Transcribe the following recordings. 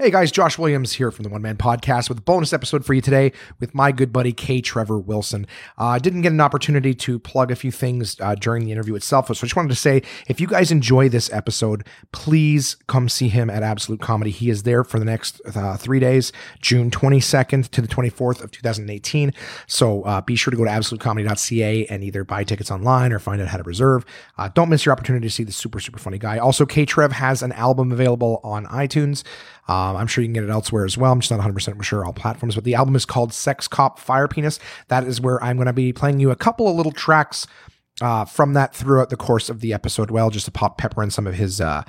Hey guys, Josh Williams here from the One Man Podcast with a bonus episode for you today with my good buddy K. Trevor Wilson. Uh, I didn't get an opportunity to plug a few things uh, during the interview itself, so I just wanted to say if you guys enjoy this episode, please come see him at Absolute Comedy. He is there for the next uh, three days, June 22nd to the 24th of 2018. So uh, be sure to go to absolutecomedy.ca and either buy tickets online or find out how to reserve. Uh, don't miss your opportunity to see the super, super funny guy. Also, K. Trev has an album available on iTunes. Um, I'm sure you can get it elsewhere as well. I'm just not 100% sure all platforms, but the album is called Sex Cop Fire Penis. That is where I'm going to be playing you a couple of little tracks uh, from that throughout the course of the episode. Well, just to pop pepper in some of his. Uh,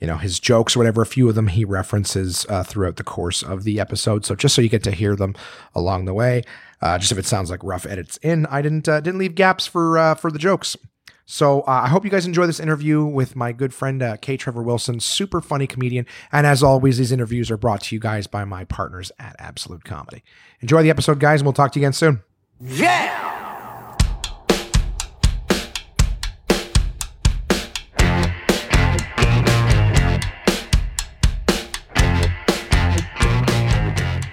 you know his jokes or whatever a few of them he references uh, throughout the course of the episode so just so you get to hear them along the way uh, just if it sounds like rough edits in i didn't uh, didn't leave gaps for uh, for the jokes so uh, I hope you guys enjoy this interview with my good friend uh, K. Trevor Wilson, super funny comedian. And as always, these interviews are brought to you guys by my partners at Absolute Comedy. Enjoy the episode, guys, and we'll talk to you again soon. Yeah!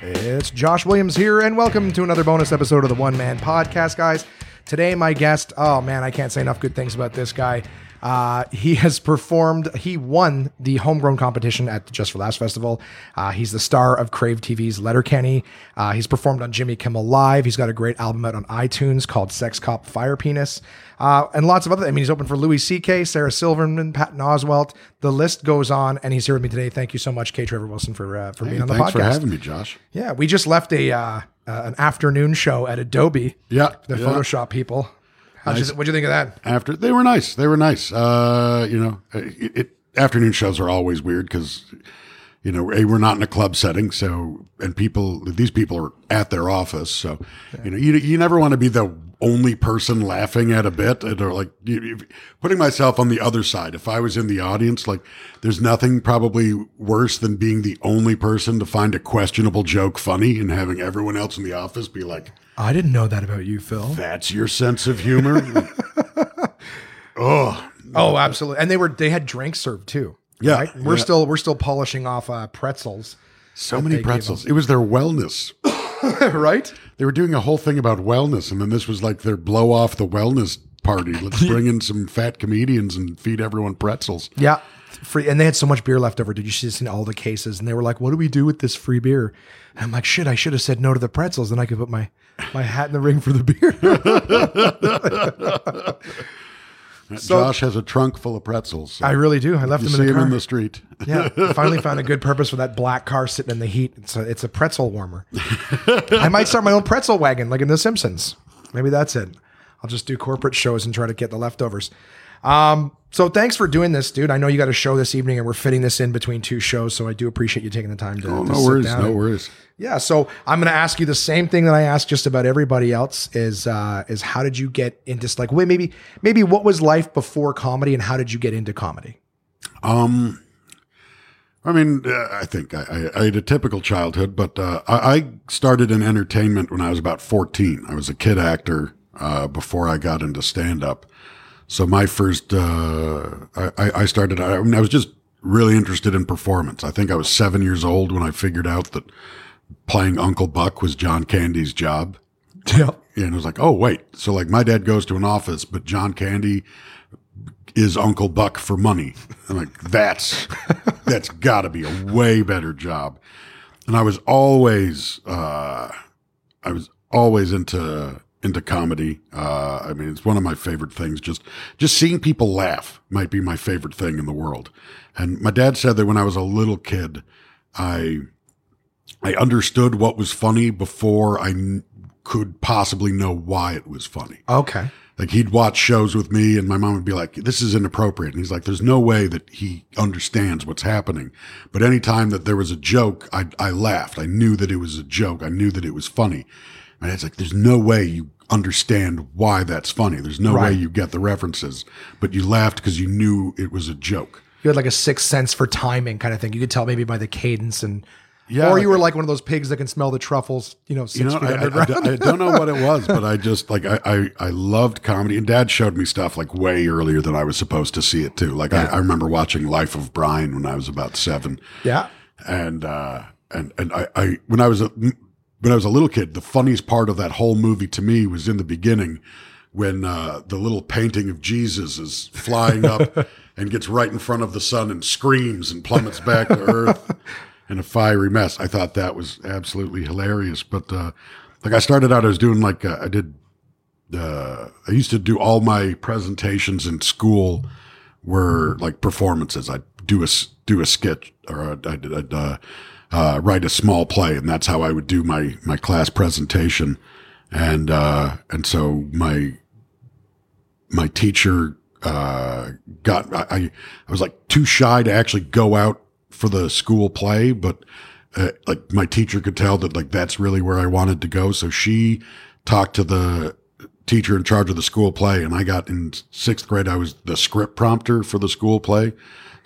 It's Josh Williams here, and welcome to another bonus episode of the One Man Podcast, guys. Today, my guest, oh man, I can't say enough good things about this guy. Uh, he has performed, he won the homegrown competition at the Just for Laughs Festival. Uh, he's the star of Crave TV's Letterkenny. Uh, he's performed on Jimmy Kimmel Live. He's got a great album out on iTunes called Sex Cop Fire Penis. Uh, and lots of other, I mean, he's open for Louis C.K., Sarah Silverman, Patton Oswalt. The list goes on, and he's here with me today. Thank you so much, K. Trevor Wilson, for uh, for being on the podcast. Thanks for having me, Josh. Yeah, we just left a uh, uh, an afternoon show at Adobe. Yeah, the yeah. Photoshop people. How'd what'd you think of that? After they were nice, they were nice. Uh, you know, it, it, afternoon shows are always weird because you know a, we're not in a club setting, so and people these people are at their office, so you know you you never want to be the only person laughing at a bit or like putting myself on the other side if i was in the audience like there's nothing probably worse than being the only person to find a questionable joke funny and having everyone else in the office be like I didn't know that about you, Phil. that's your sense of humor oh Oh, absolutely. And they were they had drinks served too. Yeah, right? we're yeah. still we're still polishing off uh, pretzels, so many pretzels it was their wellness right? they were doing a whole thing about wellness and then this was like their blow off the wellness party let's bring in some fat comedians and feed everyone pretzels Yeah, free. And they had so much beer left over. Did you see this in all the cases? And they were like, "What do we do with this free beer?" And I'm like, "Shit, I should have said no to the pretzels. Then I could put my my hat in the ring for the beer." So- josh has a trunk full of pretzels so I really do. I left them in the him in the street Yeah, I finally found a good purpose for that black car sitting in the heat. It's a it's a pretzel warmer. I might start my own pretzel wagon, like in The Simpsons. Maybe that's it. I'll just do corporate shows and try to get the leftovers. Um, so thanks for doing this, dude. I know you got a show this evening, and we're fitting this in between two shows, so I do appreciate you taking the time to. oh, to no worries no worries Yeah, so I'm going to ask you the same thing that I ask just about everybody else is uh, is how did you get into like wait maybe maybe what was life before comedy and how did you get into comedy? Um, I mean, uh, I think I, I, I had a typical childhood, but uh, I, I started in entertainment when I was about 14. I was a kid actor uh, before I got into stand up. So my first, uh, I, I I started, I, mean, I was just really interested in performance. I think I was seven years old when I figured out that playing Uncle Buck was John Candy's job. Yeah. And it was like, oh, wait. So, like, my dad goes to an office, but John Candy is Uncle Buck for money. I'm like, that's, that's got to be a way better job. And I was always, uh, I was always into, into comedy. Uh, I mean, it's one of my favorite things. Just, just seeing people laugh might be my favorite thing in the world. And my dad said that when I was a little kid, I, I understood what was funny before I could possibly know why it was funny. Okay. Like he'd watch shows with me and my mom would be like, this is inappropriate. And he's like, there's no way that he understands what's happening. But anytime that there was a joke, I, I laughed. I knew that it was a joke. I knew that it was funny. And it's like, there's no way you understand why that's funny. There's no way you get the references, but you laughed because you knew it was a joke. You had like a sixth sense for timing kind of thing. You could tell maybe by the cadence and Yeah, or you were like one of those pigs that can smell the truffles, you know, six You know, feet I, I, I, underground. I don't know what it was, but I just like I, I I loved comedy, and Dad showed me stuff like way earlier than I was supposed to see it too. Like I, I remember watching Life of Brian when I was about seven, yeah. and uh, and and I, I when I was a when I was a little kid, the funniest part of that whole movie to me was in the beginning when uh, the little painting of Jesus is flying up and gets right in front of the sun and screams and plummets back to earth in a fiery mess. I thought that was absolutely hilarious. But uh, like I started out, I was doing like uh, I did. Uh, I used to do all my presentations in school were like performances. I'd do a do a sketch or I'd, I'd, I'd uh, write a small play, and that's how I would do my my class presentation. And uh, and so my my teacher uh, got I I was like too shy to actually go out for the school play, but uh, like my teacher could tell that like that's really where I wanted to go. So she talked to the teacher in charge of the school play, and I got in sixth grade. I was the script prompter for the school play.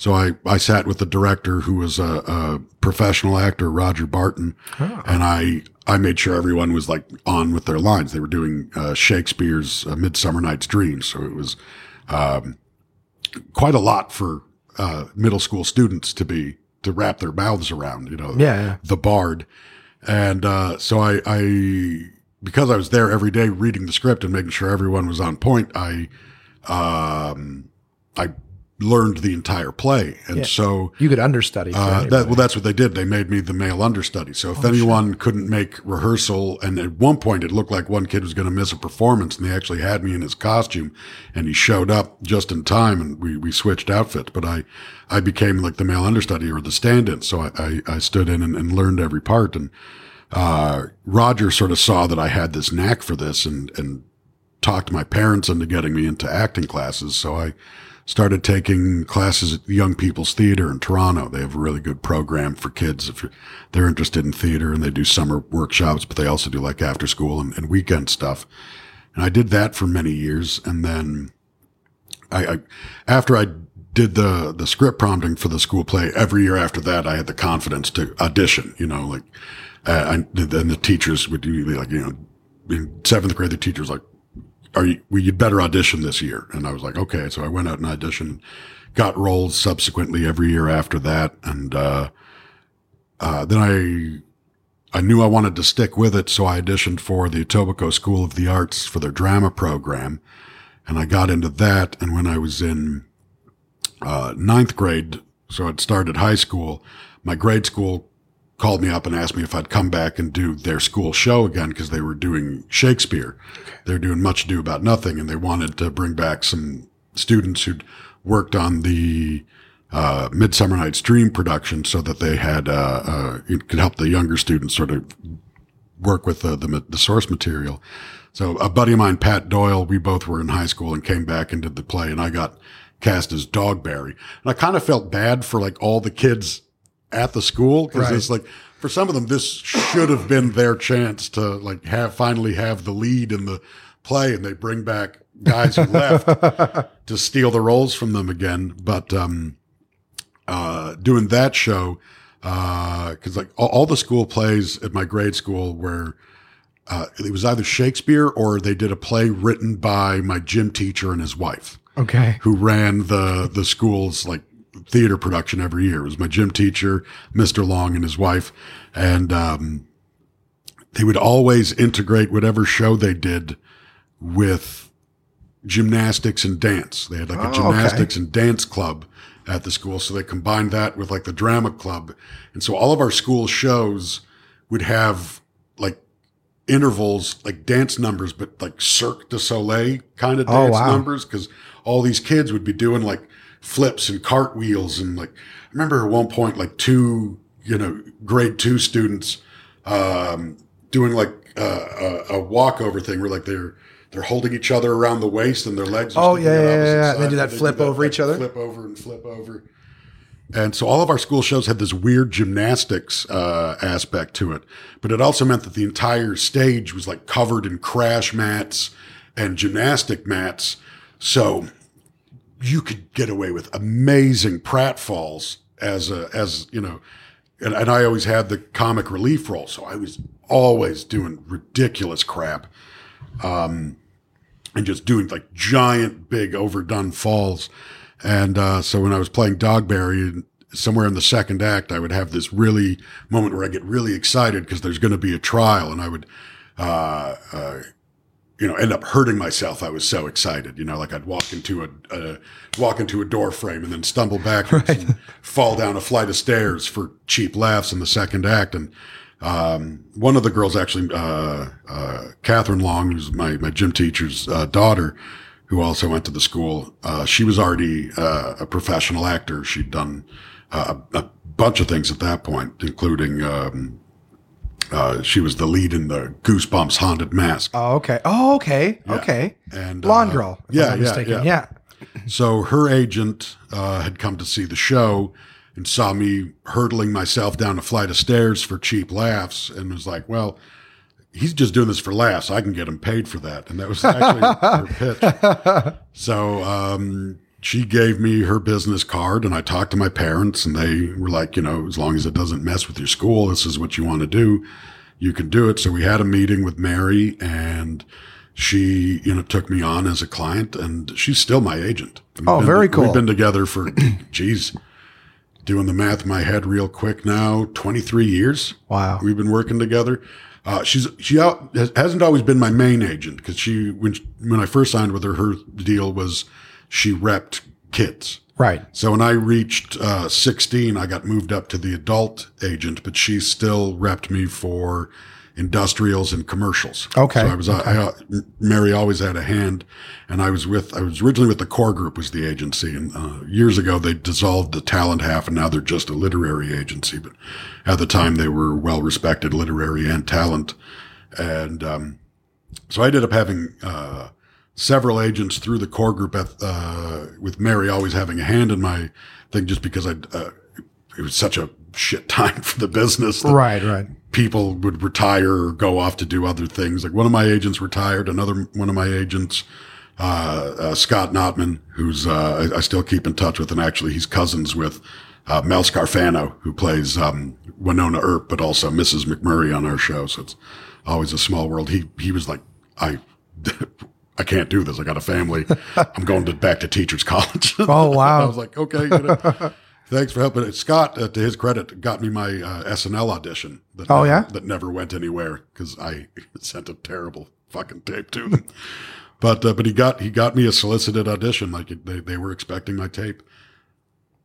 So I, I sat with the director who was a, a professional actor, Roger Barton, and I, I made sure everyone was like on with their lines. They were doing uh, Shakespeare's uh, Midsummer Night's Dream. So it was, um, quite a lot for, uh, middle school students to be, to wrap their mouths around, you know, Yeah, yeah. the bard. And, uh, so I, I, because I was there every day reading the script and making sure everyone was on point, I, um, I learned the entire play. And Yeah. so, You could understudy. uh, that, well, that's what they did. They made me the male understudy. So if anyone couldn't make rehearsal, and at one point it looked like one kid was going to miss a performance, and they actually had me in his costume, and he showed up just in time, and we we switched outfits. But I I became like the male understudy or the stand-in. So I I, I stood in and, and learned every part. And uh, Roger sort of saw that I had this knack for this, and and talked my parents into getting me into acting classes. So I started taking classes at Young People's Theater in Toronto. They have a really good program for kids if they're interested in theater and they do summer workshops, but they also do like after school and, and weekend stuff. And I did that for many years. And then I, I, after I did the, the script prompting for the school play every year after that, I had the confidence to audition, you know, like, uh, and then the teachers would do like, you know, in seventh grade, the teachers like, are you, well, you'd better audition this year. And I was like, okay. So I went out and auditioned, got roles subsequently every year after that. And, uh, uh, then I, I knew I wanted to stick with it. So I auditioned for the Etobicoke School of the Arts for their drama program. And I got into that. And when I was in, uh, ninth grade, so I'd started high school, my grade school called me up and asked me if I'd come back and do their school show again because they were doing Shakespeare. They were doing Much Ado About Nothing, and they wanted to bring back some students who'd worked on the uh, Midsummer Night's Dream production, so that they had uh, uh, it could help the younger students sort of work with the, the the source material. So a buddy of mine, Pat Doyle, we both were in high school and came back and did the play, and I got cast as Dogberry, and I kind of felt bad for like all the kids at the school because Right. it's like for some of them this should have been their chance to like have finally have the lead in the play and they bring back guys who left to steal the roles from them again but um uh doing that show uh because like all, all the school plays at my grade school were uh, it was either Shakespeare or they did a play written by my gym teacher and his wife okay. who ran the the school's like theater production every year. It was my gym teacher, Mr. Long, and his wife, and um, they would always integrate whatever show they did with gymnastics and dance. They had like a Oh, okay. gymnastics and dance club at the school, so they combined that with like the drama club, and so all of our school shows would have like intervals, like dance numbers, but like Cirque du Soleil kind of Oh, dance wow. numbers, because all these kids would be doing like flips and cartwheels and like I remember at one point like two you know grade two students um, doing like uh, a, a walkover thing where like they're they're holding each other around the waist and their legs. Are Oh, yeah, yeah, yeah. And they do that flip over each other? flip over and flip over. And so all of our school shows had this weird gymnastics uh, aspect to it, but it also meant that the entire stage was like covered in crash mats and gymnastic mats. So you could get away with amazing pratfalls as a as you know, and, and I always had the comic relief role, so I was always doing ridiculous crap, um, and just doing like giant, big, overdone falls. And uh, so when I was playing Dogberry, somewhere in the second act, I would have this really moment where I get really excited because there's going to be a trial, and I would, uh, uh, you know, end up hurting myself. I was so excited, you know, like I'd walk into a, a walk into a door frame and then stumble backwards and fall down a flight of stairs for cheap laughs in the second act, and. Um, one of the girls actually, uh, uh, Catherine Long, who's my, my gym teacher's uh, daughter, who also went to the school. Uh, she was already uh, a professional actor. She'd done uh, a, a, bunch of things at that point, including um, uh, she was the lead in the Goosebumps Haunted Mask. Oh, okay. Oh, okay. Okay. And Blonde uh, girl. if I'm yeah, yeah, mistaken. yeah. yeah. So her agent uh, had come to see the show and saw me hurtling myself down a flight of stairs for cheap laughs and was like, well, he's just doing this for laughs. I can get him paid for that. And that was actually her pitch. So um, she gave me her business card and I talked to my parents and they were like, you know, as long as it doesn't mess with your school, this is what you want to do. You can do it. So we had a meeting with Mary and she, you know, took me on as a client and she's still my agent. We've Oh, very cool. We've been together for, geez, doing the math in my head real quick now, 23 years. Wow. We've been working together. Uh, she's she out, has, hasn't always been my main agent because she when when I first signed with her, her deal was she repped kids. Right. So when I reached uh, 16, I got moved up to the adult agent, but she still repped me for industrials and commercials. Okay, So I was, I, I, Mary always had a hand and I was with, I was originally with the core group was the agency. And uh, years ago, they dissolved the talent half and now they're just a literary agency. But at the time they were well respected literary and talent. And, um, so I ended up having, uh, several agents through the core group at, uh, with Mary always having a hand in my thing just because I, uh, it was such a shit time for the business. Right. Right. People would retire or go off to do other things. Like one of my agents retired, another one of my agents, uh, uh, Scott Notman, who's, uh, I, I still keep in touch with, and actually he's cousins with, uh, Mel Scrofano, who plays, um, Wynonna Earp, but also Mrs. McMurray on our show. So it's always a small world. He, he was like, I, I can't do this. I got a family. I'm going to back to teachers college. Oh, wow. I was like, okay, you know, thanks for helping. Scott, uh, to his credit, got me my uh, SNL audition. That Oh, never, yeah? that never went anywhere because I sent a terrible fucking tape to them. but uh, but he got he got me a solicited audition. Like they they were expecting my tape.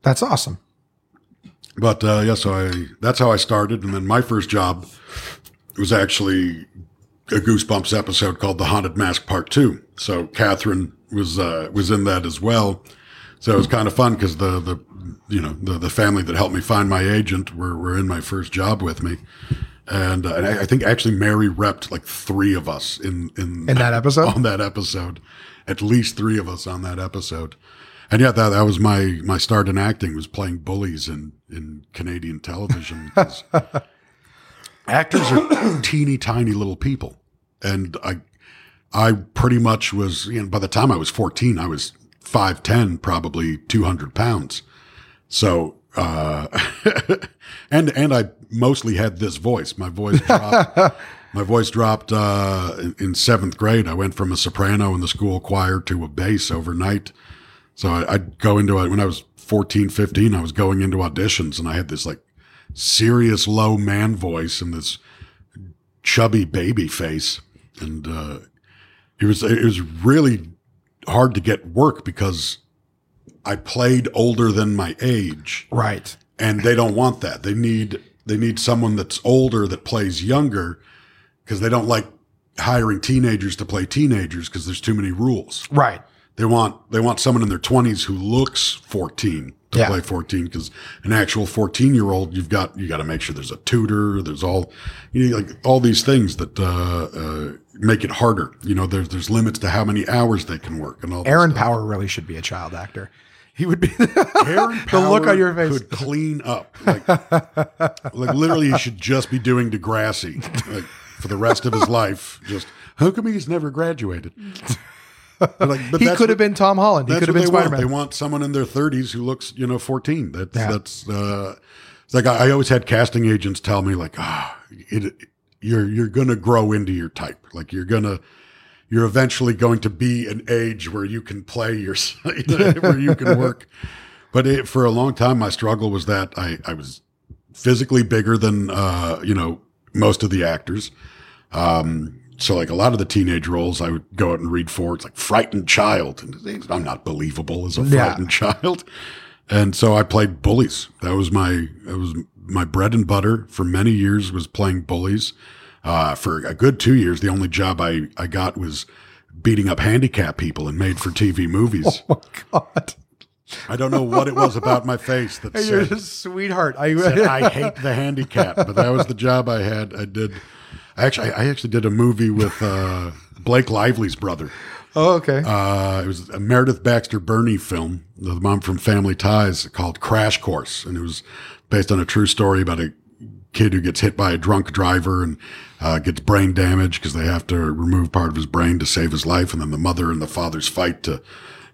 That's awesome. But uh, yeah, so I that's how I started, and then my first job was actually a Goosebumps episode called "The Haunted Mask Part 2. So Catherine was uh, was in that as well. So it was kind of fun because the the you know the the family that helped me find my agent were were in my first job with me, and, uh, and I, I think actually Mary repped like three of us in in In that episode? on that episode, at least three of us on that episode. And yeah, that, that was my, my start in acting was playing bullies in, in Canadian television. actors are teeny tiny little people. And I, I pretty much was, you know, by the time I was 14, I was 5'10, probably 200 pounds. So, uh, and, and I mostly had this voice. My voice dropped. My voice dropped uh, in, in seventh grade. I went from a soprano in the school choir to a bass overnight. So I, I'd go into it when I was 14, 15. I was going into auditions and I had this like serious low man voice and this chubby baby face. And uh, it was it was really hard to get work because I played older than my age Right. and they don't want that. They need they need someone that's older that plays younger because they don't like hiring teenagers to play teenagers because there's too many rules. Right. They want they want someone in their 20s who looks 14 to Yeah. play 14 because an actual 14 year old you've got you got to make sure there's a tutor there's all you know like all these things that uh, uh, make it harder you know there's there's limits to how many hours they can work and all Aaron. Power really should be a child actor. He would be Aaron the look on your face. could clean up. Like, like literally, he should just be doing Degrassi like, for the rest of his life. Just how come he's never graduated? Like, he could have been Tom Holland. He could have been Spider want. They want someone in their 30s who looks, you know, 14. That's Yeah. that's. Uh, it's like I, I always had casting agents tell me, like, ah, it, you're you're gonna grow into your type. Like you're gonna you're eventually going to be an age where you can play your where you can work. but it, for a long time, my struggle was that I, I was physically bigger than, uh, you know, most of the actors. Um, so like a lot of the teenage roles I would go out and read for, it's like frightened child. And I'm not believable as a Yeah. frightened child. And so I played bullies. That was my, that was my bread and butter for many years was playing bullies. Uh, for a good two years, the only job I, I got was beating up handicapped people in made for TV movies. Oh my God, I don't know what it was about my face that you're said, a sweetheart. I, said, I hate the handicap, but that was the job I had. I did. I actually, I actually did a movie with uh, Blake Lively's brother. oh, okay. Uh, it was a Meredith Baxter Birney film, the mom from Family Ties, called Crash Course, and it was based on a true story about a kid who gets hit by a drunk driver and uh, gets brain damage because they have to remove part of his brain to save his life, and then the mother and the father's fight to,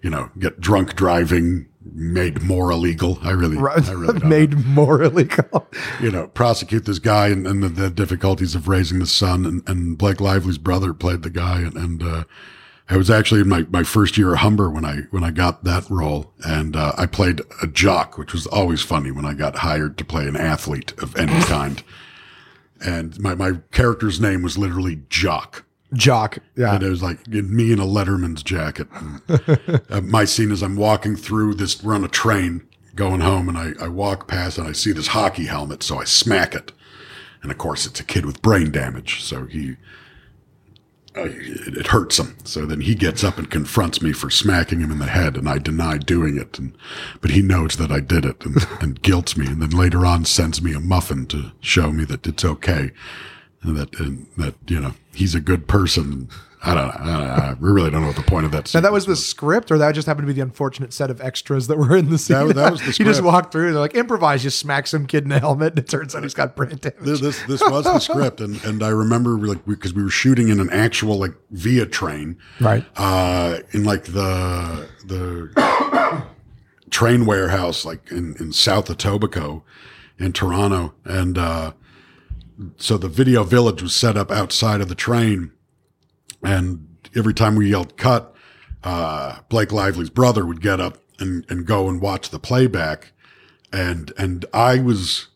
you know, get drunk driving made more illegal. I really, I really made more illegal. you know, prosecute this guy and, and the, the difficulties of raising the son. And, and Blake Lively's brother played the guy. And, and uh, I was actually in my, my first year of Humber when I, when I got that role. And uh, I played a jock, which was always funny when I got hired to play an athlete of any kind. And my, my character's name was literally Jock. Jock. Yeah. And it was like me in a Letterman's jacket. And, uh, my scene is I'm walking through this, we're on a train going home and I, I walk past and I see this hockey helmet. So I smack it. And of course it's a kid with brain damage. So he, uh, it, it hurts him. So then he gets up and confronts me for smacking him in the head and I deny doing it. And, but he knows that I did it and, and guilts me. And then later on sends me a muffin to show me that it's okay. That, and that, you know, he's a good person. I don't know. I, don't. I really don't know what the point of that Now that scene was the script, or that just happened to be the unfortunate set of extras that were in the scene. That- that was the you just walked walk through, they're like, improvise, you smack some kid in a helmet, and it turns out he's got brain damage. this this, this was the script, and and I remember like because we were shooting in an actual like via train, Right. Uh, in like the the train warehouse, like in in South Etobicoke, in Toronto, and uh, so the video village was set up outside of the train, and every time we yelled cut, uh, Blake Lively's brother would get up and and go and watch the playback, and and I was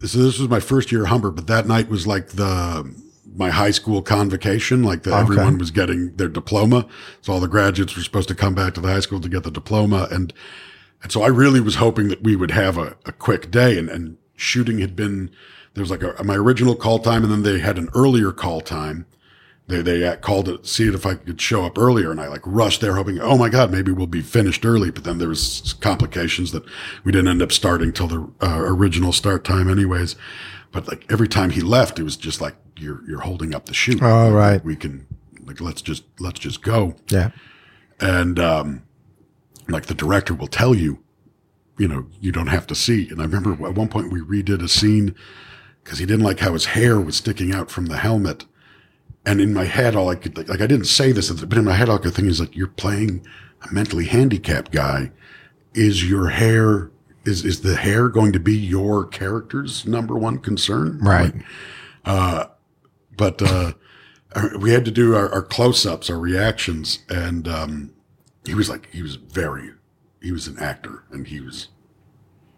so this was my first year at Humber, but that night was like the my high school convocation, like the, Okay. everyone was getting their diploma. So all the graduates were supposed to come back to the high school to get the diploma. And, and so I really was hoping that we would have a, a quick day and, and shooting had been, there was like a, my original call time and then they had an earlier call time. They, they uh, called it, see if I could show up earlier. And I like rushed there hoping, oh my God, maybe we'll be finished early. But then there was complications that we didn't end up starting till the uh, original start time anyways. But like every time he left, it was just like, you're, you're holding up the shoot. Oh, right. We can, like, let's just, let's just go. Yeah. And, um, like the director will tell you, you know, you don't have to see. And I remember at one point we redid a scene because he didn't like how his hair was sticking out from the helmet. And in my head, all I could, like, I didn't say this, but in my head, all I could think is like, you're playing a mentally handicapped guy. Is your hair, is, is the hair going to be your character's number one concern? Right. but uh, we had to do our, our close-ups, our reactions, and um, he was like, he was very, he was an actor, and he was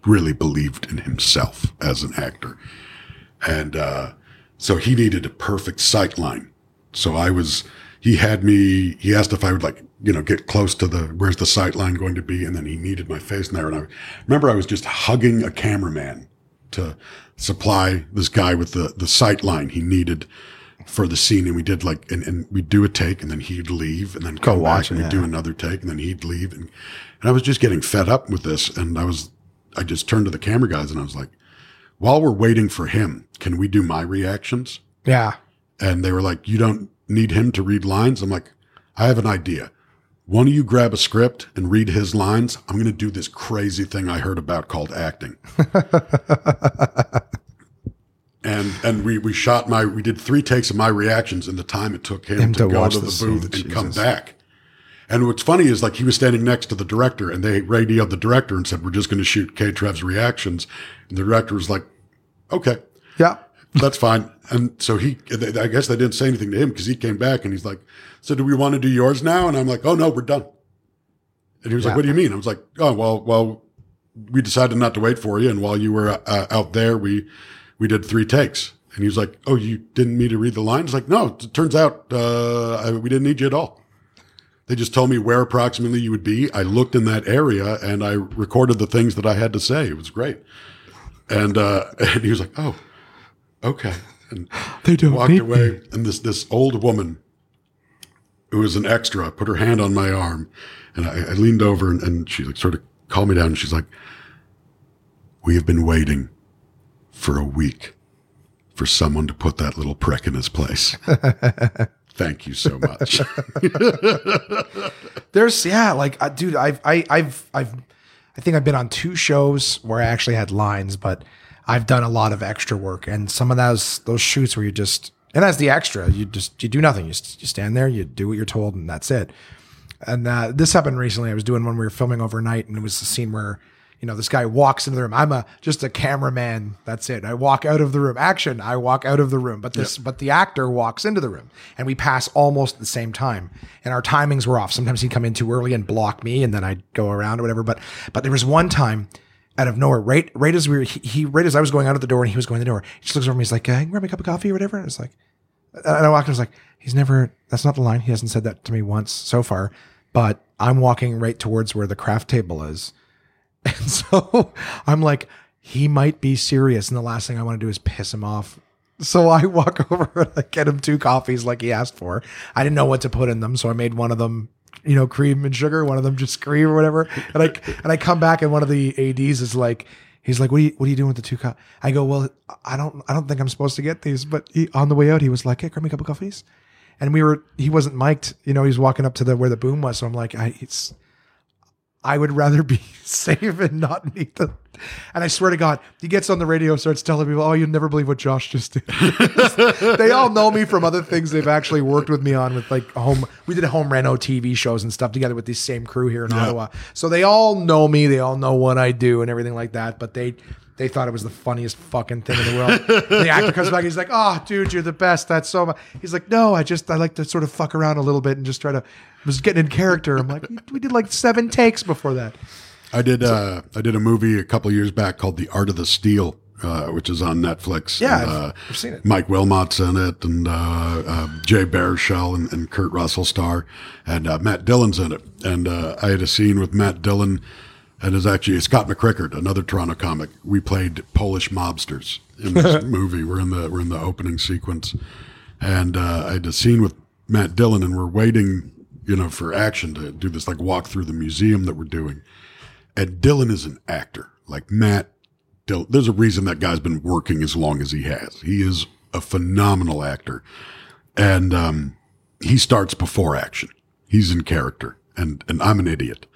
really believed in himself as an actor, and uh, so he needed a perfect sight line. So I was, he had me, he asked if I would like, you know, get close to the, where's the sight line going to be? And then he needed my face in there. And I remember I was just hugging a cameraman to supply this guy with the, the sight line he needed for the scene. And we did like, and, and we'd do a take and then he'd leave and then come watch back and we'd do another take and then he'd leave. And, and I was just getting fed up with this. And I was, I just turned to the camera guys and I was like, while we're waiting for him, can we do my reactions? Yeah. And they were like, You don't need him to read lines? I'm like, I have an idea. One of you grab a script and read his lines. I'm going to do this crazy thing I heard about called acting. and and we, we shot my, we did three takes of my reactions in the time it took him, Him to, to go to the the, scene, booth and come back. And what's funny is like he was standing next to the director and they radioed the director and said, We're just going to shoot K Trev's reactions. And the director was like, Okay Yeah. that's fine. And so he, I guess they didn't say anything to him because he came back and he's like, so do we want to do yours now? And I'm like, oh no, we're done. And he was Yeah. like, what do you mean? I was like, oh, well, well, we decided not to wait for you, and while you were uh, out there, we we did three takes." And he was like, "Oh, you didn't need to read the lines?" Like, no, it turns out uh, I, we didn't need you at all. They just told me where approximately you would be. I looked in that area and I recorded the things that I had to say. It was great. And uh, and he was like, "Oh, okay." And They don't walked away. me. And this this old woman, who was an extra, put her hand on my arm, and I, I leaned over and, and she like sort of calmed me down. And she's like, "We have been waiting for a week for someone to put that little prick in his place." Thank you so much. There's yeah, like uh, dude, I've I, I've I've I think I've been on two shows where I actually had lines, but I've done a lot of extra work, and some of those those shoots where you just and as the extra, you just you do nothing. You, you stand there, you do what you're told, and that's it. And uh, this happened recently. I was doing one we were filming overnight, and it was the scene where you know this guy walks into the room. I'm a just a cameraman. That's it. I walk out of the room. Action. I walk out of the room. But this, but the actor walks into the room, and we pass almost at the same time. And our timings were off. Sometimes he'd come in too early and block me, and then I'd go around or whatever. But but there was one time. Out of nowhere, right, right as we were, he, he, right as I was going out of the door and he was going to the door, he just looks over me. He's like, uh, "Can you grab me a cup of coffee or whatever?" And it's like, and I walked in, I was like, he's never, that's not the line. He hasn't said that to me once so far, but I'm walking right towards where the craft table is. And so I'm like, he might be serious. And the last thing I want to do is piss him off. So I walk over and I get him two coffees like he asked for. I didn't know what to put in them. So I made one of them, you know, cream and sugar, one of them just cream or whatever. And I, and I come back and one of the ADs is like, He's like, what are you, what are you doing with the two cup? I go, well, I don't, I don't think I'm supposed to get these. But he, on the way out, he was like, hey, grab me a couple coffees. And we were, he wasn't mic'd, you know, he's walking up to the, where the boom was. So I'm like, I, it's, I would rather be safe and not need them. And I swear to God, he gets on the radio, starts telling people, "Oh, you'd never believe what Josh just did." they all know me from other things they've actually worked with me on, with like home. We did home reno TV shows and stuff together with this same crew here in Ottawa. So they all know me. They all know what I do and everything like that. But they they thought it was the funniest fucking thing in the world. the actor comes back, he's like, "Oh, dude, you're the best. That's so much." He's like, "No, I just I like to sort of fuck around a little bit and just try to." Was getting in character. I'm like, we did like seven takes before that. I did. Uh, I did a movie a couple years back called The Art of the Steal, uh, which is on Netflix. Yeah, And, I've- uh, I've seen it. Mike Wilmot's in it, and uh, uh, Jay Baruchel and, and Kurt Russell star, and uh, Matt Dillon's in it. And uh, I had a scene with Matt Dillon, and it's actually Scott McCrickard, another Toronto comic. We played Polish mobsters in this movie. We're in the we're in the opening sequence, and uh, I had a scene with Matt Dillon, and we're waiting, you know, for action to do this like walk through the museum that we're doing. And Dillon is an actor. Like Matt Dillon, there's a reason that guy's been working as long as he has. He is a phenomenal actor. And um, he starts before action. He's in character. And and I'm an idiot.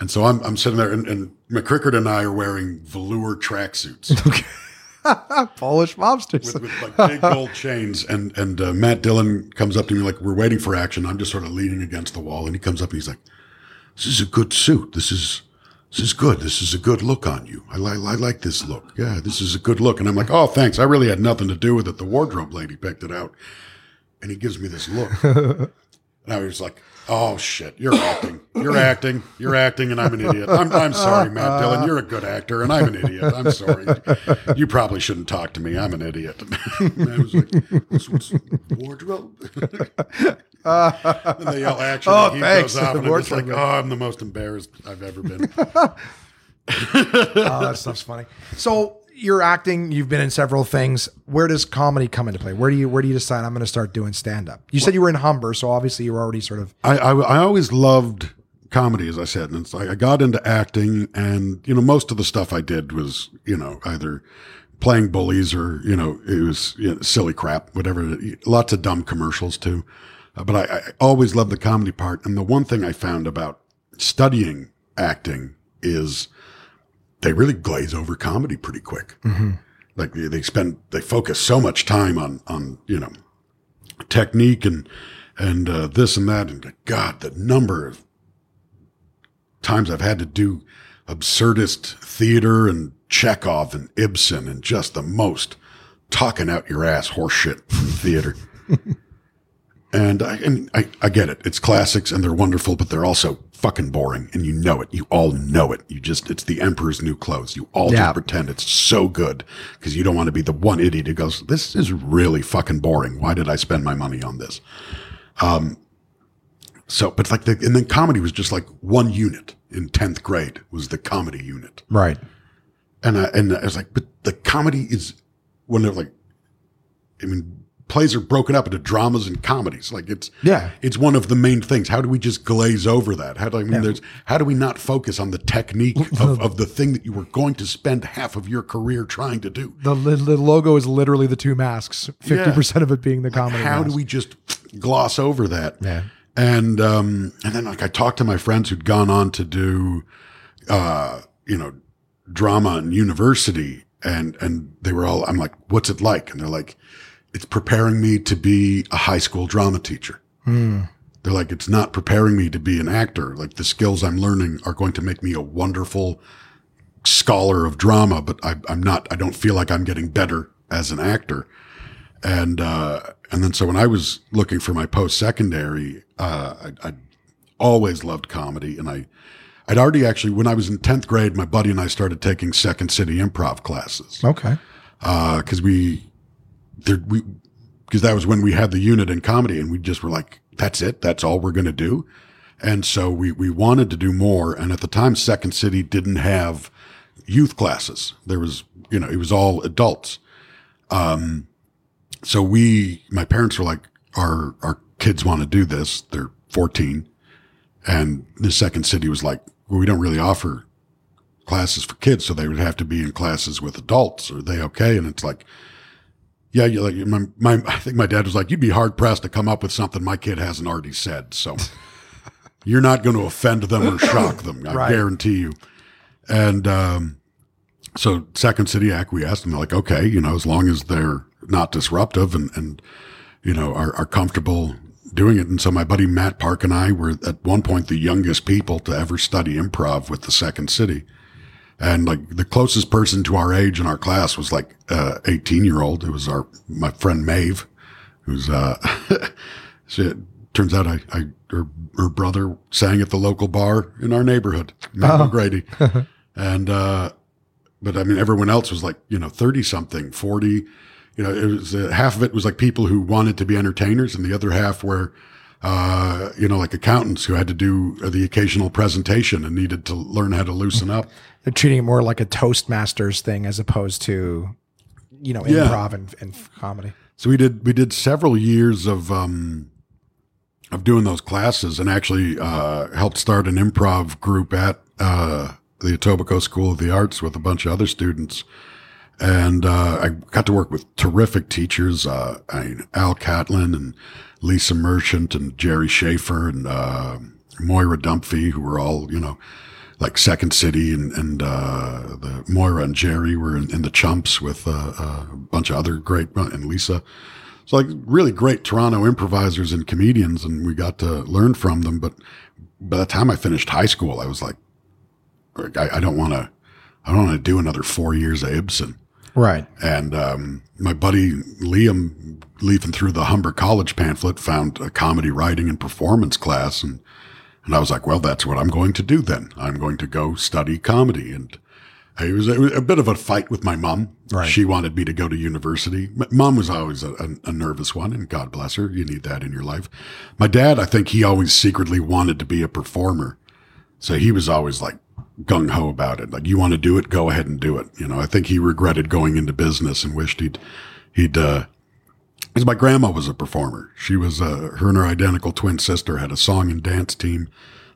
And so I'm I'm sitting there and, and McCrickard and I are wearing velour tracksuits Polish mobsters. with, with like big gold chains. And and uh, Matt Dillon comes up to me like we're waiting for action. I'm just sort of leaning against the wall, and he comes up and he's like, "This is a good suit. This is this is good. This is a good look on you. I like I like this look. Yeah, this is a good look." And I'm like, "Oh, thanks. I really had nothing to do with it. The wardrobe lady picked it out." And he gives me this look, and I was like. Oh shit! You're acting. You're acting. You're acting, and I'm an idiot. I'm, I'm sorry, Matt Dillon. You're a good actor, and I'm an idiot. I'm sorry. You probably shouldn't talk to me. I'm an idiot. I was like, "What's, what's wardrobe?" and they yell action. Oh, and he thanks. goes off, and I'm just like, "Oh, I'm the most embarrassed I've ever been." oh, that stuff's funny. So you're acting. You've been in several things. Where does comedy come into play? Where do you where do you decide I'm going to start doing stand up? You said you were in Humber, so obviously you were already sort of I, I I always loved comedy, as I said, and it's like I got into acting, and you know, most of the stuff I did was you know either playing bullies or you know it was you know, silly crap, whatever. Lots of dumb commercials too, Uh, but I, I always loved the comedy part. And the one thing I found about studying acting is they really glaze over comedy pretty quick. Like they, they spend they focus so much time on on you know technique and and uh, this and that and God, the number of times I've had to do absurdist theater and Chekhov and Ibsen and just the most talking out your ass horseshit theater. And I, and I, I get it. It's classics and they're wonderful, but they're also fucking boring. And you know it. You all know it. You just, it's the emperor's new clothes. You all Yeah. just pretend it's so good because you don't want to be the one idiot who goes, this is really fucking boring. Why did I spend my money on this? Um, so, but like the, and then comedy was just like one unit in 10th grade was the comedy unit. Right. And I, and I was like, but the comedy is when they're like, I mean, plays are broken up into dramas and comedies. Like it's, Yeah. it's one of the main things. How do we just glaze over that? How do I mean, there's, how do we not focus on the technique of, of the thing that you were going to spend half of your career trying to do? The, the, logo is literally the two masks. Fifty percent of it being the comedy. How mask. do we just gloss over that? Yeah. And um, and then like I talked to my friends who'd gone on to do, uh, you know, drama in university, and and they were all I'm like, what's it like? And they're like, it's preparing me to be a high school drama teacher. They're like, it's not preparing me to be an actor. Like the skills I'm learning are going to make me a wonderful scholar of drama, but I, I'm not. I don't feel like I'm getting better as an actor. And uh, and then so when I was looking for my post secondary, uh, I, I always loved comedy, and I I'd already actually when I was in tenth grade, my buddy and I started taking Second City improv classes Okay. because we there we because that was when we had the unit in comedy, and we just were like, that's it, that's all we're gonna do. And so we we wanted to do more, and at the time, Second City didn't have youth classes. There was you know it was all adults um so we, my parents were like, our, our kids want to do this. They're 14. And the second city was like, well, we don't really offer classes for kids. So they would have to be in classes with adults. Are they okay? And it's like, yeah, you like my, my, I think my dad was like, you'd be hard pressed to come up with something my kid hasn't already said. So you're not going to offend them or shock them. I Right. guarantee you. And, um, so Second City acquiesced and they're like, okay, you know, as long as they're not disruptive and, and you know, are, are comfortable doing it. And so my buddy Matt Park and I were at one point the youngest people to ever study improv with the Second City. And like the closest person to our age in our class was like uh 18 year old. It was our, my friend Maeve, who's, uh, she, turns out I, I, her, her brother sang at the local bar in our neighborhood, Matt O'Grady. and, uh, but I mean, everyone else was like, you know, 30 something, 40, you know, it was uh, half of it was like people who wanted to be entertainers and the other half were, uh, you know, like accountants who had to do the occasional presentation and needed to learn how to loosen up. They're treating it more like a Toastmasters thing as opposed to, you know, Yeah. improv and, and comedy. So we did we did several years of um of doing those classes and actually uh helped start an improv group at uh the Etobicoke School of the Arts with a bunch of other students. And uh, I got to work with terrific teachers, uh, I Al Catlin and Lisa Merchant and Jerry Schaefer and uh, Moira Dunphy, who were all, you know, like Second City and, and uh, the Moira and Jerry were in, in the Chumps with uh, uh, a bunch of other great, and Lisa. So like really great Toronto improvisers and comedians, and we got to learn from them. But by the time I finished high school, I was like, I, I don't want to, I don't want to do another four years of Ibsen. Right. And um, my buddy Liam, leafing through the Humber College pamphlet, found a comedy writing and performance class, and and I was like, well, that's what I'm going to do then. I'm going to go study comedy. And it was, it was a bit of a fight with my mom. Right. She wanted me to go to university. Mom was always a, a, a nervous one, and God bless her. You need that in your life. My dad, I think he always secretly wanted to be a performer. So he was always like gung ho about it. Like, you want to do it? Go ahead and do it. You know, I think he regretted going into business and wished he'd, he'd, uh, because my grandma was a performer. She was, uh, her and her identical twin sister had a song and dance team,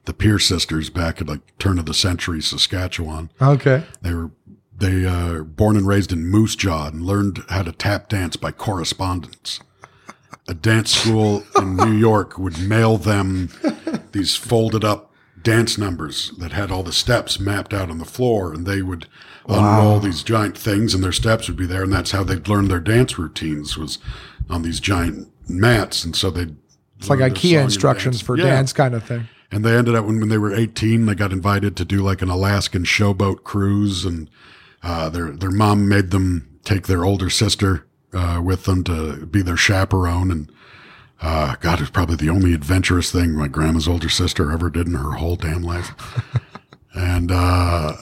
the Pierce sisters back at like turn of the century, Saskatchewan. Okay. They were, they, uh, born and raised in Moose Jaw and learned how to tap dance by correspondence. A dance school in New York would mail them these folded up dance numbers that had all the steps mapped out on the floor and they would unroll these giant things and their steps would be there and that's how they'd learn their dance routines was on these giant mats and so they'd It's like IKEA instructions for dance kind of thing. and they ended up when, when they were 18 they got invited to do like an alaskan showboat cruise and uh, their their mom made them take their older sister uh, with them to be their chaperone and Uh, God, it was probably the only adventurous thing my grandma's older sister ever did in her whole damn life. and uh,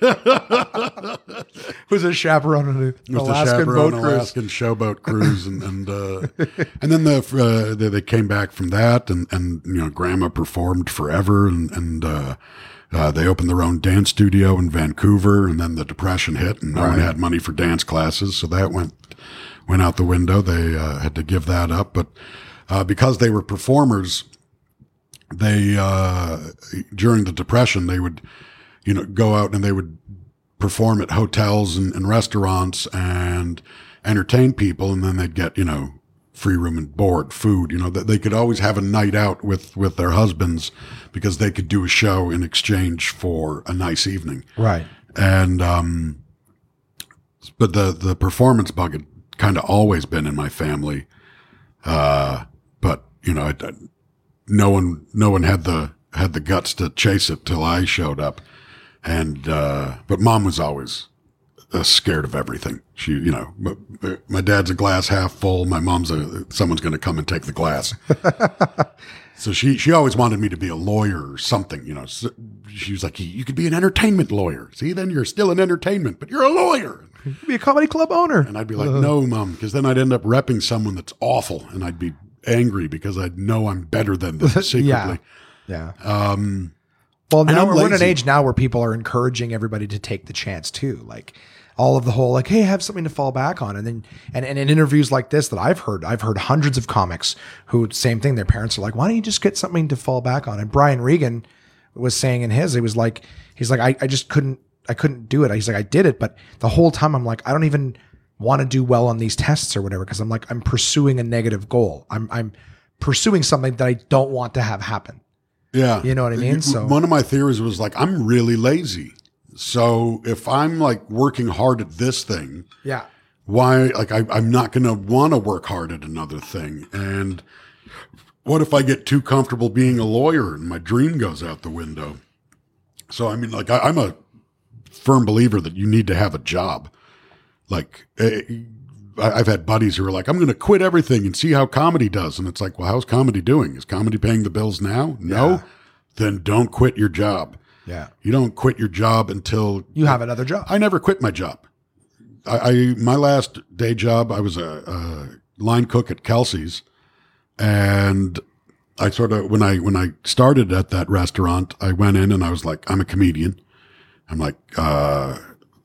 Who's a chaperone on an was Alaskan the chaperone boat cruise? Alaskan showboat cruise, and and uh, and then the uh, they, they came back from that, and and you know, Grandma performed forever, and and uh, uh, they opened their own dance studio in Vancouver, and then the depression hit, and no one had money for dance classes, so that went went out the window. They uh, had to give that up, but uh, because they were performers, they uh, during the depression they would you know go out and they would perform at hotels and, and restaurants and entertain people and then they'd get you know free room and board food you know that they could always have a night out with with their husbands because they could do a show in exchange for a nice evening Right. and um but the the performance had kind of always been in my family uh but you know I, I- no one no one had the had the guts to chase it till I showed up. And uh but mom was always uh, scared of everything. She you know my, my dad's a glass half full. My mom's a someone's going to come and take the glass. So she she always wanted me to be a lawyer or something you know. So she was like you, you could be an entertainment lawyer. See then you're still in entertainment but you're a lawyer Be a comedy club owner. and I'd be like, no, mom, because then I'd end up repping someone that's awful, and I'd be angry because I'd know I'm better than them secretly. yeah. Yeah. Um, well, now we're, we're in an age now where people are encouraging everybody to take the chance too. Like all of the whole like, hey, have something to fall back on. And then and, and in interviews like this that I've heard, I've heard hundreds of comics who same thing. Their parents are like, why don't you just get something to fall back on? And Brian Regan was saying in his, he was like, he's like, I, I just couldn't I couldn't do it. He's like, I did it, but the whole time I'm like, I don't even want to do well on these tests or whatever because I'm like, I'm pursuing a negative goal. I'm I'm pursuing something that I don't want to have happen. Yeah. You know what I mean? So- one of my theories was like, I'm really lazy. So if I'm like working hard at this thing, Yeah. why like I, I'm not going to want to work hard at another thing. And what if I get too comfortable being a lawyer and my dream goes out the window? So I mean, like I, I'm a firm believer that you need to have a job. Like eh, I've had buddies who are like, I'm going to quit everything and see how comedy does, and it's like, well, how's comedy doing? Is comedy paying the bills now? No. Yeah. Then don't quit your job. Yeah. You don't quit your job until You have another job. I never quit my job. I, I my last day job, I was a, a line cook at Kelsey's, and I sort of when I when I started at that restaurant, I went in and I was like, I'm a comedian. I'm like, uh,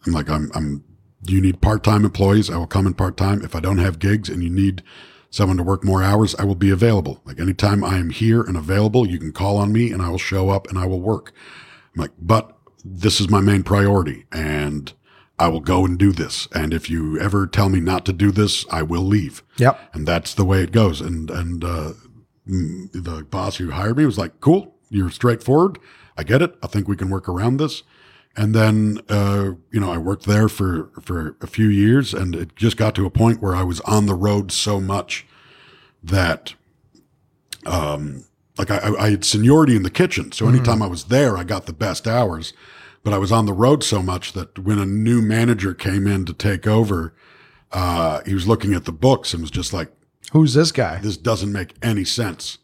I'm like, I'm I'm. Do you need part time employees? I will come in part time. If I don't have gigs and you need someone to work more hours, I will be available. Like anytime I am here and available, you can call on me and I will show up and I will work. I'm like, but this is my main priority and I will go and do this. And if you ever tell me not to do this, I will leave. Yep. And that's the way it goes. And, and, uh, the boss who hired me was like, cool, you're straightforward. I get it. I think we can work around this. And then, uh, you know, I worked there for, for a few years and it just got to a point where I was on the road so much that, um, like I, I had seniority in the kitchen. So anytime I was there, I got the best hours, but I was on the road so much that when a new manager came in to take over, uh, he was looking at the books and was just like, Who's this guy? this doesn't make any sense.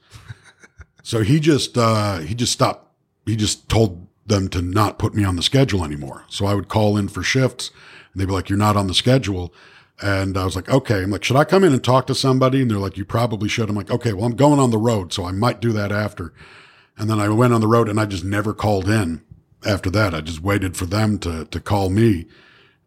so he just uh, he just stopped. He just told them to not put me on the schedule anymore. So I would call in for shifts, and they'd be like, "You're not on the schedule." And I was like, "Okay." I'm like, "Should I come in and talk to somebody?" And they're like, "You probably should." I'm like, "Okay, well, I'm going on the road, so I might do that after." And then I went on the road, and I just never called in. After that, I just waited for them to to call me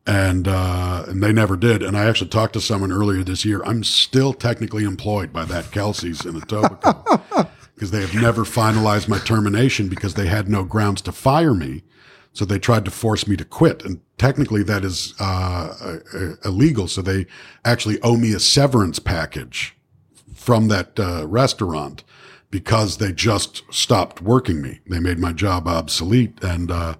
and uh, and they never did. And I actually talked to someone earlier this year. I'm still technically employed by that Kelsey's in Etobicoke because they have never finalized my termination because they had no grounds to fire me. So they tried to force me to quit, and technically that is uh, uh, illegal. So they actually owe me a severance package from that uh, restaurant because they just stopped working me. They made my job obsolete, and uh,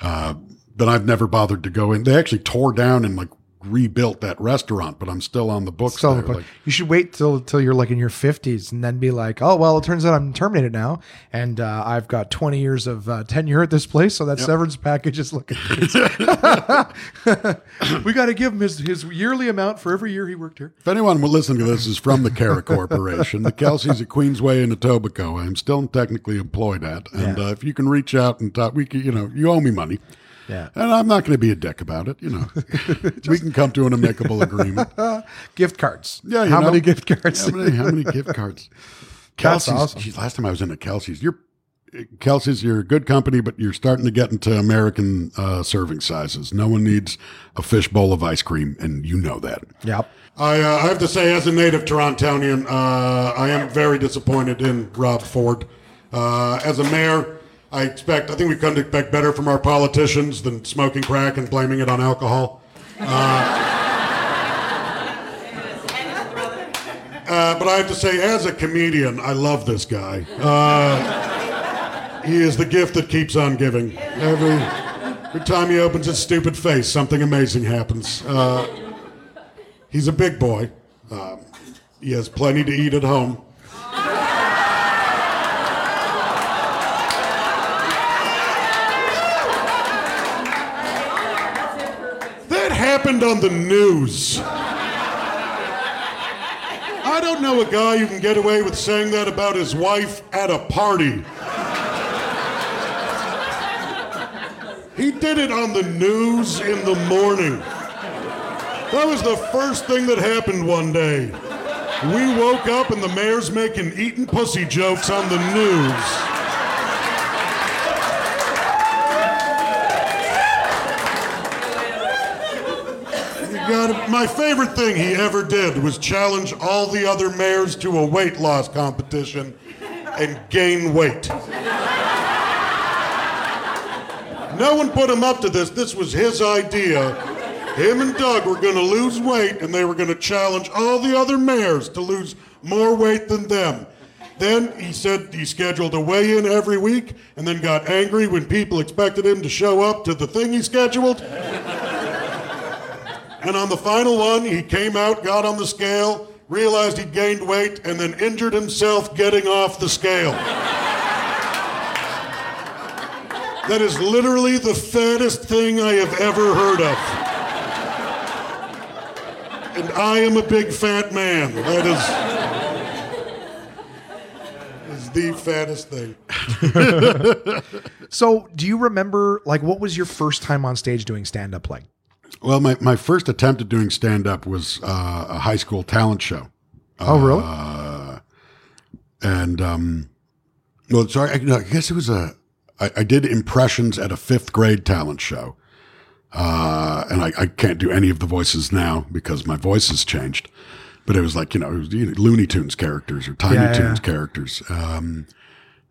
uh, but I've never bothered to go in. They actually tore down and like rebuilt that restaurant, but I'm still on the books. So there. Like, you should wait till till you're like in your 50s and then be like, oh well, it turns out I'm terminated now, and uh, I've got 20 years of uh, tenure at this place, so that severance package is looking. we got to give him his his yearly amount for every year he worked here. if anyone will listen to this is from the Cara Corporation, the Kelsey's at Queensway in Etobicoke. I'm still technically employed at, and Yeah. uh, if you can reach out and talk, we can, you know, you owe me money. Yeah. And I'm not going to be a dick about it. You know, we can come to an amicable agreement. Gift cards. Yeah, How know. many gift cards? How many, how many gift cards? Kelsey's. awesome. geez, last time I was into Kelsey's, you're Kelsey's. You're a good company, but you're starting to get into American uh, serving sizes. No one needs a fish bowl of ice cream, and you know that. Yep. I, uh, I have to say, as a native Torontonian, uh, I am very disappointed in Rob Ford. Uh, as a mayor, I expect, I think we've come to expect better from our politicians than smoking crack and blaming it on alcohol. Uh, but I have to say, as a comedian, I love this guy. Uh, he is the gift that keeps on giving. Every, every time he opens his stupid face, something amazing happens. Uh, he's a big boy. Um, he has plenty to eat at home. On the news. I don't know a guy who can get away with saying that about his wife at a party. He did it on the news in the morning. That was the first thing that happened one day. We woke up and the mayor's making eating pussy jokes on the news. Got. My favorite thing he ever did was challenge all the other mayors to a weight loss competition and gain weight. No one put him up to this. This was his idea. Him and Doug were going to lose weight, and they were going to challenge all the other mayors to lose more weight than them. Then he said he scheduled a weigh in every week, and then got angry when people expected him to show up to the thing he scheduled. And on the final one, he came out, got on the scale, realized he'd gained weight, and then injured himself getting off the scale. That is literally the fattest thing I have ever heard of. And I am a big fat man. That is, is the fattest thing. So, do you remember like what was your first time on stage doing stand up like? Well, my, my first attempt at doing stand up was uh, a high school talent show. Oh, really? and um, well, sorry, I, no, I guess it was a. I, I did impressions at a fifth grade talent show, uh, and I, I can't do any of the voices now because my voice has changed. But it was like you know, it was, you know Looney Tunes characters or Tiny yeah, Toons yeah. characters. Um,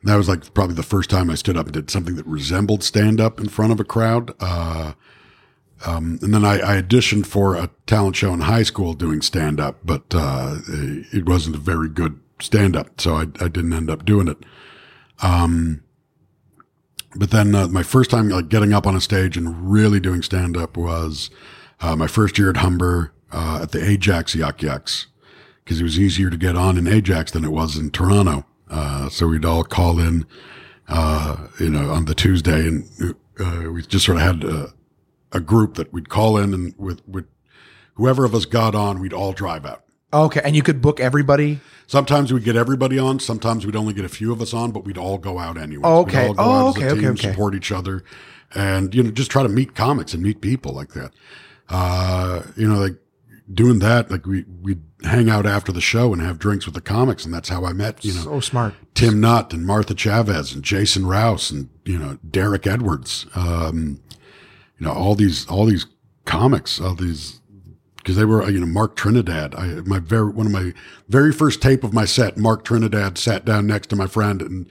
that was like probably the first time I stood up and did something that resembled stand up in front of a crowd. Uh, um, and then I, I auditioned for a talent show in high school doing stand up, but uh, it wasn't a very good stand up, so I, I didn't end up doing it. Um, but then uh, my first time like getting up on a stage and really doing stand up was uh, my first year at Humber uh, at the Ajax Yuck Yucks because it was easier to get on in Ajax than it was in Toronto. Uh, so we'd all call in, uh, you know, on the Tuesday, and we just sort of had a, group that we'd call in, and with, with whoever of us got on, we'd all drive out. Okay, and you could book everybody. Sometimes we'd get everybody on. Sometimes we'd only get a few of us on, but we'd all go out anyway. Oh, okay. We'd all go Oh, out okay, as a okay, okay. support each other, and you know, just try to meet comics and meet people like that. Uh, you know, like doing that, like we we'd hang out after the show and have drinks with the comics, and that's how I met. You know, So smart. Tim Nutt and Martha Chavez and Jason Rouse and you know Derek Edwards. Um, you know all these all these comics, all these because they were you know Mark Trinidad. I my very one of my very first tape of my set. Mark Trinidad sat down next to my friend and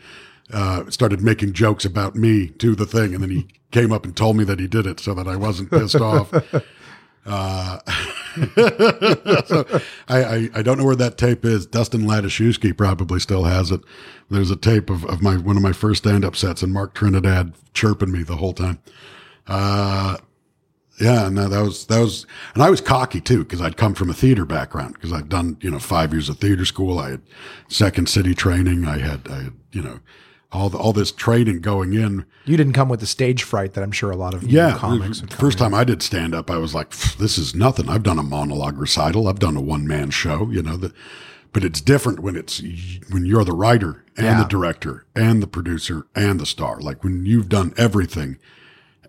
uh, started making jokes about me to the thing, and then he came up and told me that he did it so that I wasn't pissed off. Uh, so I, I, I don't know where that tape is. Dustin Ladishewski probably still has it. There's a tape of, of my one of my first stand up sets and Mark Trinidad chirping me the whole time. Uh, Yeah, no, that was that was, and I was cocky too because I'd come from a theater background because I'd done you know five years of theater school. I had Second City training. I had I had you know all the, all this training going in. You didn't come with the stage fright that I'm sure a lot of Yeah, comics. first in. time I did stand up, I was like, "This is nothing." I've done a monologue recital. I've done a one man show. You know that, but it's different when it's when you're the writer and Yeah. the director and the producer and the star. Like when you've done everything,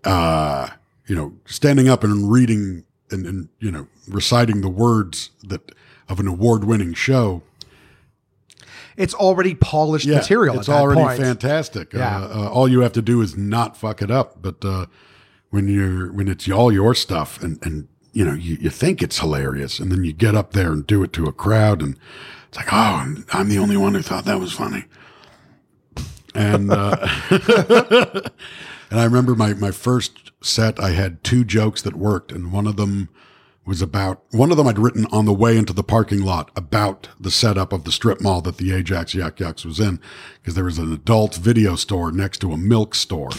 uh, you know, standing up and reading and, and you know reciting the words that of an award winning show. It's already polished material. It's already point. fantastic. Yeah. Uh, uh, all you have to do is not fuck it up. But uh, when you're when it's all your stuff and and you know you, you think it's hilarious, and then you get up there and do it to a crowd, and it's like, oh, I'm, I'm the only one who thought that was funny. And uh, and I remember my my first set, I had two jokes that worked, and one of them was about one of them I'd written on the way into the parking lot about the setup of the strip mall that the Ajax Yuck Yucks was in, because there was an adult video store next to a milk store.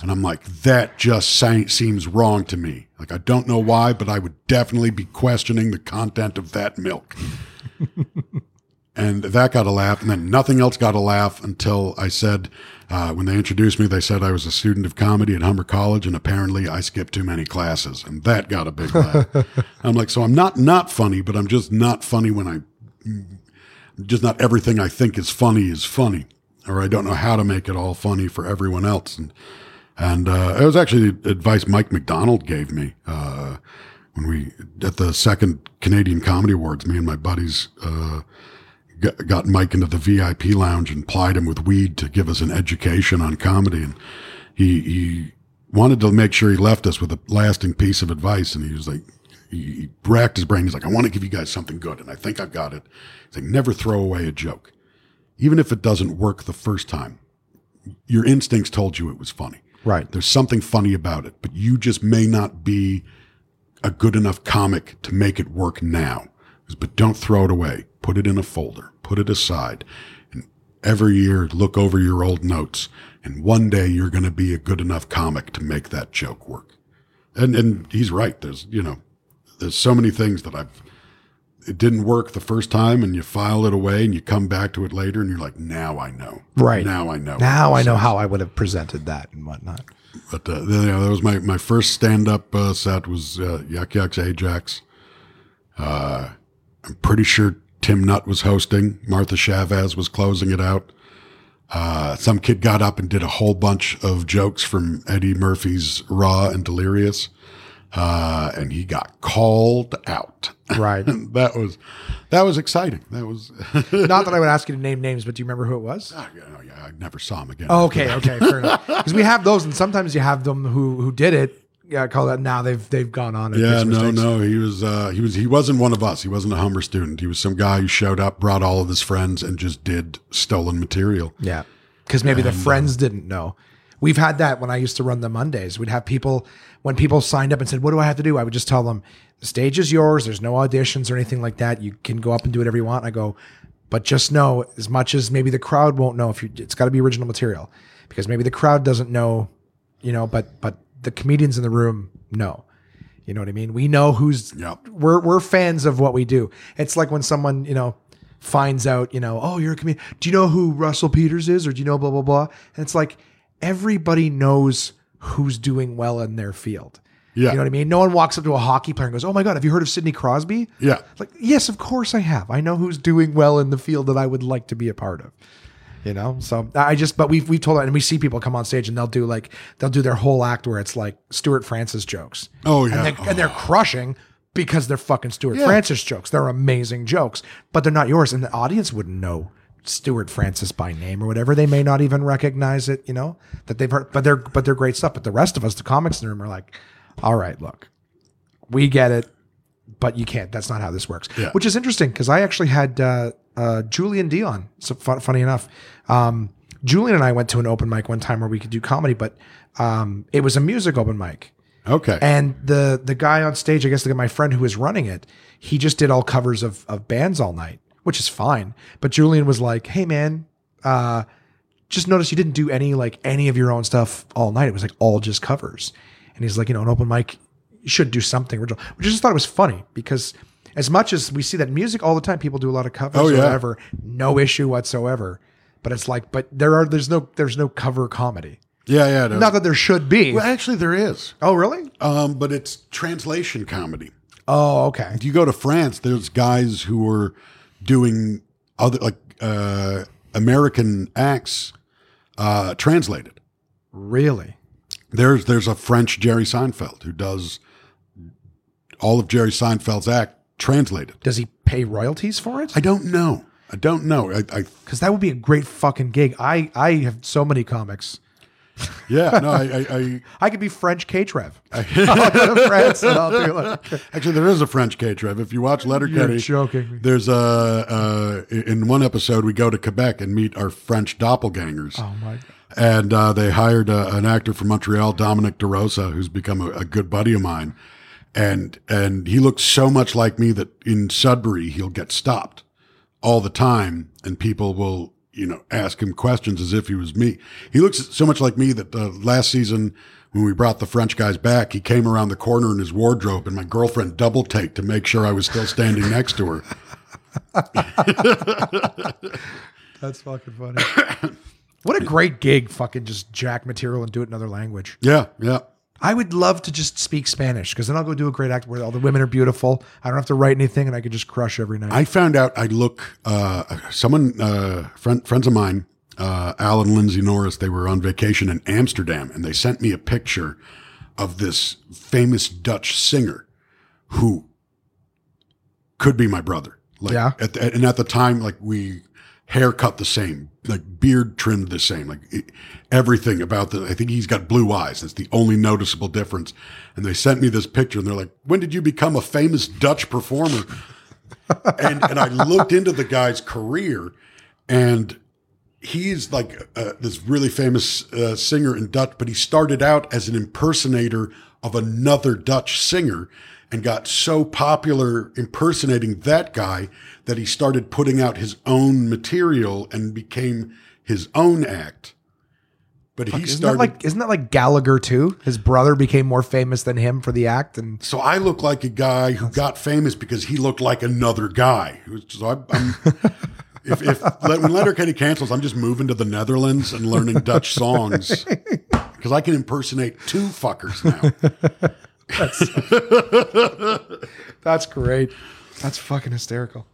And I'm like, that just seems wrong to me. Like, I don't know why, but I would definitely be questioning the content of that milk. and that got a laugh. And then nothing else got a laugh until I said, uh, when they introduced me, they said I was a student of comedy at Humber College, and apparently I skipped too many classes, and that got a big laugh. I'm like, so I'm not not funny, but I'm just not funny when I, just not everything I think is funny is funny, or I don't know how to make it all funny for everyone else. And and uh, it was actually the advice Mike MacDonald gave me uh, when we at the second Canadian Comedy Awards. Me and my buddies. Got, got Mike into the VIP lounge and plied him with weed to give us an education on comedy. And he, he wanted to make sure he left us with a lasting piece of advice. And he was like, he, he racked his brain. He's like, I want to give you guys something good. And I think I've got it. He's like, never throw away a joke. Even if it doesn't work the first time, your instincts told you it was funny. Right. There's something funny about it, but you just may not be a good enough comic to make it work now. But don't throw it away. Put it in a folder. Put it aside. And every year, look over your old notes. And one day, you're going to be a good enough comic to make that joke work. And and he's right. There's you know, there's so many things that I've. It didn't work the first time, and you file it away, and you come back to it later, and you're like, now I know. Right. now I know. Now I know how I would have presented that and whatnot. But uh, you know, that was my, my first stand up uh, set was uh, Yuck Yucks Ajax. Uh, I'm pretty sure Tim Nutt was hosting. Martha Chavez was closing it out. Uh, some kid got up and did a whole bunch of jokes from Eddie Murphy's Raw and Delirious. Uh, and he got called out. Right. that was that was exciting. That was Not that I would ask you to name names, but do you remember who it was? Ah, yeah, yeah, I never saw him again. Oh, okay, okay, fair enough. Because we have those, and sometimes you have them who who did it. Yeah, I call that. Now they've they've gone on. And Yeah, no, mistakes. no. He was uh he was he wasn't one of us. He wasn't a Humber student. He was some guy who showed up, brought all of his friends, and just did stolen material. Yeah, because maybe the uh, friends didn't know. We've had that when I used to run the Mondays. We'd have people when people signed up and said, "What do I have to do?" I would just tell them, "The stage is yours. There's no auditions or anything like that. You can go up and do whatever you want." I go, but just know, as much as maybe the crowd won't know if you, it's got to be original material, because maybe the crowd doesn't know, you know, but but the comedians in the room know. You know what I mean? We know who's Yep. we're we're fans of what we do. It's like when someone, you know, finds out, you know, oh, you're a comedian. Do you know who Russell Peters is or do you know blah blah blah? And it's like everybody knows who's doing well in their field. Yeah. You know what I mean? No one walks up to a hockey player and goes, "Oh my god, have you heard of Sidney Crosby?" Yeah. Like, yes, of course I have. I know who's doing well in the field that I would like to be a part of. You know, so I just, but we've we've told and we see people come on stage and they'll do like they'll do their whole act where it's like Stuart Francis jokes. Oh, yeah. and they're, and they're crushing because they're fucking Stuart Yeah. Francis jokes. They're amazing jokes, but they're not yours, and the audience wouldn't know Stuart Francis by name or whatever. They may not even recognize it. You know that they've heard, but they're but they're great stuff. But the rest of us, the comics in the room, are like, all right, look, we get it, but you can't. That's not how this works. Yeah. Which is interesting because I actually had uh, uh, Julian Dion. So fun, funny enough, um, Julian and I went to an open mic one time where we could do comedy, but um, it was a music open mic. Okay. And the the guy on stage, I guess the, my friend who was running it, he just did all covers of of bands all night, which is fine. But Julian was like, "Hey man, uh, just notice you didn't do any like any of your own stuff all night. It was like all just covers." And he's like, "You know, an open mic, should do something original. Which I just thought it was funny because as much as we see that music all the time, people do a lot of covers Oh, or yeah. whatever, no issue whatsoever. But it's like, but there are there's no there's no cover comedy. Yeah, yeah. is. Not that there should be. well, actually, there is, oh, really? um, but it's translation comedy. Oh, okay. If you go to France, there's guys who are doing other like uh, American acts uh, translated. Really? There's there's a French Jerry Seinfeld who does all of Jerry Seinfeld's act translated. Does he pay royalties for it? I don't know. I don't know. I, I Because that would be a great fucking gig. I I have so many comics. yeah no. I, I, I I could be French K-Trev. I'll go to France and I'll do like actually there is a French K Trev. If you watch Letterkenny, You're joking me. There's a uh, in one episode we go to Quebec and meet our French doppelgangers. Oh my god. and uh, they hired uh, an actor from Montreal, Dominic DeRosa, who's become a, a good buddy of mine, and and he looks so much like me that in Sudbury he'll get stopped all the time, and people will you know ask him questions as if he was me. He looks so much like me that uh, last season. When we brought the French guys back, he came around the corner in his wardrobe, and my girlfriend double take to make sure I was still standing next to her. That's fucking funny. what a great gig, fucking just jack material and do it in another language. Yeah, yeah. I would love to just speak Spanish because then I'll go do a great act where all the women are beautiful. I don't have to write anything and I could just crush every night. I found out I look uh, someone uh, friend, friends of mine, uh, Al and Lindsay Norris. They were on vacation in Amsterdam, and they sent me a picture of this famous Dutch singer who could be my brother. Like, Yeah. At the, and at the time, like we haircut the same, like beard trimmed the same, like it, everything about the. I think he's got blue eyes. That's the only noticeable difference. And they sent me this picture, and they're like, "When did you become a famous Dutch performer?" and and I looked into the guy's career, and he's like uh, this really famous uh, singer in Dutch, but he started out as an impersonator of another Dutch singer and got so popular impersonating that guy that he started putting out his own material and became his own act. But he isn't started that like isn't that like Gallagher too? His brother became more famous than him for the act, and So I look like a guy who got famous because he looked like another guy. So I, I'm, if, if when Letterkenny cancels, I'm just moving to the Netherlands and learning Dutch songs because I can impersonate two fuckers now. That's great. That's fucking hysterical.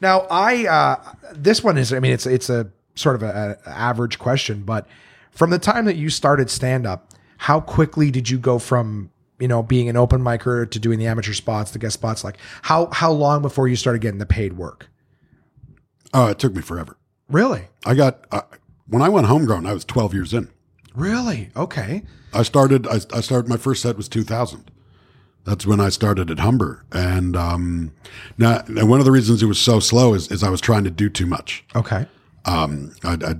Now, I uh, this one is. I mean, it's it's a sort of a, a average question, but from the time that you started stand up, how quickly did you go from you know being an open micer to doing the amateur spots, the guest spots? Like how how long before you started getting the paid work? Oh, it took me forever. Really, I got uh, when I went homegrown, I was 12 years in. Really okay. I started. I, I started. My first set was 2000. That's when I started at Humber, and um, now now one of the reasons it was so slow is, is I was trying to do too much. Okay. um, I, I,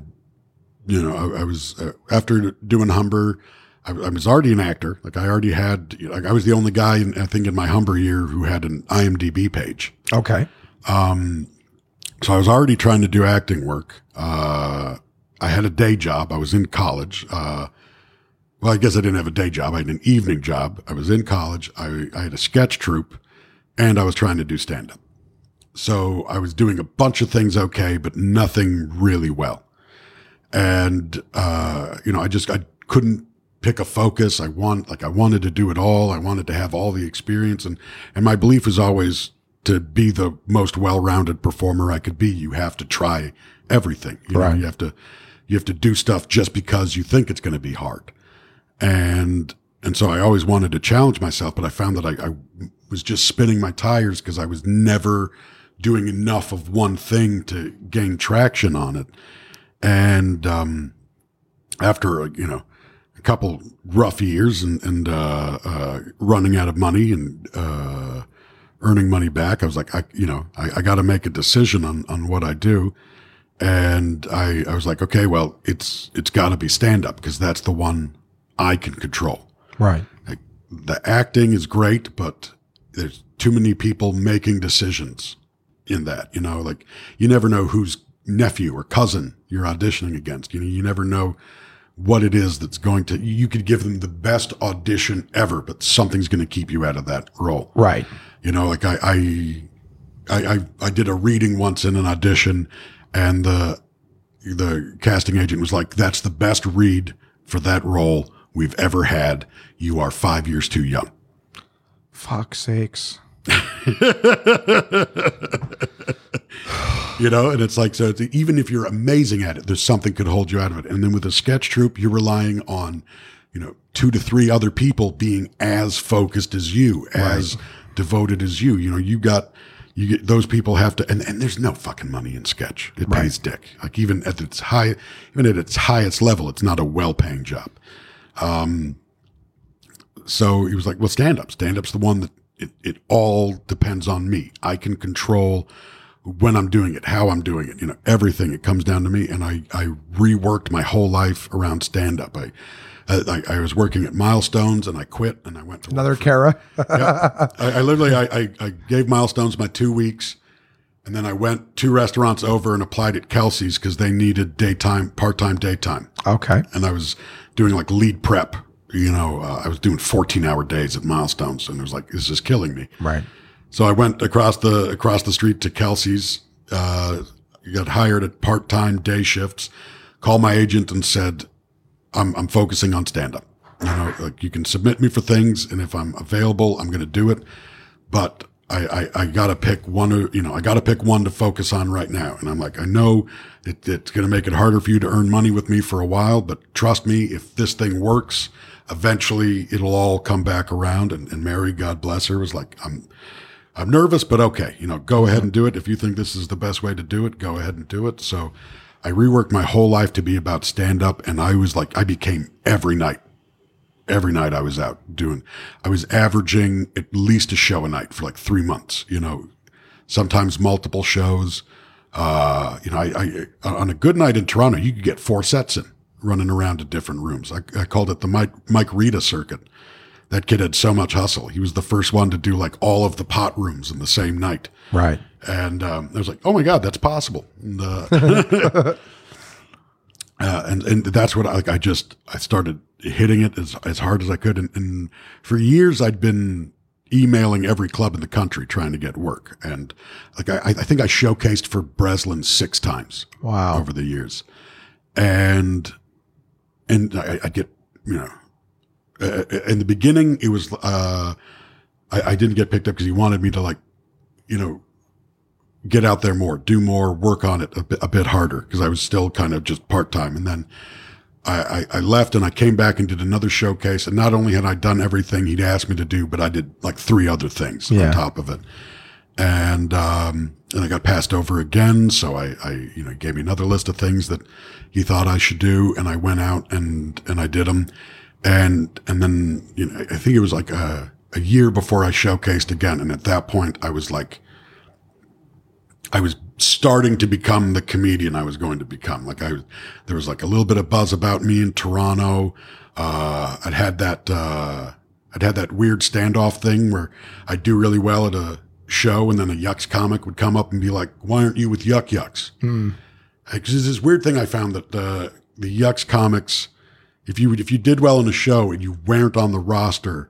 you know, I, I was uh, after doing Humber, I, I was already an actor. Like I already had, you know, like I was the only guy, in, I think, in my Humber year who had an IMDb page. Okay. Um, so I was already trying to do acting work. Uh, I had a day job. I was in college. Uh, well, I guess I didn't have a day job. I had an evening job. I was in college. I, I had a sketch troupe and I was trying to do stand up. So I was doing a bunch of things okay, but nothing really well. And, uh, you know, I just, I couldn't pick a focus. I want, like, I wanted to do it all. I wanted to have all the experience. And, and my belief was always to be the most well-rounded performer I could be. You have to try everything. You know, Right. you have to, you have to do stuff just because you think it's going to be hard. And, and so I always wanted to challenge myself, but I found that I, I was just spinning my tires because I was never doing enough of one thing to gain traction on it. And, um, after, you know, a couple rough years and, and, uh, uh, running out of money and, uh, earning money back, I was like, I, you know, I, I got to make a decision on, on what I do. And I, I was like, okay, well, it's, it's got to be stand up because that's the one I can control. Right. Like, the acting is great, but there's too many people making decisions in that. You know, like you never know whose nephew or cousin you're auditioning against. You know, you never know what it is that's going to you could give them the best audition ever, but something's going to keep you out of that role. Right. You know, like I, I, I, I, I did a reading once in an audition, and the the casting agent was like, "That's the best read for that role we've ever had. You are five years too young." Fuck sakes. You know, and it's like so. It's, even if you're amazing at it, there's something could hold you out of it. And then with a sketch troupe, you're relying on, you know, two to three other people being as focused as you, as devoted as you. You know, you got you get those people have to, and, and there's no fucking money in sketch. It pays dick. Like even at its high, even at its highest level, it's not a well-paying job. Um, so he was like, well, stand up. Stand up's the one that it, it all depends on me. I can control when I'm doing it, how I'm doing it, you know, everything. It comes down to me. And I, I reworked my whole life around stand up. I, I, I was working at Milestones and I quit and I went to Another Cara. yeah. I, I literally, I, I, gave Milestones my two weeks and then I went two restaurants over and applied at Kelsey's because they needed daytime, part-time daytime okay. and I was doing like lead prep. You know, uh, I was doing 14 hour days at milestones and it was like, this is killing me. Right. So I went across the, across the street to Kelsey's, uh, got hired at part time day shifts, called my agent and said, I'm, I'm focusing on stand up. You know, like you can submit me for things and if I'm available, I'm going to do it. But I, I, I gotta pick one, you know, I gotta pick one to focus on right now. And I'm like, I know it, it's going to make it harder for you to earn money with me for a while, but trust me, if this thing works, eventually it'll all come back around. And, and Mary, God bless her, was like, I'm, I'm nervous, but okay, you know, go ahead and do it. If you think this is the best way to do it, go ahead and do it. So I reworked my whole life to be about stand up. And I was like, I became every night every night I was out doing, I was averaging at least a show a night for like three months, you know, sometimes multiple shows. Uh, you know, I, I, on a good night in Toronto, you could get four sets in running around to different rooms. I, I called it the Mike, Mike Rita circuit. That kid had so much hustle. He was the first one to do like all of the pot rooms in the same night. Right. And um, I was like, oh my God, that's possible. And, uh, uh, and, and that's what I, like, I just, I started hitting it as, as hard as I could. And, and for years, I'd been emailing every club in the country trying to get work. And like, I, I think I showcased for Breslin six times Wow. over the years. And, and I, I get, you know, uh, in the beginning, it was, uh, I, I didn't get picked up because he wanted me to like, you know, get out there more, do more, work on it a bit, a bit harder because I was still kind of just part time. And then I, I, I left and I came back and did another showcase. And not only had I done everything he'd asked me to do, but I did like three other things Yeah. on top of it. And, um, and I got passed over again. So I, I, you know, gave me another list of things that he thought I should do. And I went out and, and I did them. And, and then, you know, I think it was like a, a year before I showcased again. And at that point I was like, I was starting to become the comedian I was going to become. Like I there was like a little bit of buzz about me in Toronto. Uh, I'd had that, uh, I'd had that weird standoff thing where I'd do really well at a show and then a Yucks comic would come up and be like, why aren't you with Yuck Yucks? Because there's this weird thing I found that, uh, the Yucks comics, if you, if you did well in a show and you weren't on the roster,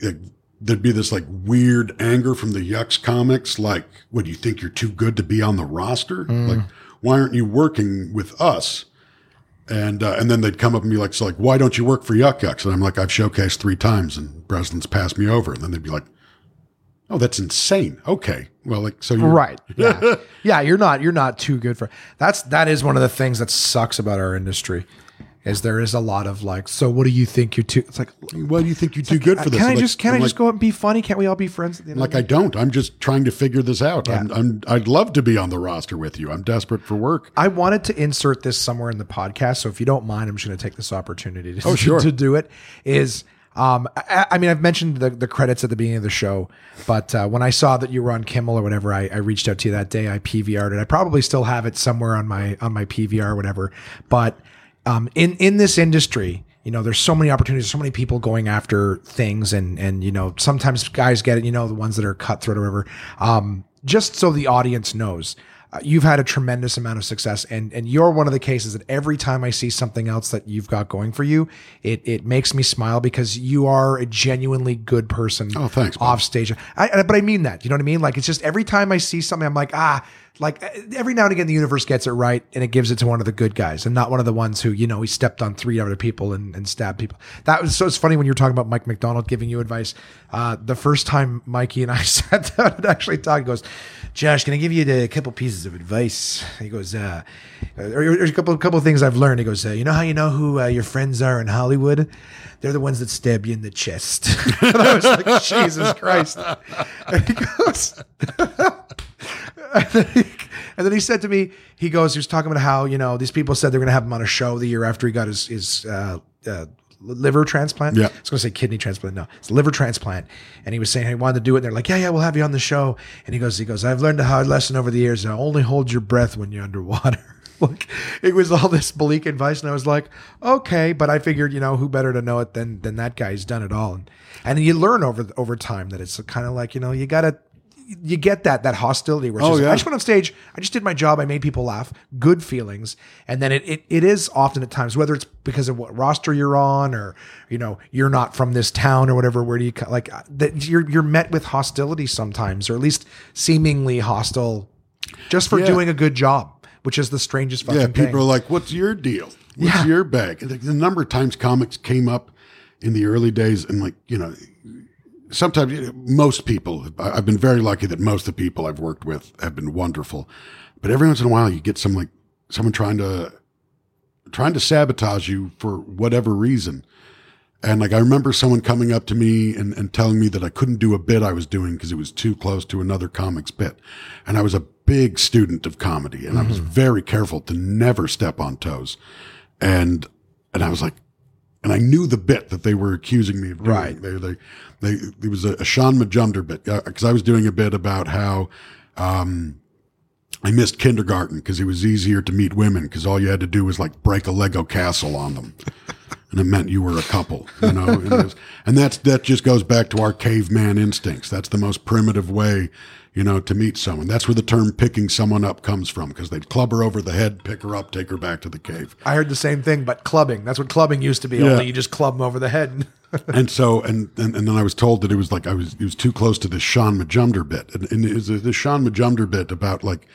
it, there'd be this like weird anger from the Yucks comics. Like, what do you think you're too good to be on the roster? Like, why aren't you working with us? And, uh, and then they'd come up and be like, so like, why don't you work for Yuck Yucks? And I'm like, I've showcased three times and Breslin's passed me over. And then they'd be like, oh, that's insane. Okay. Well, like, so you're Right. Yeah. yeah. You're not. You're not too good for. That's that is one of the things that sucks about our industry, is there is a lot of like. So what do you think you're too? It's like. Why do you think you're too good for this? Can I like- just can I'm just like- go out and be funny? Can't we all be friends? At the end Like I don't. I'm just trying to figure this out. I'm, Yeah. I'm. I'd love to be on the roster with you. I'm desperate for work. I wanted to insert this somewhere in the podcast, so if you don't mind, I'm just going to take this opportunity to, Oh, sure. to do it. Is um, I, I mean, I've mentioned the, the credits at the beginning of the show, but uh, when I saw that you were on Kimmel or whatever, I, I reached out to you that day. I PVR'd it. I probably still have it somewhere on my on my PVR or whatever. But um, in in this industry, you know, there's so many opportunities, so many people going after things, and and you know, sometimes guys get it. You know, the ones that are cutthroat or whatever. Um, just so the audience knows, uh, you've had a tremendous amount of success, and and you're one of the cases that every time I see something else that you've got going for you, it it makes me smile because you are a genuinely good person. Oh, thanks, man. Off stage, I, I- but I mean that. You know what I mean? Like it's just every time I see something, I'm like, ah, like uh, every now and again, the universe gets it right, and it gives it to one of the good guys, and not one of the ones who you know he stepped on three other people and, and stabbed people. That was so. It's funny when you were talking about Mike MacDonald giving you advice. Uh, the first time Mikey and I sat down and actually talked, goes, "Josh, can I give you a couple pieces of advice?" He goes, uh, "There's a couple couple of things I've learned." He goes, uh, "You know how you know who uh, your friends are in Hollywood? They're the ones that stab you in the chest." and I was like, "Jesus Christ!" And he goes. and, then he, and then he said to me, he goes, he was talking about how, you know, these people said they're going to have him on a show the year after he got his, his, uh, uh, liver transplant. Yeah. I was going to say kidney transplant. No, it's liver transplant. And he was saying he wanted to do it. And they're like, yeah, yeah, we'll have you on the show. And he goes, he goes, I've learned a hard lesson over the years. Now only hold your breath when you're underwater. like it was all this bleak advice. And I was like, okay, but I figured, you know, who better to know it than, than that guy who's done it all. And, and you learn over, over time that it's kind of like, you know, you got to, you get that that hostility where it's Oh, just, yeah. I just went on stage, I just did my job, I made people laugh, good feelings, and then it, it it is often at times whether it's because of what roster you're on or you know you're not from this town or whatever. Where do you like uh, that you're you're met with hostility sometimes, or at least seemingly hostile, just for Yeah. doing a good job, which is the strangest fucking Yeah, thing. people are like, "What's your deal? What's Yeah. your bag?" The number of times comics came up in the early days, and like you know, sometimes you know, most people. I've been very lucky that most of the people I've worked with have been wonderful, but every once in a while you get some like someone trying to trying to sabotage you for whatever reason. And like I remember someone coming up to me and, and telling me that I couldn't do a bit I was doing because it was too close to another comic's bit. And I was a big student of comedy and I was mm-hmm. very careful to never step on toes. And and I was like, and I knew the bit that they were accusing me of doing. Right. They they they it was a, a Shaun Majumder bit because I was doing a bit about how um, I missed kindergarten because it was easier to meet women because all you had to do was like break a Lego castle on them. And it meant you were a couple, you know, and, was- and that's that just goes back to our caveman instincts. That's the most primitive way, you know, to meet someone. That's where the term "picking someone up" comes from because they'd club her over the head, pick her up, take her back to the cave. I heard the same thing, but clubbing. That's what clubbing used to be. Yeah. Only you just club them over the head. and so and, and and then I was told that it was like I was it was too close to the Shaun Majumder bit, and, and it was the Shaun Majumder bit about like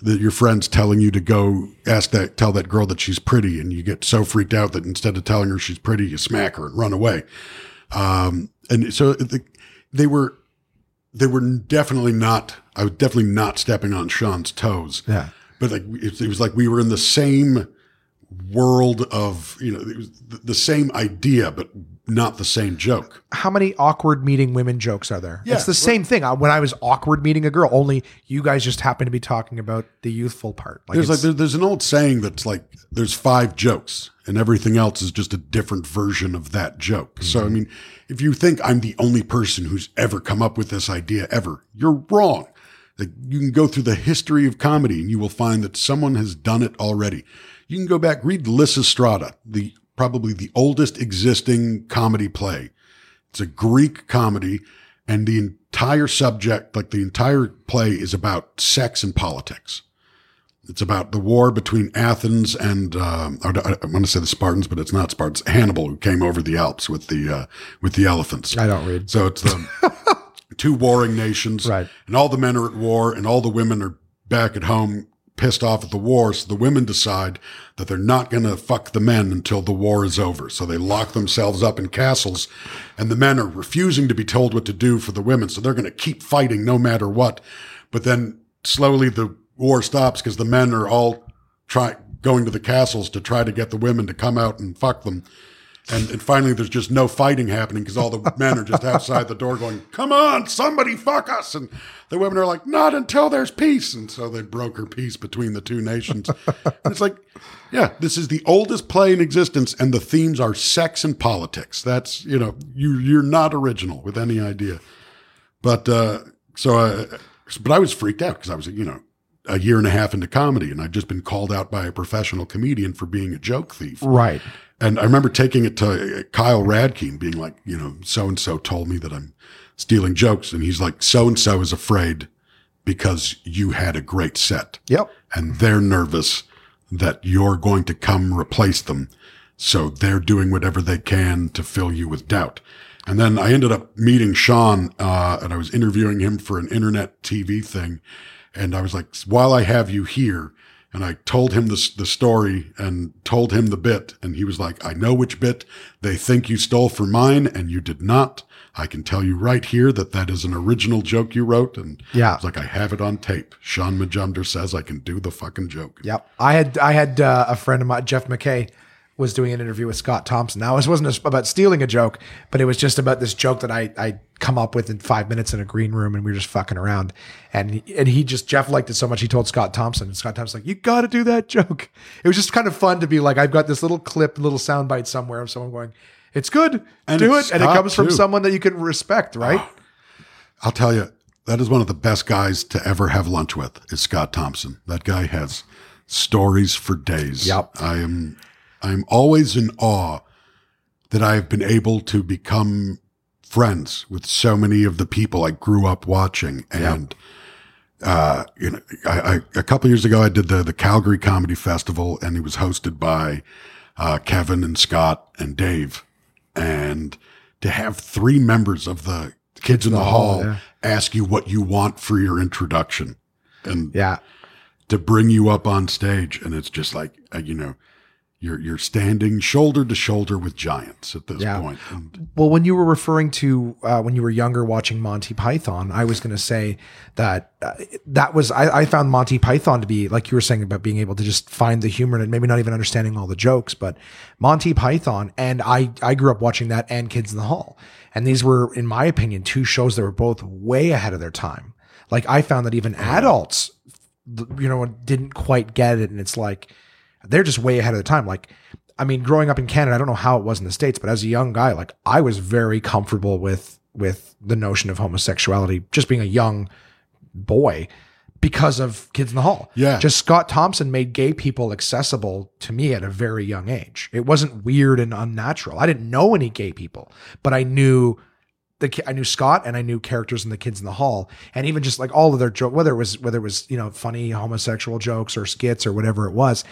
that your friends telling you to go ask that tell that girl that she's pretty, and you get so freaked out that instead of telling her she's pretty, you smack her and run away. Um, and so the, they were they were definitely not. I was definitely not stepping on Shaun's toes. Yeah. but like it, it was like we were in the same world of you know it was the, the same idea but not the same joke how many awkward meeting women jokes are there? Yeah, it's the same thing. When I was awkward meeting a girl, only you guys just happen to be talking about the youthful part. Like there's like there, there's an old saying that's like there's five jokes and everything else is just a different version of that joke so i mm-hmm. mean if you think i'm the only person who's ever come up with this idea ever you're wrong like you can go through the history of comedy and you will find that someone has done it already you can go back read lysistrata the probably the oldest existing comedy play it's a Greek comedy, and the entire subject, like the entire play, is about sex and politics. It's about the war between Athens and um, I, I want to say the Spartans, but it's not Spartans. Hannibal, who came over the Alps with the uh, with the elephants. I don't read. So it's the two warring nations, Right. And all the men are at war, and all the women are back at home, pissed off at the war. So the women decide that they're not going to fuck the men until the war is over. So they lock themselves up in castles, and the men are refusing to be told what to do for the women. So they're going to keep fighting no matter what. But then slowly the war stops because the men are all try going to the castles to try to get the women to come out and fuck them. And, and finally, there's just no fighting happening because all the men are just outside the door going, "Come on, somebody fuck us!" And the women are like, "Not until there's peace." And so they broker peace between the two nations. and it's like, yeah, this is the oldest play in existence, and the themes are sex and politics. That's you know, you you're not original with any idea. But uh, so, uh, but I was freaked out because I was you know a year and a half into comedy, and I'd just been called out by a professional comedian for being a joke thief. Right. And I remember taking it to Kyle Radke and being like, you know, so and so told me that I'm stealing jokes. And he's like, so and so is afraid because you had a great set Yep. and they're nervous that you're going to come replace them. So they're doing whatever they can to fill you with doubt. And then I ended up meeting Shaun, uh, and I was interviewing him for an internet TV thing. And I was like, while I have you here, and I told him the, the story and told him the bit. And he was like, I know which bit they think you stole from mine and you did not. I can tell you right here that that is an original joke you wrote. And Yeah. I was like, I have it on tape. Shaun Majumder says I can do the fucking joke. Yep. I had I had uh, a friend of mine, Jeff McKay, was doing an interview with Scott Thompson. Now, this wasn't about stealing a joke, but it was just about this joke that I I come up with in five minutes in a green room, and we were just fucking around. And he, and he just Jeff liked it so much he told Scott Thompson, and Scott Thompson's like, "You got to do that joke." It was just kind of fun to be like, I've got this little clip, little soundbite somewhere of someone going, "It's good, And do it," and it Scott, comes from someone that you can respect, right? I'll tell you, that is one of the best guys to ever have lunch with is Scott Thompson. That guy has stories for days. Yep. I am I'm always in awe that I have been able to become friends with so many of the people I grew up watching. And uh, you know, I, I a couple years ago I did the the Calgary Comedy Festival and it was hosted by uh, Kevin and Scott and Dave. And to have three members of the Kids in the, Hall, yeah. ask you what you want for your introduction and Yeah. to bring you up on stage. And it's just like, uh, you know, you're, you're standing shoulder to shoulder with giants at this Yeah. point. And Well, when you were referring to uh, when you were younger watching Monty Python, I was going to say that uh, that was I, I found Monty Python to be like you were saying about being able to just find the humor and maybe not even understanding all the jokes, but Monty Python and I I grew up watching that and Kids in the Hall, and these were, in my opinion, two shows that were both way ahead of their time. Like I found that even adults, you know, didn't quite get it, and it's like they're just way ahead of the time. Like, I mean, growing up in Canada, I don't know how it was in the States, but as a young guy, like I was very comfortable with with the notion of homosexuality, just being a young boy because of Kids in the Hall. Yeah. Just Scott Thompson made gay people accessible to me at a very young age. It wasn't weird and unnatural. I didn't know any gay people, but I knew the I knew Scott and I knew characters in the Kids in the Hall, and even just like all of their joke, whether it was whether it was you know funny homosexual jokes or skits or whatever it was,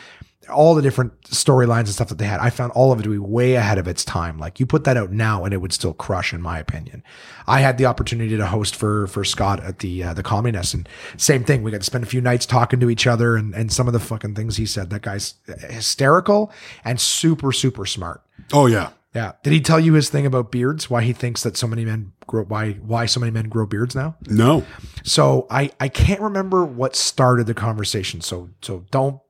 all the different storylines and stuff that they had. I found all of it to be way ahead of its time. Like you put that out now, and it would still crush, in my opinion. I had the opportunity to host for for Scott at the uh, the Comedy Nest, and same thing. We got to spend a few nights talking to each other, and and some of the fucking things he said. That guy's hysterical and super super smart. oh yeah. Yeah. Did he tell you his thing about beards? Why he thinks that so many men grow why why so many men grow beards now? No. So I I can't remember what started the conversation. So so don't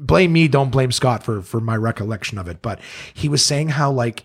blame me, don't blame Scott for for my recollection of it. But he was saying how like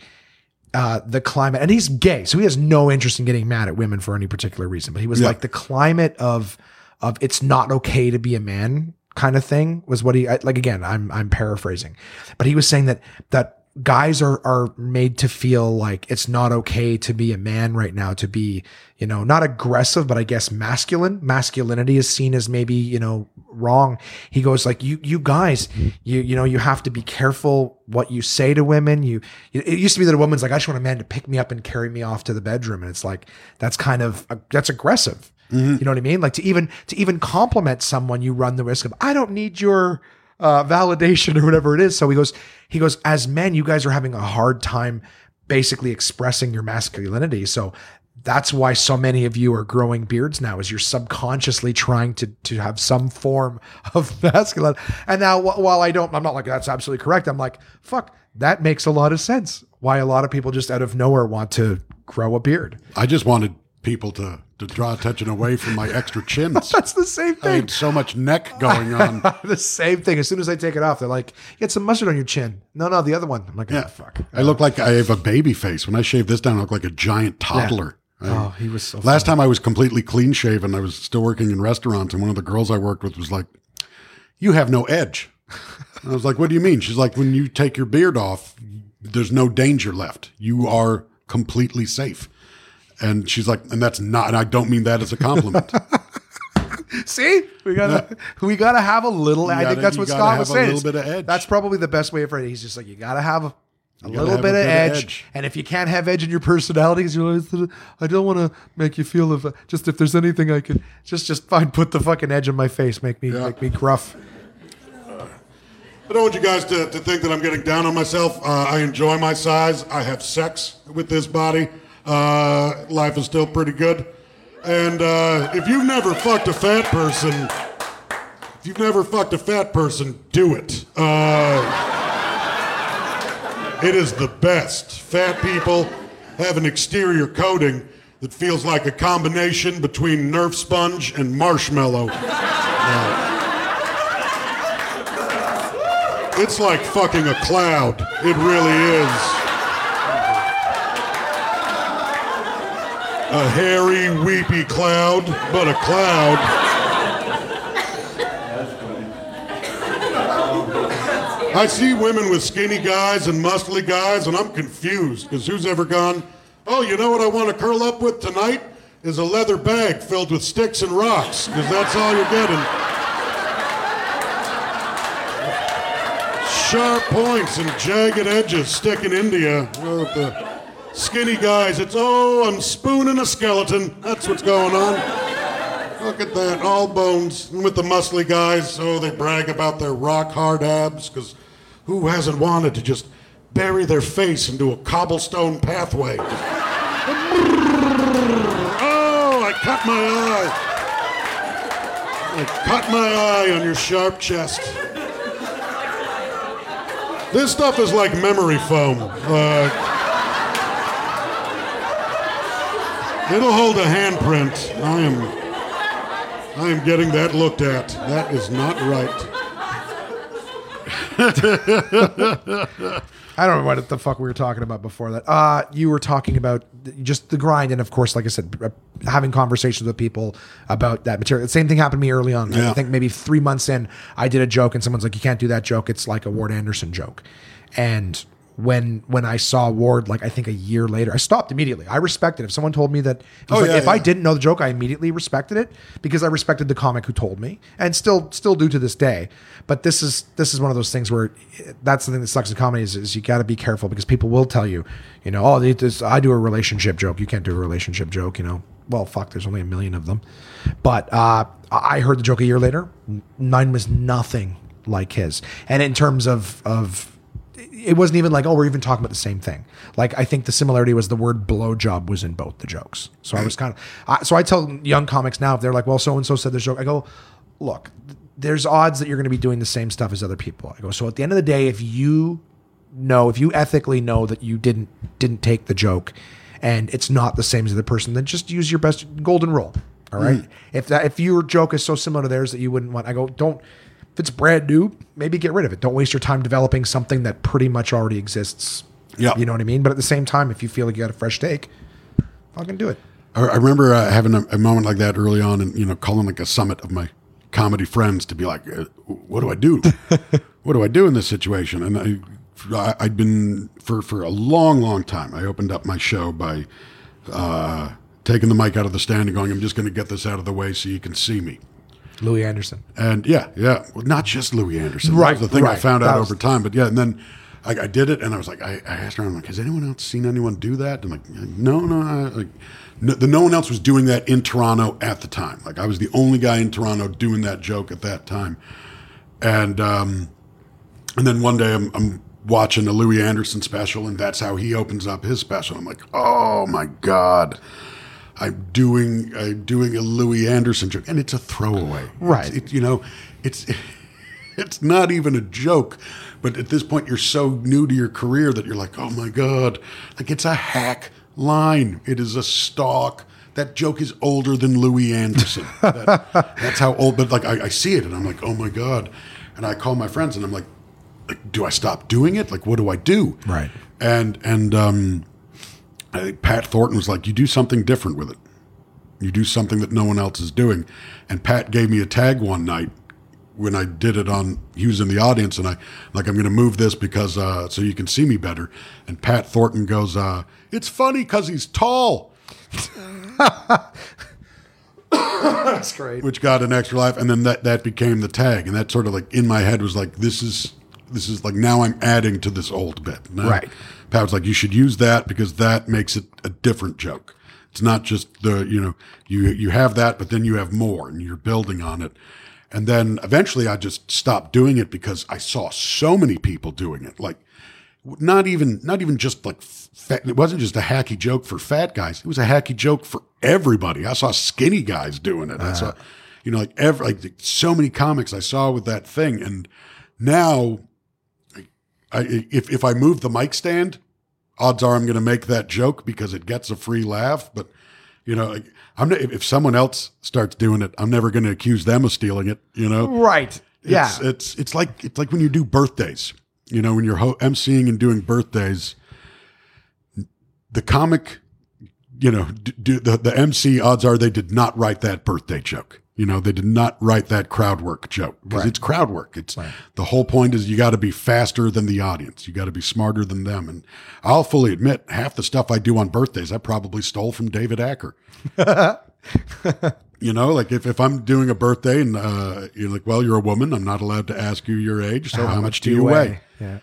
uh the climate and he's gay, so he has no interest in getting mad at women for any particular reason. But he was Yeah. like the climate of of it's not okay to be a man kind of thing was what he like again I'm I'm paraphrasing. But he was saying that that guys are are made to feel like it's not okay to be a man right now to be you know not aggressive but i guess masculine. Masculinity is seen as maybe you know wrong. He goes like you you guys you you know you have to be careful what you say to women. You it used to be that a woman's like i just want a man to pick me up and carry me off to the bedroom and it's like that's kind of uh, that's aggressive. Mm-hmm. You know what i mean? Like to even to even compliment someone you run the risk of i don't need your uh, validation or whatever it is. So he goes, he goes, as men, you guys are having a hard time basically expressing your masculinity. So that's why so many of you are growing beards now is you're subconsciously trying to to have some form of masculine. And now wh- while I don't, I'm not like that's absolutely correct. I'm like, fuck, that makes a lot of sense. Why a lot of people just out of nowhere want to grow a beard. I just wanted people to, to draw attention away from my extra chins. That's the same thing. I had so much neck going on. the same thing. As soon as I take it off, they're like, "Get some mustard on your chin." No, no, the other one. I'm like, ah, Yeah. "Oh fuck." I look like I have a baby face. When I shave this down, I look like a giant toddler. I- Oh, he was so. Last time I was completely clean shaven, I was still working in restaurants, and one of the girls I worked with was like, You have no edge. And I was like, What do you mean? She's like, When you take your beard off, there's no danger left. You are completely safe. And she's like, And that's not, and I don't mean that as a compliment. See, we gotta we gotta have a little. I think that's what Scott was a saying. little bit of edge. That's probably the best way for it. He's just like, you gotta have A gotta little have bit a of bit of edge. edge. and if you can't have edge in your personality, 'cause you're like, I don't want to make you feel if just if there's anything I could just just fine put the fucking edge in my face, make me Yeah. make me gruff. I don't want you guys to, to think that I'm getting down on myself. Uh, I enjoy my size. I have sex with this body. Uh, life is still pretty good. And uh, if you've never fucked a fat person, if you've never fucked a fat person, do it. Uh, it is the best. Fat people have an exterior coating that feels like a combination between Nerf sponge and marshmallow. It's like fucking a cloud. It really is. A hairy, weepy cloud, but a cloud. I see women with skinny guys and muscly guys, and I'm confused because who's ever gone, oh, you know what I want to curl up with tonight? Is a leather bag filled with sticks and rocks, because that's all you're getting. sharp points and jagged edges sticking into you. Skinny guys, it's oh, I'm spooning a skeleton. That's what's going on. Look at that, all bones. And with the muscly guys, oh, they brag about their rock hard abs, because who hasn't wanted to just bury their face into a cobblestone pathway? Oh, I cut my eye. I cut my eye on your sharp chest. This stuff is like memory foam. Uh, it'll hold a handprint. I am, I am getting that looked at. That is not right. I don't know what the fuck we were talking about before that. Uh, you were talking about just the grind, and of course, like I said, uh, having conversations with people about that material. The same thing happened to me early on. I think maybe three months in, I did a joke, and someone's like, "You can't do that joke. It's like a Ward Anderson joke." And when when I saw Ward, like I think a year later, I stopped immediately. I respected if someone told me that. If, Oh, like, yeah, if I didn't know the joke, I immediately respected it because I respected the comic who told me, and still still do to this day. But this is this is one of those things where that's the thing that sucks in comedy is, is you got to be careful because people will tell you, you know, oh, this, I do a relationship joke. You can't do a relationship joke. You know, well, fuck, there's only a million of them. But uh, I heard the joke a year later. Mine was nothing like his, and in terms of of it wasn't even like, oh, we're even talking about the same thing. Like, I think the similarity was the word blowjob was in both the jokes. So I was kind of, I, so I tell young comics now, if they're like, well, so and so said this joke, I go, look, there's odds that you're going to be doing the same stuff as other people. I go, so at the end of the day, if you know, if you ethically know that you didn't didn't take the joke, and it's not the same as the person, then just use your best golden rule. All right. Mm. If that if your joke is so similar to theirs that you wouldn't want, I go, don't. If it's brand new, maybe get rid of it. Don't waste your time developing something that pretty much already exists. Yeah. You know what I mean? But at the same time, if you feel like you got a fresh take, fucking do it. I I remember uh, having a, a moment like that early on, and you know, calling like a summit of my comedy friends to be like, uh, "What do I do? what do I do in this situation?" And I, I, I'd been for for a long, long time. I opened up my show by uh, taking the mic out of the stand and going, "I'm just going to get this out of the way so you can see me." Louie Anderson. And yeah, yeah, well, not just Louie Anderson. Right, That was the thing I found out was- over time. But yeah, and then I, I did it, and I was like, I, I asked around, like, has anyone else seen anyone do that? And like, no, no, I, like, no, the, no one else was doing that in Toronto at the time. Like, I was the only guy in Toronto doing that joke at that time. And um, and then one day I'm, I'm watching a Louie Anderson special, and that's how he opens up his special. I'm like, oh my god. I'm doing I'm doing a Louie Anderson joke, and it's a throwaway. Right. It's- it- you know, it's it's not even a joke. But at this point, you're so new to your career that you're like, oh my god, like it's a hack line. It is a stalk. That joke is older than Louie Anderson. That- that's how old. But like, I, I see it, and I'm like, oh my god. And I call my friends, and I'm like, like, do I stop doing it? Like, what do I do? Right. And and um, I think Pat Thornton was like, you do something different with it. You do something that no one else is doing. And Pat gave me a tag one night when I did it on. He was in the audience, and I like I'm going to move this because uh, so you can see me better. And Pat Thornton goes, uh, "It's funny because he's tall." That's great. which got an extra laugh, and then that that became the tag, and that sort of like in my head was like, this is this is like now I'm adding to this old bit. Now, Right. Pat's like, you should use that because that makes it a different joke. It's not just the, you know, you, you have that, but then you have more and you're building on it. And then eventually I just stopped doing it because I saw so many people doing it. Like not even, not even just like fat, it wasn't just a hacky joke for fat guys. It was a hacky joke for everybody. I saw skinny guys doing it. I saw, ah. you know, like every, like so many comics I saw with that thing. And now I, if if I move the mic stand, odds are I'm going to make that joke because it gets a free laugh. But you know, I'm not, if someone else starts doing it, I'm never going to accuse them of stealing it. You know, Right. Yeah. It's, it's it's like it's like when you do birthdays. You know, when you're ho- emceeing and doing birthdays, the comic, you know, d- do, the the MC odds are they did not write that birthday joke. You know, they did not write that crowd work joke because it's crowd work. It's the whole point is you got to be faster than the audience. You got to be smarter than them. And I'll fully admit, half the stuff I do on birthdays, I probably stole from David Acer. You know, like if, if I'm doing a birthday and uh, you're like, well, you're a woman, I'm not allowed to ask you your age. So how, much do you weigh? Yeah.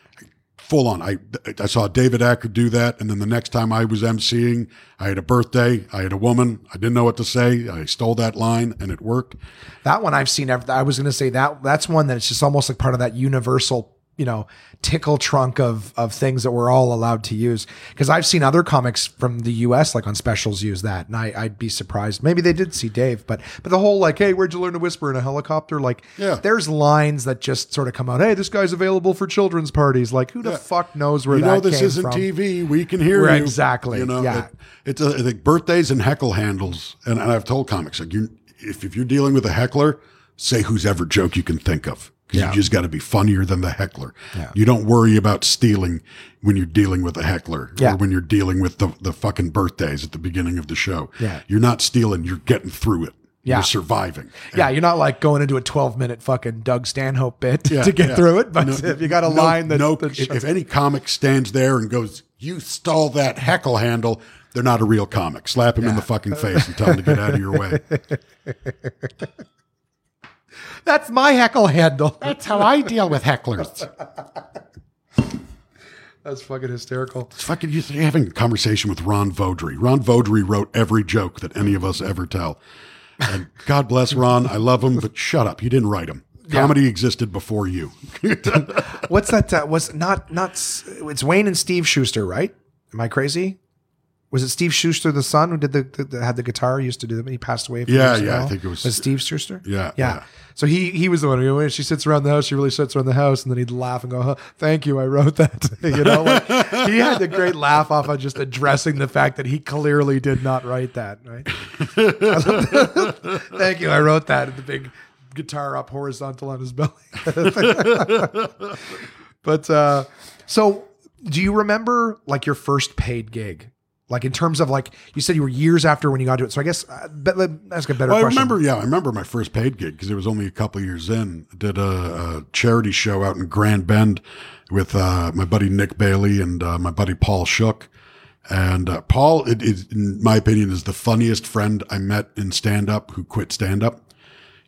Full on. I I saw David Acer do that, and then the next time I was emceeing, I had a birthday. I had a woman. I didn't know what to say. I stole that line, and it worked. That one I've seen. I was going to say that that's one that's just almost like part of that universal, you know, tickle trunk of of things that we're all allowed to use. Because I've seen other comics from the U.S. like on specials use that, and I, I'd be surprised. Maybe they did see Dave, but but the whole like, hey, where'd you learn to whisper in a helicopter? Like, Yeah. there's lines that just sort of come out. Hey, this guy's available for children's parties. Like, who the fuck knows where You know, this isn't from? TV. We can hear Right, you. exactly. You know, Yeah. it- it's a, like birthdays and heckle handles. And, and I've told comics like, you, if if you're dealing with a heckler, say whose ever joke you can think of. Yeah. You just got to be funnier than the heckler. Yeah. You don't worry about stealing when you're dealing with a heckler Yeah. or when you're dealing with the, the fucking birthdays at the beginning of the show. Yeah. You're not stealing. You're getting through it. Yeah. You're surviving. Yeah, you're not like going into a 12 minute fucking Doug Stanhope bit Yeah, to get yeah. through it, but No, if you got a no- line that, no, that if, if any comic stands there and goes, "You stole that heckle handle," they're not a real comic. Slap him in the fucking face and tell him to get out of your way. that's my heckle handle. That's how I deal with hecklers. That's fucking hysterical. It's fucking you're having a conversation with Ron Vaudry. Ron Vaudry wrote every joke that any of us ever tell. And God bless Ron. I love him, but shut up. You didn't write him. Comedy existed before you. What's that? Uh, was not not. It's Wayne and Steve Schuster, right? Am I crazy? Was it Steve Schuster, the son, who did the, the, the- had the guitar? Used to do them. He passed away. a few Yeah, yeah, I think it was- was Steve Schuster. Yeah, yeah. yeah. So he he was the one who she sits around the house, she really sits around the house, and then he'd laugh and go, huh, "Thank you, I wrote that." you know, like, he had the great laugh off of just addressing the fact that he clearly did not write that. Right? Thank you, I wrote that. And the big guitar up horizontal on his belly. But uh so do you remember like your first paid gig? Like in terms of like you said you were years after when you got to it. So I guess uh, but let ask a better Well, I question. remember, yeah, I remember my first paid gig because it was only a couple years in. I did a, a charity show out in Grand Bend with uh, my buddy Nick Bailey and uh, my buddy Paul Shook. And uh, Paul, it is, in my opinion, is the funniest friend I met in stand up who quit stand up.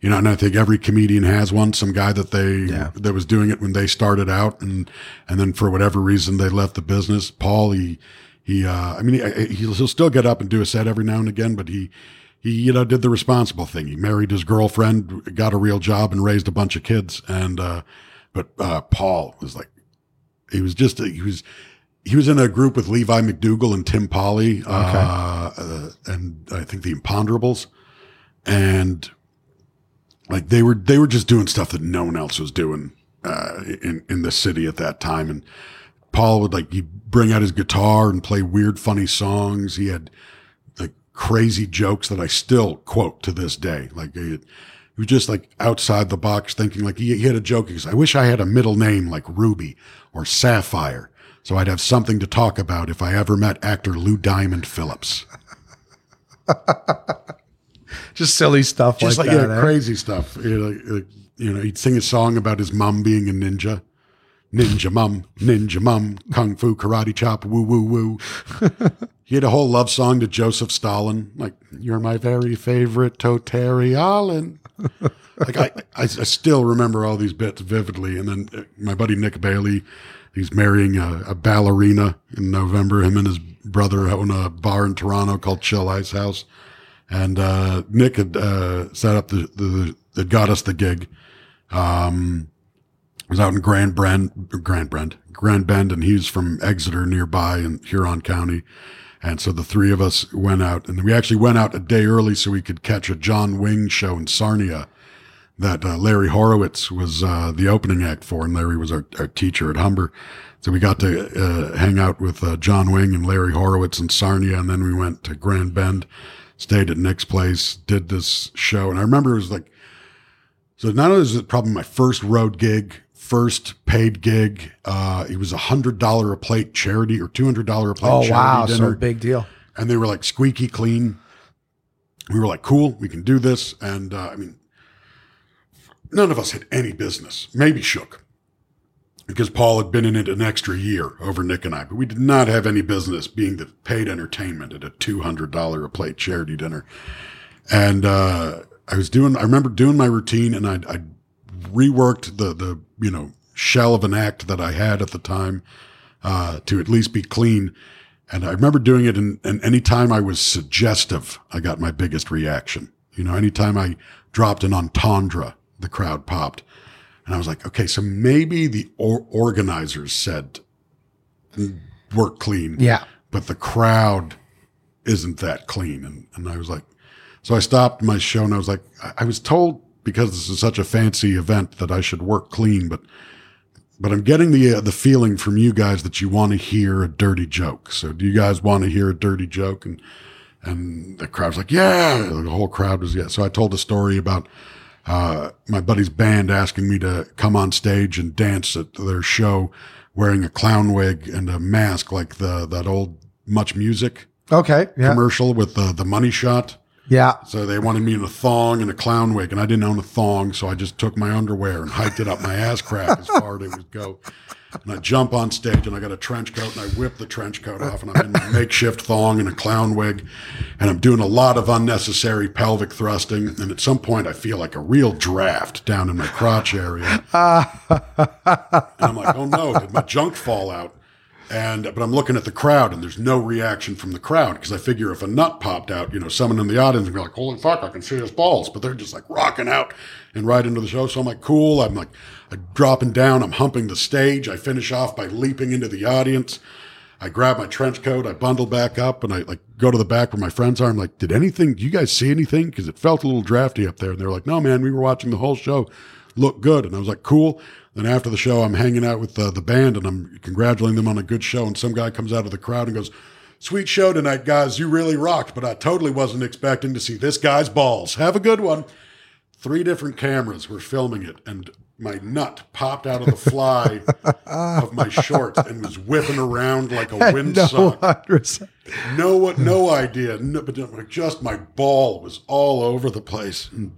You know, and I think every comedian has one, some guy that they that was doing it when they started out, and and then for whatever reason they left the business. Paul, he he, uh, I mean, he, he'll still get up and do a set every now and again, but he he you know did the responsible thing. He married his girlfriend, got a real job, and raised a bunch of kids. And uh, but uh, Paul was like, he was just he was he was in a group with Levi MacDougall and Tim Polly, uh, uh, and I think the Imponderables, and like they were they were just doing stuff that no one else was doing uh, in in the city at that time. And Paul would like he'd bring out his guitar and play weird, funny songs. He had like crazy jokes that I still quote to this day. Like he, he was just like outside the box, thinking like he, he had a joke. He goes, "I wish I had a middle name like Ruby or Sapphire." So I'd have something to talk about if I ever met actor Lou Diamond Phillips. just silly stuff just like, like, that. yeah, eh? crazy stuff. You know, like, like, you know, he'd sing a song about his mom being a ninja. Ninja mum, ninja mum, kung fu, karate chop, woo woo woo. he had a whole love song to Joseph Stalin, like "You're my very favorite Totari Allen." like I, I, I still remember all these bits vividly. And then uh, my buddy Nick Bailey, he's marrying a, a ballerina in November. Him and his brother own a bar in Toronto called Chill Ice House. And uh, Nick had uh, set up the, the that got us the gig. Um, was out in Grand Brand, Grand Brand, Grand Bend, and he's from Exeter nearby in Huron County. And so the three of us went out, and we actually went out a day early so we could catch a John Wing show in Sarnia that uh, Larry Horowitz was uh, the opening act for, and Larry was our, our teacher at Humber. So we got to uh, hang out with uh, John Wing and Larry Horowitz in Sarnia, and then we went to Grand Bend, stayed at Nick's place, did this show, and I remember it was like, so not only is it probably my first road gig, first paid gig, uh, it was a hundred dollar a plate charity or two hundred dollar a plate Oh charity wow, dinner so big deal. and they were like squeaky clean. We were like, cool, we can do this. And uh, I mean, none of us had any business, maybe shook because Paul had been in it an extra year over Nick and I, but we did not have any business being the paid entertainment at a $200 a plate charity dinner. And, uh, I was doing, I remember doing my routine and I, I reworked the, the, you know, shell of an act that I had at the time, uh, to at least be clean. And I remember doing it and, and anytime I was suggestive, I got my biggest reaction. You know, anytime I dropped an entendre, the crowd popped. And I was like, okay, so maybe the or- organizers said work clean. Yeah. But the crowd isn't that clean. And, and I was like, so I stopped my show and I was like, I, I was told because this is such a fancy event that I should work clean, but but I'm getting the uh, the feeling from you guys that you want to hear a dirty joke. So do you guys want to hear a dirty joke? And and the crowd's like, yeah. The whole crowd was yeah. So I told a story about uh, my buddy's band asking me to come on stage and dance at their show wearing a clown wig and a mask like the that old Much Music Okay. Yeah. commercial with the the money shot. Yeah. So they wanted me in a thong and a clown wig, and I didn't own a thong, so I just took my underwear and hiked it up my ass crack as far as it would go. And I jump on stage, and I got a trench coat, and I whip the trench coat off, and I'm in my makeshift thong and a clown wig, and I'm doing a lot of unnecessary pelvic thrusting. And at some point, I feel like a real draft down in my crotch area. and I'm like, oh no, did my junk fall out? And but I'm looking at the crowd, and there's no reaction from the crowd because I figure if a nut popped out, you know, someone in the audience would be like, "Holy fuck, I can see his balls!" But they're just like rocking out and right into the show. So I'm like, "Cool." I'm like, I'm dropping down. I'm humping the stage. I finish off by leaping into the audience. I grab my trench coat. I bundle back up, and I like go to the back where my friends are. I'm like, "Did anything? Do you guys see anything?" Because it felt a little drafty up there. And they're like, "No, man, we were watching the whole show. Look good." And I was like, "Cool." Then after the show, I'm hanging out with uh, the band and I'm congratulating them on a good show. And some guy comes out of the crowd and goes, Sweet show tonight, guys. You really rocked, but I totally wasn't expecting to see this guy's balls. Have a good one. Three different cameras were filming it, and my nut popped out of the fly of my shorts and was whipping around like a windsock. 100%. No, no idea. No, but just my ball was all over the place. And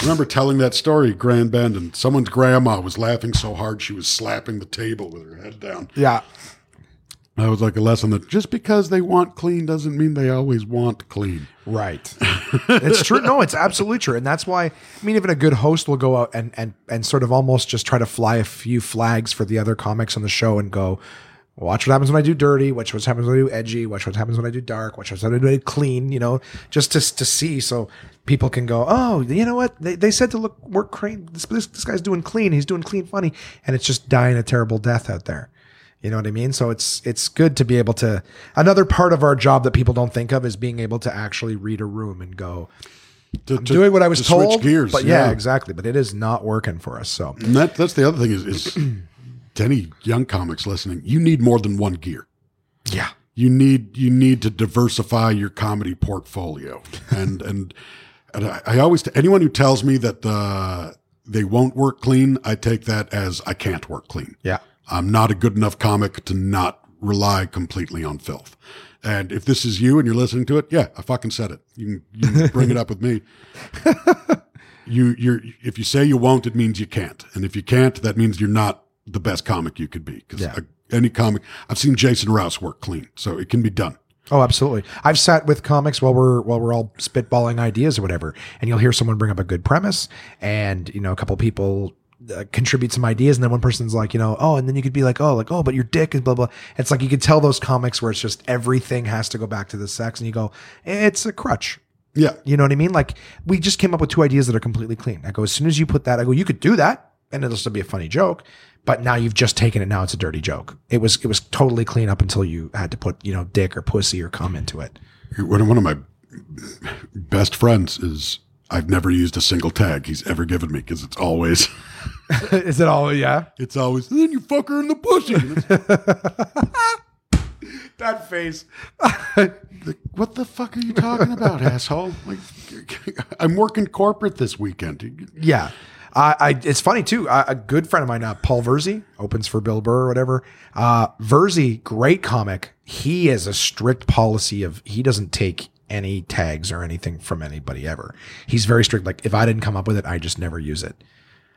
remember telling that story Grand Bend, and someone's grandma was laughing so hard she was slapping the table with her head down. Yeah. That was like a lesson that just because they want clean doesn't mean they always want clean. Right. it's true. No, it's absolutely true. And that's why, I mean, even a good host will go out and, and, and sort of almost just try to fly a few flags for the other comics on the show and go, watch what happens when I do dirty, watch what happens when I do edgy, watch what happens when I do dark, watch what happens when I do clean, you know, just to, to see so people can go, oh, you know what? They, they said to look, work clean. This, this, this guy's doing clean. He's doing clean funny. And it's just dying a terrible death out there. You know what I mean? So it's it's good to be able to another part of our job that people don't think of is being able to actually read a room and go To, to- doing what I was to switch told. gears, but yeah. exactly. But it is not working for us. So And that, that's the other thing is, is to any young comics listening, you need more than one gear. yeah, you need you need to diversify your comedy portfolio. And and, and I, I always anyone who tells me that uh, they won't work clean i take that as i can't work clean. Yeah, i'm not a good enough comic to not rely completely on filth. And if this is you and you're listening to it yeah i fucking said it. You can, you can bring it up with me. You you're if you say you won't it means you can't. And if you can't that means you're not the best comic you could be because Yeah. any comic i've seen jason rouse work clean so it can be done Oh, absolutely. I've sat with comics while we're while we're all spitballing ideas or whatever, and you'll hear someone bring up a good premise, and you know a couple people uh, contribute some ideas, and then one person's like, you know, oh, and then you could be like, oh, like oh, but your dick is blah blah. It's like you could tell those comics where it's just everything has to go back to the sex, and you go, it's a crutch. Yeah. You know what I mean? Like we just came up with two ideas that are completely clean. I go, as soon as you put that, I go, you could do that, and it'll still be a funny joke. But now you've just taken it. Now it's a dirty joke. It was it was totally clean up until you had to put you know dick or pussy or cum into it. One of my best friends is I've never used a single tag he's ever given me because it's always Is it all? Yeah. it's always then you fuck her in the pussy. That face. what the fuck are you talking about, asshole? Like I'm working corporate this weekend. Yeah. I, I, it's funny too. Uh, a good friend of mine, uh, Paul Verzi, opens for Bill Burr or whatever. Uh, Verzi, great comic. He has a strict policy of he doesn't take any tags or anything from anybody ever. He's very strict. Like if I didn't come up with it, I just never use it.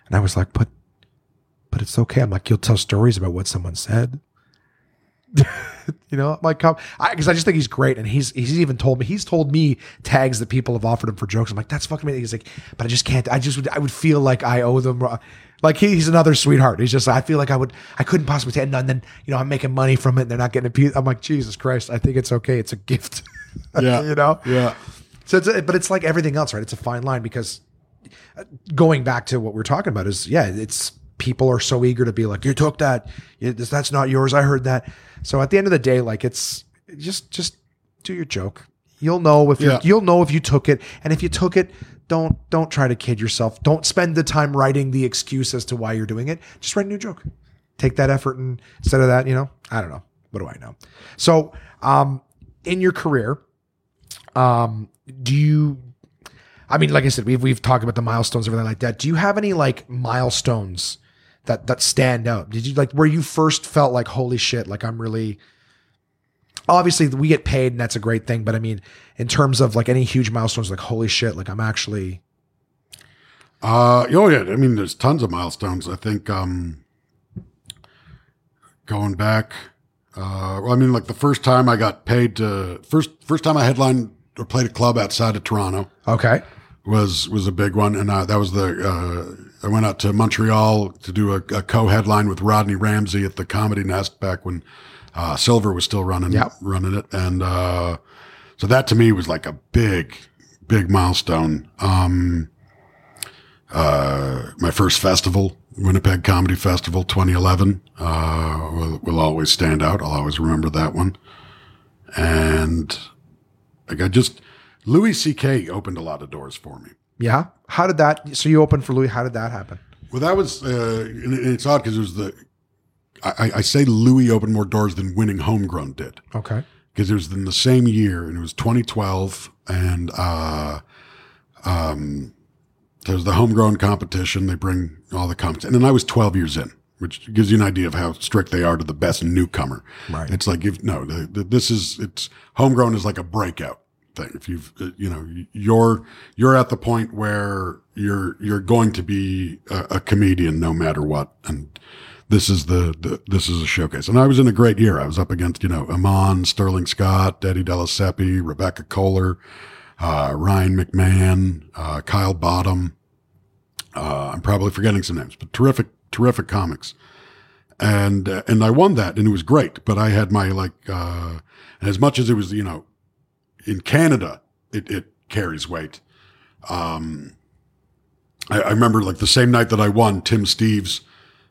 And I was like, but, but it's okay. I'm like, you'll tell stories about what someone said. you know, I'm like, because I, just think he's great, and he's he's even told me he's told me tags that people have offered him for jokes. I'm like, that's fucking me. He's like, but I just can't. I just would I would feel like I owe them. Like he, he's another sweetheart. He's just I feel like I would I couldn't possibly take. And then you know I'm making money from it. and They're not getting a piece. I'm like Jesus Christ. I think it's okay. It's a gift. Yeah. you know. Yeah. So it's a, but it's like everything else, right? It's a fine line because uh, going back to what we're talking about is yeah, it's people are so eager to be like you took that, that's not yours. I heard that. So at the end of the day, like it's just just do your joke. You'll know if you Yeah. you'll know if you took it, and if you took it, don't don't try to kid yourself. Don't spend the time writing the excuse as to why you're doing it. Just write a new joke. Take that effort, and instead of that, you know, I don't know. What do I know? So, um, in your career, um, do you? I mean, like I said, we've we've talked about the milestones, everything like that. Do you have any like milestones that that stand out? Did you like where you first felt like, holy shit, like I'm really obviously we get paid and that's a great thing, but I mean, in terms of like any huge milestones, like holy shit, like I'm actually Uh, oh yeah. I mean, there's tons of milestones. I think um, going back. Uh, well, I mean, like the first time I got paid to first first time I headlined or played a club outside of Toronto okay. Was was a big one, and uh, that was the. Uh, I went out to Montreal to do a, a co-headline with Rodney Ramsey at the Comedy Nest back when uh, Silver was still running Yep. running it, and uh, so that to me was like a big big milestone. Um, uh, my first festival, Winnipeg Comedy Festival, 2011, uh, will, will always stand out. I'll always remember that one. And like I just Louis C.K. opened a lot of doors for me. Yeah. How did that? So you opened for Louis. How did that happen? Well, that was, uh, and it's odd because it was the, I, I say Louis opened more doors than winning homegrown did Okay. because it was in the same year and it was 2012 and, uh, um, there's the homegrown competition. They bring all the comps. And then I was 12 years in, which gives you an idea of how strict they are to the best newcomer. Right. It's like, if no, the, the, this is, it's homegrown is like a breakout thing. If you've, uh, you know, you're, you're at the point where you're, you're going to be a, a comedian no matter what. And this is the, the, this is a showcase. And I was in a great year. I was up against, you know, Amon, Sterling Scott, Eddie Della Siepe, Rebecca Kohler, uh, Ryan McMahon, uh, Kyle Bottom. Uh, I'm probably forgetting some names, but terrific, terrific comics. And, uh, and I won that and it was great, but I had my like, uh, as much as it was, you know, in Canada, it, it carries weight. Um, I, I remember like the same night that I won, Tim Steeves,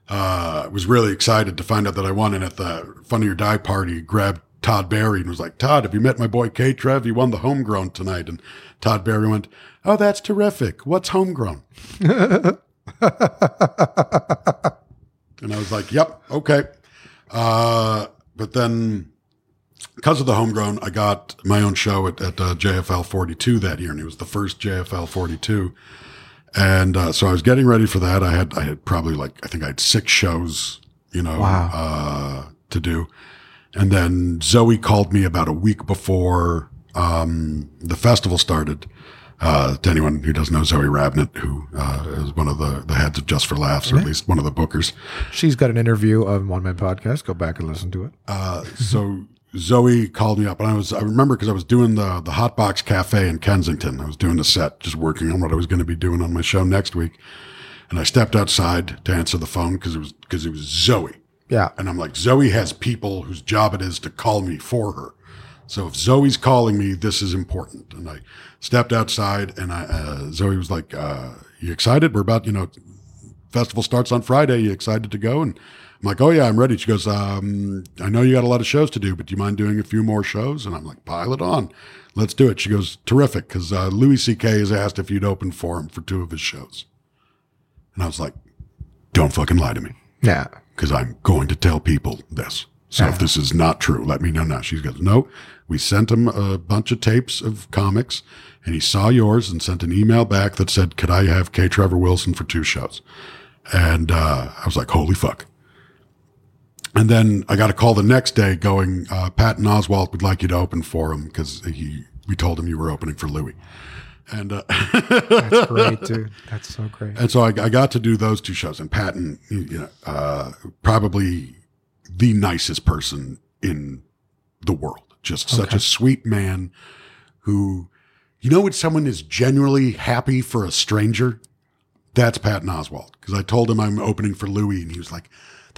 uh, was really excited to find out that I won. And at the Funny or Die party, grabbed Todd Barry and was like, Todd, have you met my boy K Trev? He won the homegrown tonight. And Todd Barry went, Oh, that's terrific. What's homegrown? and I was like, Yep, okay. Uh, but then because of the homegrown, I got my own show at, at uh, JFL 42 that year, and it was the first JFL 42. And uh, so I was getting ready for that. I had I had probably like I think I had six shows, you know, Wow. uh, to do. And then Zoe called me about a week before um, the festival started. Uh, to anyone who doesn't know Zoe Rabnett, who uh, is one of the, the heads of Just for Laughs, or at least one of the bookers. She's got an interview on One Man Podcast. Go back and listen to it. Uh, so Zoe called me up, and I was I remember because I was doing the the Hot Box Cafe in Kensington. I was doing a set, just working on what I was going to be doing on my show next week. And I stepped outside to answer the phone because it was because it was Zoe. Yeah. And I'm like, Zoe has people whose job it is to call me for her. So if Zoe's calling me, this is important. And I stepped outside, and I, uh, Zoe was like, uh, "You excited? We're about, you know, festival starts on Friday. You excited to go?" And I'm like, "Oh yeah, I'm ready." She goes, um, "I know you got a lot of shows to do, but do you mind doing a few more shows?" And I'm like, "Pile it on, let's do it." She goes, "Terrific," because uh, Louis C.K. has asked if you'd open for him for two of his shows. And I was like, "Don't fucking lie to me." Yeah. because I'm going to tell people this. So if this is not true, let me know now. She goes, no, we sent him a bunch of tapes of comics and he saw yours and sent an email back that said, could I have K. Trevor Wilson for two shows? And, uh, I was like, holy fuck. And then I got a call the next day going, uh, Patton Oswalt would like you to open for him because he, we told him you were opening for Louis. And, uh, That's great, dude. That's so great. and so I, I got to do those two shows. And Patton, you know, uh, probably the nicest person in the world. Just such a sweet man who, you know, when someone is genuinely happy for a stranger, that's Patton Oswalt. Because I told him I'm opening for Louis, and he was like,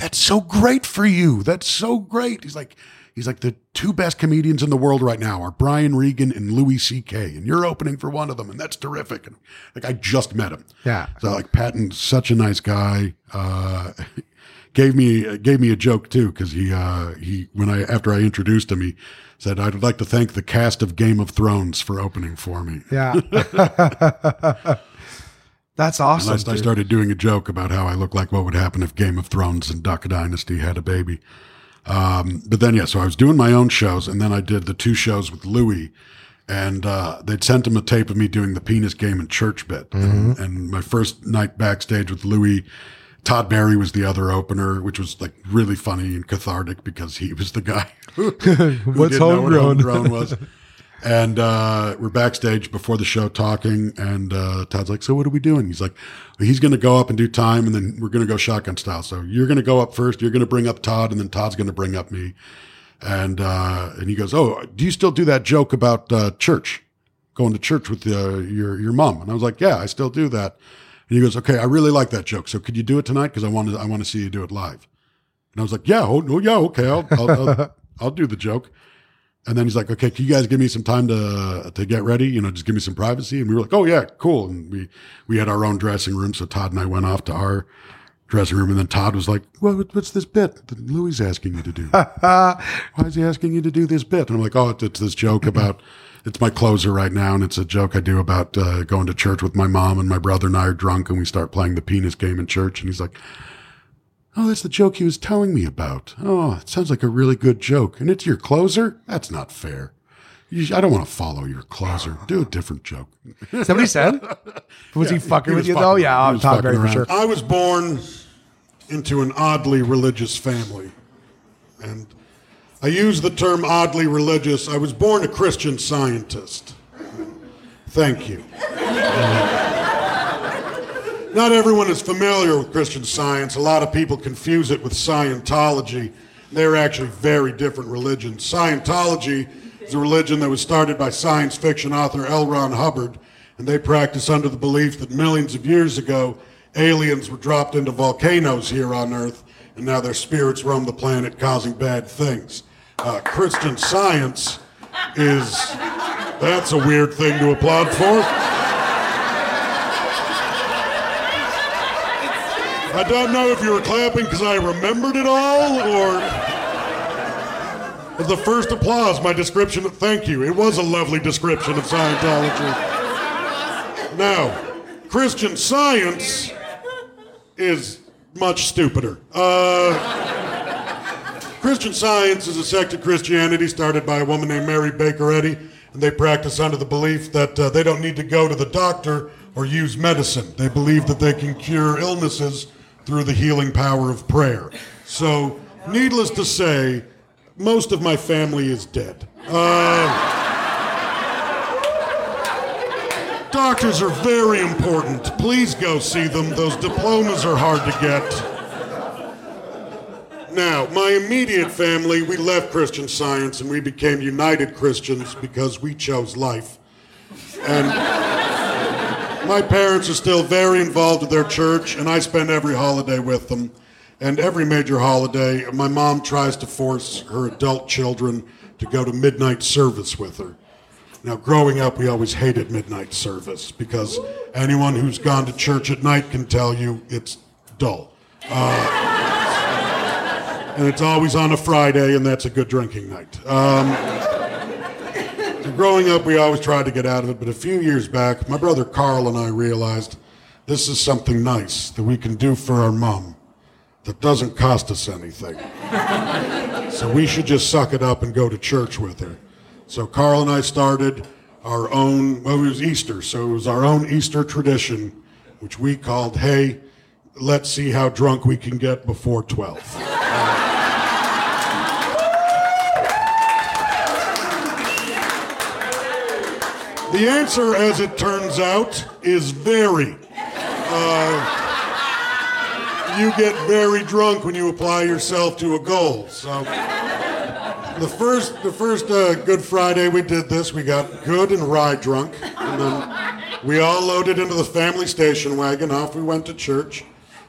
"That's so great for you. That's so great." He's like, he's like the two best comedians in the world right now are Brian Regan and Louis C.K. And you're opening for one of them, and that's terrific. And like I just met him. Yeah. So like Patton's such a nice guy. Uh, gave me gave me a joke too because he uh, he when I after I introduced him he said I'd like to thank the cast of Game of Thrones for opening for me. Yeah. That's awesome. I, I started doing a joke about how I look like what would happen if Game of Thrones and Duck Dynasty had a baby. Um, but then, yeah, so I was doing my own shows, and then I did the two shows with Louis, and uh, they'd sent him a tape of me doing the penis game and church bit. And, and my first night backstage with Louis, Todd Barry was the other opener, which was like really funny and cathartic because he was the guy who, who What's didn't know what homegrown was. And uh, we're backstage before the show talking, and uh, Todd's like, "So what are we doing?" He's like, "He's going to go up and do time, and then we're going to go shotgun style. So you're going to go up first. You're going to bring up Todd, and then Todd's going to bring up me." And uh, and he goes, "Oh, do you still do that joke about uh, church, going to church with uh, your your mom?" And I was like, "Yeah, I still do that." And he goes, "Okay, I really like that joke. So could you do it tonight? Because I want to I want to see you do it live." And I was like, "Yeah, oh, oh yeah, okay, I'll I'll, I'll, I'll do the joke." And then he's like, "Okay, can you guys give me some time to to get ready? You know, just give me some privacy." And we were like, "Oh yeah, cool." And we we had our own dressing room, so Todd and I went off to our dressing room, and then Todd was like, "Well, what's this bit that Louis asking you to do? Why is he asking you to do this bit?" And I'm like, "Oh, it's, it's this joke about." It's my closer right now, and it's a joke I do about uh, going to church with my mom, and my brother and I are drunk, and we start playing the penis game in church. And he's like, Oh, that's the joke he was telling me about. Oh, it sounds like a really good joke. And it's your closer? That's not fair. You I don't want to follow your closer. Do a different joke. Somebody said? Was he fucking He with was you fucking though? around. Yeah, He was Todd fucking Barry for sure. I was born into an oddly religious family. And I use the term oddly religious. I was born a Christian scientist. Thank you. Not everyone is familiar with Christian science. A lot of people confuse it with Scientology. They're actually very different religions. Scientology is a religion that was started by science fiction author L. Ron Hubbard, and they practice under the belief that millions of years ago, aliens were dropped into volcanoes here on Earth, and now their spirits roam the planet causing bad things. Uh, Christian science is. That's a weird thing to applaud for. I don't know if you were clapping because I remembered it all or. The first applause, my description of thank you. It was a lovely description of Scientology. Now, Christian science is much stupider. Uh, Christian science is a sect of Christianity started by a woman named Mary Baker Eddy, and they practice under the belief that uh, they don't need to go to the doctor or use medicine. They believe that they can cure illnesses through the healing power of prayer. So, needless to say, most of my family is dead. Uh, doctors are very important. Please go see them. Those diplomas are hard to get. Now, my immediate family, we left Christian Science and we became United Christians because we chose life. And my parents are still very involved with their church, and I spend every holiday with them. And every major holiday, my mom tries to force her adult children to go to midnight service with her. Now, growing up, we always hated midnight service because anyone who's gone to church at night can tell you it's dull. Uh, and it's always on a Friday, and that's a good drinking night. Um, growing up, we always tried to get out of it, but a few years back, my brother Carl and I realized this is something nice that we can do for our mom that doesn't cost us anything. so we should just suck it up and go to church with her. So Carl and I started our own, well, it was Easter, so it was our own Easter tradition, which we called, Hey, let's see how drunk we can get before 12. The answer, as it turns out, is very. Uh, you get very drunk when you apply yourself to a goal. So, the first, the first uh, Good Friday we did this, we got good and rye drunk, and then we all loaded into the family station wagon. Off we went to church,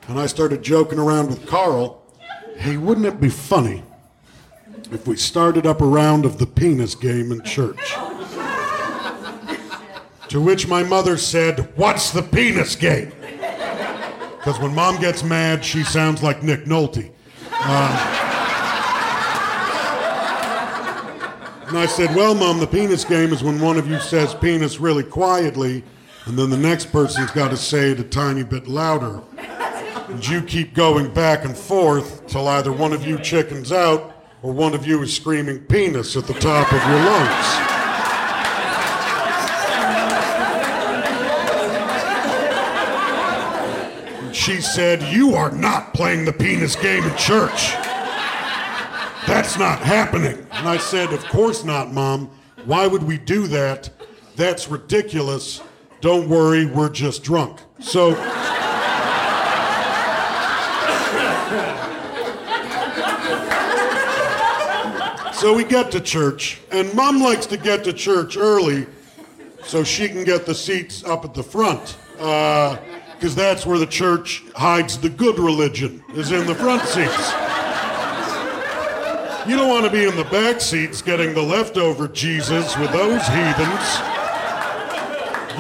and I started joking around with Carl. Hey, wouldn't it be funny if we started up a round of the penis game in church? To which my mother said, What's the penis game? Because when mom gets mad, she sounds like Nick Nolte. Uh, and I said, Well, mom, the penis game is when one of you says penis really quietly, and then the next person's got to say it a tiny bit louder. And you keep going back and forth till either one of you chickens out or one of you is screaming penis at the top of your lungs. She said, You are not playing the penis game in church. That's not happening. And I said, Of course not, Mom. Why would we do that? That's ridiculous. Don't worry, we're just drunk. So. So we get to church, and mom likes to get to church early so she can get the seats up at the front. Uh, because that's where the church hides the good religion, is in the front seats. You don't want to be in the back seats getting the leftover Jesus with those heathens.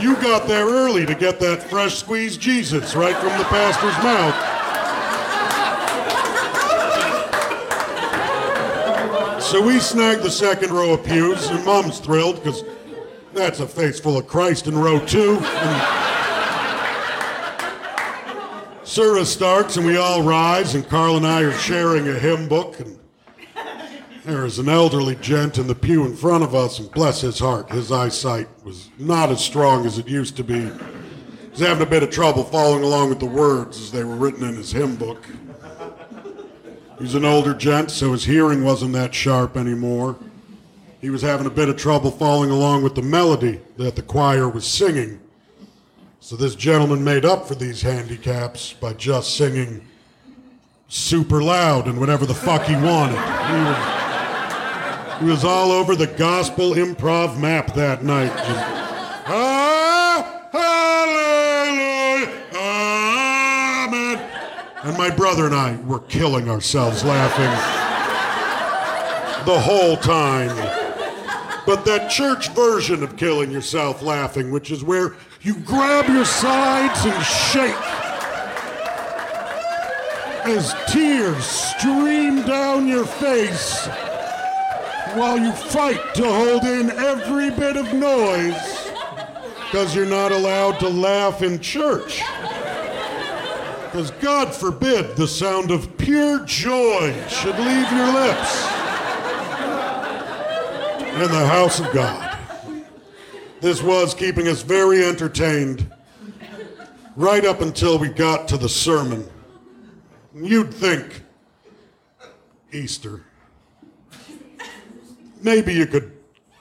You got there early to get that fresh squeezed Jesus right from the pastor's mouth. So we snagged the second row of pews, and Mom's thrilled because that's a face full of Christ in row two. And service starts and we all rise, and Carl and I are sharing a hymn book. And there is an elderly gent in the pew in front of us, and bless his heart, his eyesight was not as strong as it used to be. He's having a bit of trouble following along with the words as they were written in his hymn book. He's an older gent, so his hearing wasn't that sharp anymore. He was having a bit of trouble following along with the melody that the choir was singing. So this gentleman made up for these handicaps by just singing super loud and whatever the fuck he wanted. He was, he was all over the gospel improv map that night. Just, ah, hallelujah, amen. And my brother and I were killing ourselves laughing the whole time. But that church version of killing yourself laughing, which is where you grab your sides and shake as tears stream down your face while you fight to hold in every bit of noise because you're not allowed to laugh in church. Because God forbid the sound of pure joy should leave your lips in the house of God. This was keeping us very entertained right up until we got to the sermon. You'd think Easter. Maybe you could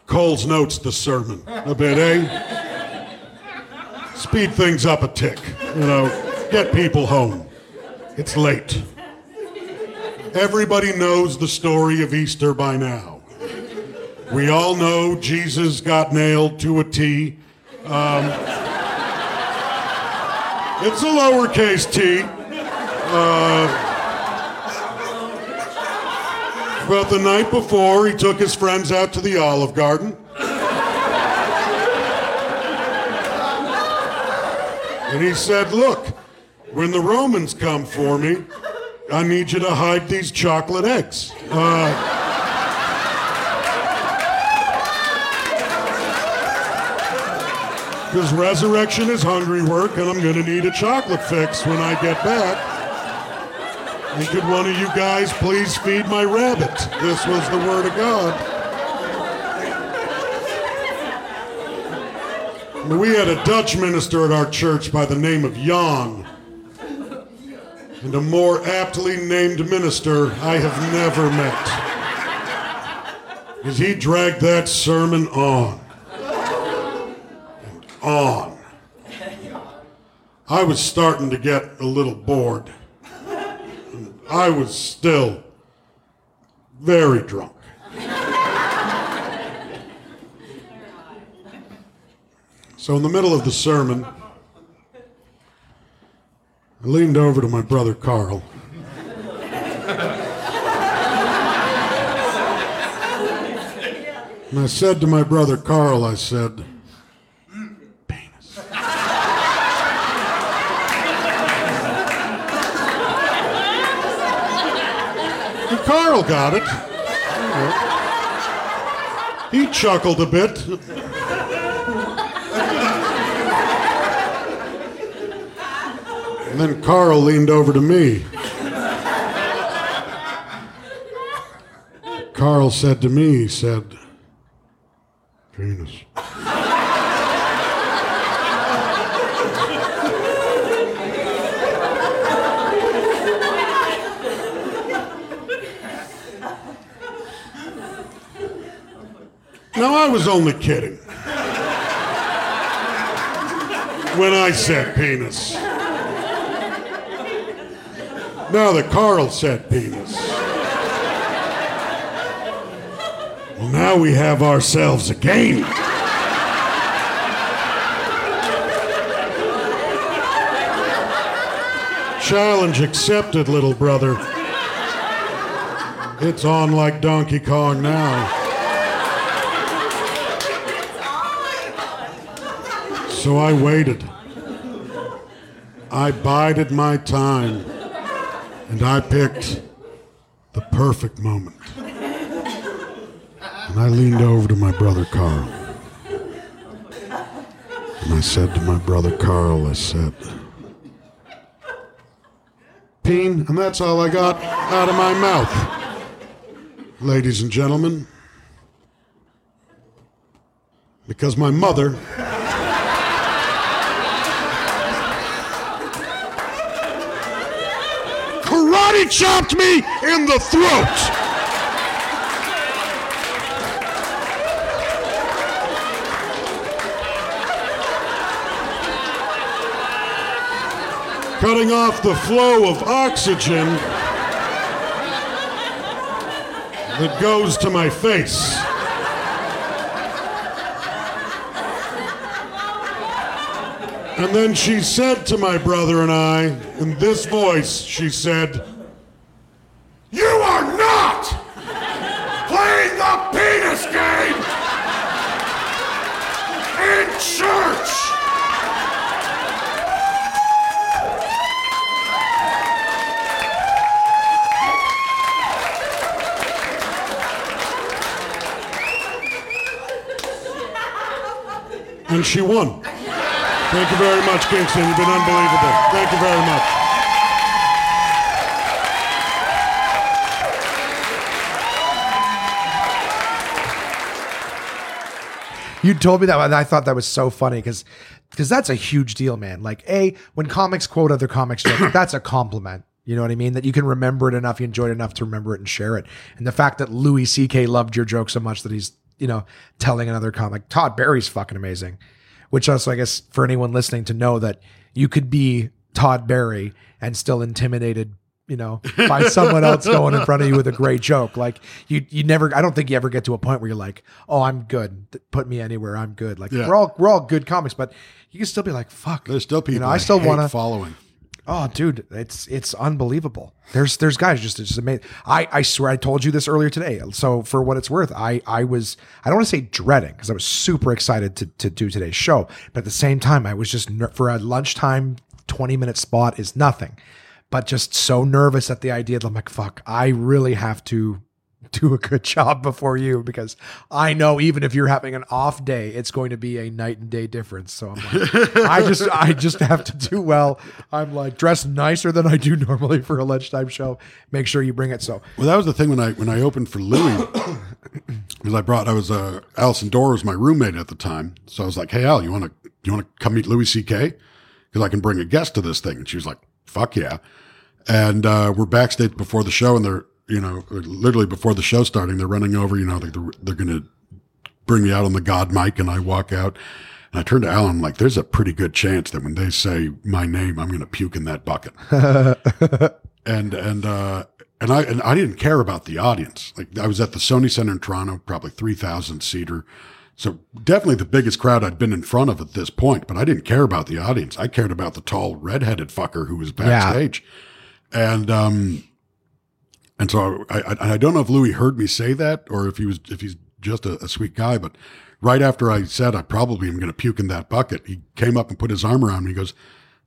Coles Notes the sermon a bit, eh? Speed things up a tick, you know, get people home. It's late. Everybody knows the story of Easter by now. We all know Jesus got nailed to a T. Um, it's a lowercase t. Uh, but the night before, he took his friends out to the Olive Garden. And he said, Look, when the Romans come for me, I need you to hide these chocolate eggs. Uh, Because resurrection is hungry work, and I'm going to need a chocolate fix when I get back. And could one of you guys please feed my rabbit? This was the word of God. We had a Dutch minister at our church by the name of Jan. And a more aptly named minister I have never met. Because he dragged that sermon on on. I was starting to get a little bored. I was still very drunk. So, in the middle of the sermon, I leaned over to my brother Carl. And I said to my brother Carl, I said, Carl got it. He chuckled a bit. And then Carl leaned over to me. Carl said to me, he said, Penis. Now, I was only kidding. When I said penis. Now that Carl said penis. Well, now we have ourselves a game. Challenge accepted, little brother. It's on like Donkey Kong now. So I waited. I bided my time. And I picked the perfect moment. And I leaned over to my brother Carl. And I said to my brother Carl, I said, Peen, and that's all I got out of my mouth. Ladies and gentlemen, because my mother karate chopped me in the throat. Cutting off the flow of oxygen that goes to my face. And then she said to my brother and I, in this voice, she said, You are not playing the penis game in church. And she won. Thank you very much, Kingston. You've been unbelievable. Thank you very much. You told me that, and I thought that was so funny because because that's a huge deal, man. Like, a when comics quote other comics jokes, that's a compliment. You know what I mean? That you can remember it enough, you enjoyed it enough to remember it and share it. And the fact that Louis C.K. loved your joke so much that he's you know telling another comic, Todd Barry's fucking amazing. Which also, I guess, for anyone listening to know that you could be Todd Barry and still intimidated you know, by someone else going in front of you with a great joke. Like you, you never. I don't think you ever get to a point where you're like, "Oh, I'm good. Put me anywhere. I'm good." Like Yeah. we're all we're all good comics, but you can still be like, "Fuck." There's still people. You know, I I still want to. following. Oh, dude, it's it's unbelievable. There's there's guys just just amazing. I I swear I told you this earlier today. So for what it's worth, I I was I don't want to say dreading because I was super excited to to do today's show, but at the same time I was just ner- for a lunchtime twenty minute spot is nothing, but just so nervous at the idea that I'm like fuck, I really have to do a good job before you because I know even if you're having an off day, it's going to be a night and day difference. So I'm like, I just I just have to do well. I'm like dressed nicer than I do normally for a lunchtime show. Make sure you bring it. So Well, that was the thing when I when I opened for Louis, because I brought I was uh, Allison Dorr was my roommate at the time, so I was like, "Hey Al, you want to you want to come meet Louis C.K. Because I can bring a guest to this thing." And she was like, "Fuck yeah!" And uh, we're backstage before the show, and they're you know literally before the show starting, they're running over. You know, they're they're going to bring me out on the God mic, and I walk out. And I turn to Alan, I'm like, there's a pretty good chance that when they say my name, I'm going to puke in that bucket and and uh and I and I didn't care about the audience. Like I was at the Sony Center in Toronto, probably three thousand seater, so definitely the biggest crowd I'd been in front of at this point. But I didn't care about the audience. I cared about the tall redheaded fucker who was backstage, and um, and so I, I I don't know if Louis heard me say that or if he was if he's just a, a sweet guy, but. Right after I said I probably am going to puke in that bucket, he came up and put his arm around me. He goes,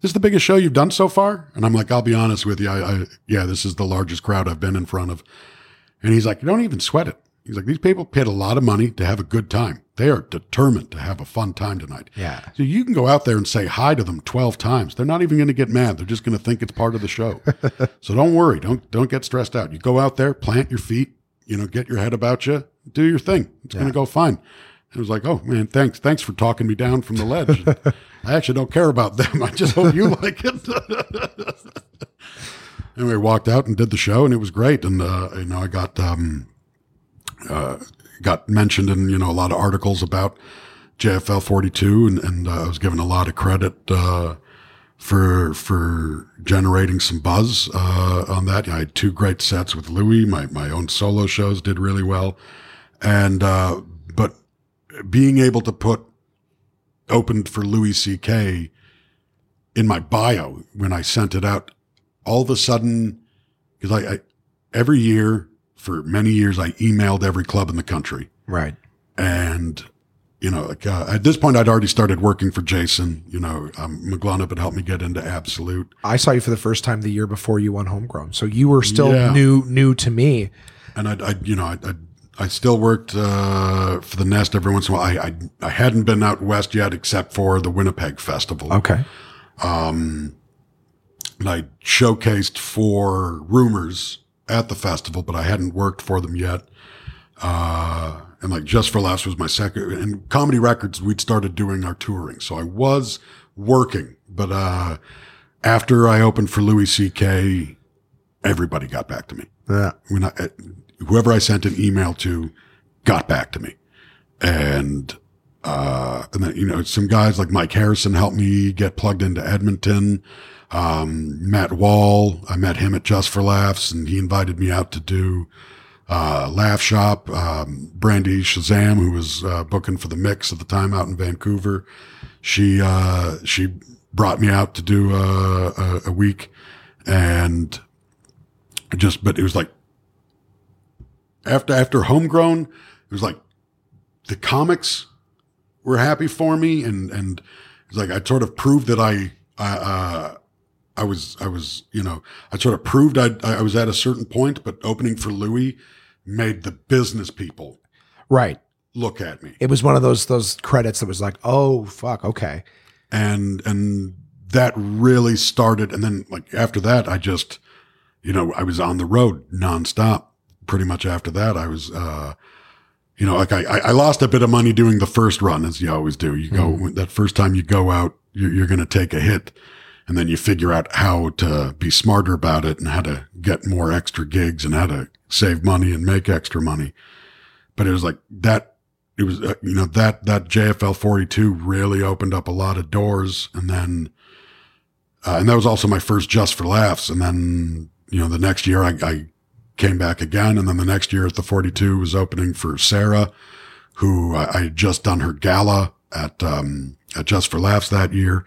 this is the biggest show you've done so far? And I'm like, I'll be honest with you. I, I, yeah, this is the largest crowd I've been in front of. And he's like, you don't even sweat it. He's like, these people paid a lot of money to have a good time. They are determined to have a fun time tonight. Yeah. So you can go out there and say hi to them 12 times. They're not even going to get mad. They're just going to think it's part of the show. so don't worry. Don't, don't get stressed out. You go out there, plant your feet, you know, get your head about you, do your thing. It's going to go fine. It was like, oh man, thanks, thanks for talking me down from the ledge. I actually don't care about them. I just hope you like it. anyway, walked out and did the show, and it was great. And uh, you know, I got um, uh, got mentioned in you know a lot of articles about JFL 42, and, and uh, I was given a lot of credit uh, for for generating some buzz uh, on that. I had two great sets with Louis. My my own solo shows did really well, and uh, but being able to put opened for Louis C.K. in my bio when I sent it out, all of a sudden, because I, I every year for many years I emailed every club in the country, right. and you know, like, uh, at this point I'd already started working for Jason. You know, um, had helped me get into Absolute. I saw you for the first time the year before you won Homegrown, so you were still Yeah. new new to me. and I, I you know, I, I, I still worked uh, for the Nest every once in a while. I, I, I hadn't been out west yet, except for the Winnipeg Festival, Okay. and I showcased for Rumors at the festival, but I hadn't worked for them yet. Uh, and like Just for Laughs was my second, and Comedy Records we'd started doing our touring, so I was working. But uh, after I opened for Louis C.K., everybody got back to me Yeah. when I, uh, whoever I sent an email to got back to me. And, uh, and then, you know, some guys like Mike Harrison helped me get plugged into Edmonton. Um, Matt Wall, I met him at Just for Laughs and he invited me out to do, uh, Laugh Shop. Um, Brandy Shazam, who was, uh, booking for the mix at the time out in Vancouver. She, uh, she brought me out to do, uh, a, a week and just, but it was like, after after homegrown, it was like the comics were happy for me, and and it's like I sort of proved that I I uh, I was I was you know I sort of proved I I was at a certain point, but opening for Louis made the business people Right. look at me, It was one of those those credits that was like, oh fuck, okay. and and that really started, and then like after that, I just you know I was on the road nonstop. Pretty much after that, I was. uh you know, like I, I lost a bit of money doing the first run, as you always do. You go that first time you go out, you're, you're going to take a hit, and then you figure out how to be smarter about it and how to get more extra gigs and how to save money and make extra money. But it was like that. It was uh, you know that that JFL 42 really opened up a lot of doors, and then uh, and that was also my first Just for Laughs, and then you know, the next year I, I came back again. And then the next year at the 42 was opening for Sarah, who I, I had just done her gala at, um, at Just for Laughs that year.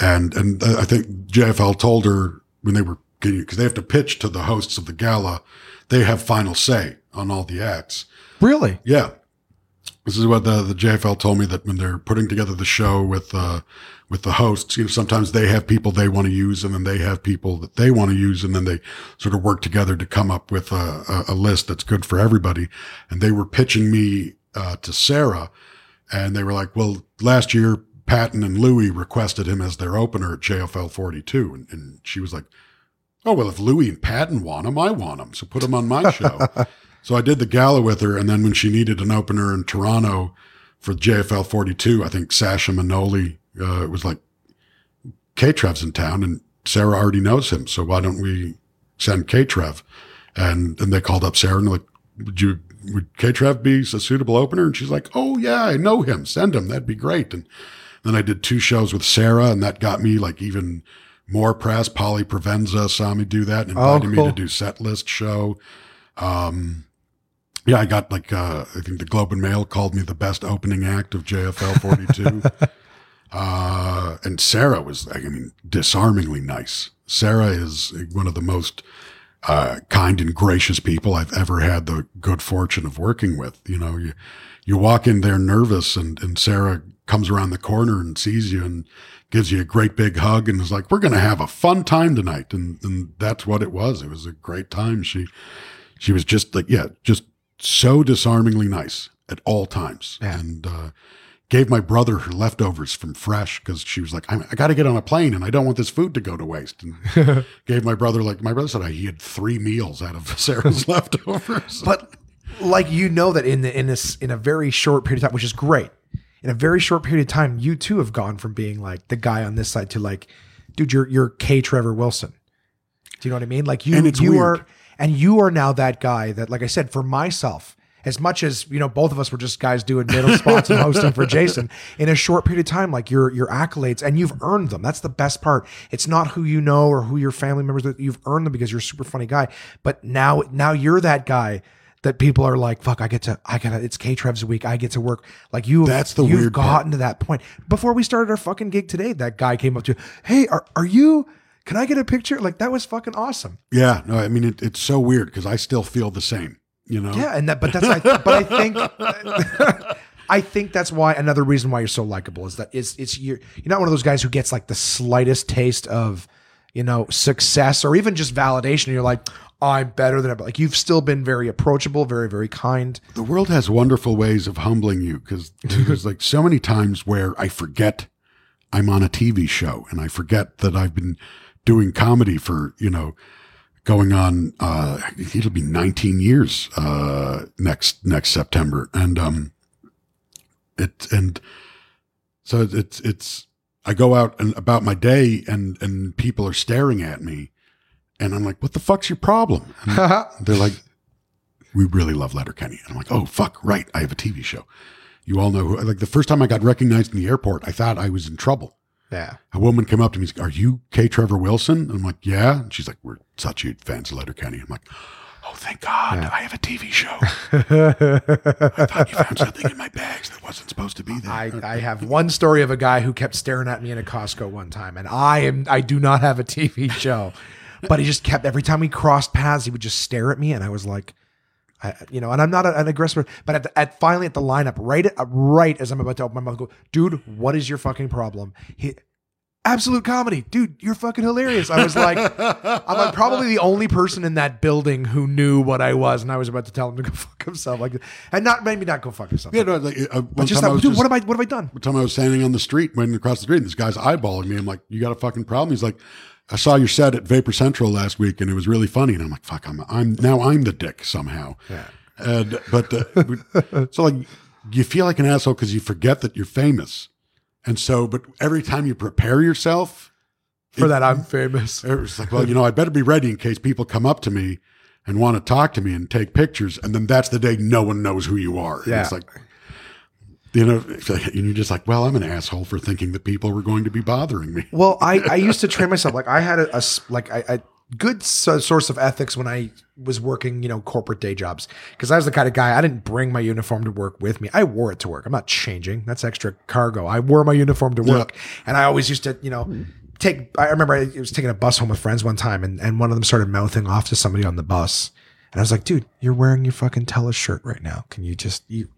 And, and I think JFL told her when they were getting, cause they have to pitch to the hosts of the gala. They have final say on all the acts. Really? Yeah. This is what the, the JFL told me that when they're putting together the show with, uh, with the hosts, you know, sometimes they have people they want to use and then they have people that they want to use. And then they sort of work together to come up with a, a, a list that's good for everybody. And they were pitching me, uh, to Sarah and they were like, well, last year, Patton and Louie requested him as their opener at JFL 42. And, and she was like, oh, well, if Louie and Patton want him, I want him. So put him on my show. So I did the gala with her, and then when she needed an opener in Toronto for JFL 42, I think Sasha Manoli uh, was like, K-Trev's in town, and Sarah already knows him, so why don't we send K-Trev? And and they called up Sarah and like, would you would K-Trev be a suitable opener? And she's like, oh yeah, I know him. Send him. That'd be great. And then I did two shows with Sarah, and that got me like even more press. Polly Provenza saw me do that and invited Oh, me to do set list show. Um, yeah, I got like uh, I think the Globe and Mail called me the best opening act of JFL 42. uh, and Sarah was, I mean, disarmingly nice. Sarah is one of the most uh, kind and gracious people I've ever had the good fortune of working with. You know, you you walk in there nervous, and and Sarah comes around the corner and sees you and gives you a great big hug and is like, "We're going to have a fun time tonight," and and that's what it was. It was a great time. She she was just like, yeah, just so disarmingly nice at all times, Yeah. and. uh Gave my brother her leftovers from Fresh because she was like, I, I got to get on a plane and I don't want this food to go to waste. And gave my brother like my brother said he had three meals out of Sarah's leftovers. But like you know that in the in this in a very short period of time, which is great. In a very short period of time, you too have gone from being like the guy on this side to like, dude, you're you're K. Trevor Wilson. Do you know what I mean? Like you you weird. are and you are now that guy that, like I said, for myself, as much as you know, both of us were just guys doing middle spots and hosting for Jason in a short period of time, like your your accolades, and you've earned them. That's the best part. It's not who you know or who your family members that you've earned them because you're a super funny guy. But now now you're that guy that people are like, fuck, I get to, I gotta, it's K Trev's a week. I get to work. Like you, That's the you've weird part. gotten to that point. Before we started our fucking gig today, that guy came up to, you, hey, are, are you, can I get a picture? Like that was fucking awesome. yeah, no, I mean it, it's so weird because I still feel the same. You know, Yeah, and that, but that's, I, but I think, I think that's why another reason why you're so likable is that it's it's you're you're not one of those guys who gets like the slightest taste of, you know, success or even just validation. You're like, I'm better than everybody. Like you've still been very approachable, very very kind. the world has wonderful ways of humbling you because there's like so many times where I forget I'm on a TV show and I forget that I've been doing comedy for, you know, going on, uh, it'll be 19 years, uh, next, next September. And, um, it, and so it's, it's, I go out and about my day and, and people are staring at me and I'm like, what the fuck's your problem? They're like, we really love Letterkenny. And I'm like, oh, fuck, right. I have a TV show. You all know who, like the first time I got recognized in the airport, I thought I was in trouble. Yeah. A woman came up to me and said, Are you K. Trevor Wilson? And I'm like, Yeah. And she's like, We're such huge fans of Letterkenny. I'm like, Oh, thank God. I have a TV show. I thought you found something in my bags that wasn't supposed to be there. I, I have one story of a guy who kept staring at me in a Costco one time, and I am I do not have a TV show, but he just kept every time we crossed paths, he would just stare at me, and I was like, I, you know, and I'm not a- an aggressor, but at, the, at finally at the lineup, right at, right as I'm about to open my mouth, go, dude, what is your fucking problem? He, absolute comedy, dude, you're fucking hilarious. I was like, I'm like probably the only person in that building who knew what I was, and I was about to tell him to go fuck himself, like, and not maybe not go fuck himself, yeah, no, like, uh, but just that, dude, just- what have I what have I done? One time I was standing on the street, went across the street, and this guy's eyeballing me. I'm like, "You got a fucking problem?" He's like, "I saw your set at Vapor Central last week, and it was really funny." And I'm like, "Fuck, I'm, I'm now I'm the dick somehow." Yeah. And but uh, so like you feel like an asshole because you forget that you're famous, and so but every time you prepare yourself for that I'm famous. it's like, well, you know, I better be ready in case people come up to me and want to talk to me and take pictures, and then that's the day no one knows who you are. And Yeah. it's like, you know, and you're just like, well, I'm an asshole for thinking that people were going to be bothering me. Well, I, I used to train myself. Like I had a like I, I good so- source of ethics when I was working, you know, corporate day jobs. Because I was the kind of guy I didn't bring my uniform to work with me. I wore it to work. I'm not changing. That's extra cargo. I wore my uniform to work, and I always used to, you know. Take. I remember I was taking a bus home with friends one time, and, and one of them started mouthing off to somebody on the bus, and I was like, "Dude, you're wearing your fucking Telus shirt right now. Can you just you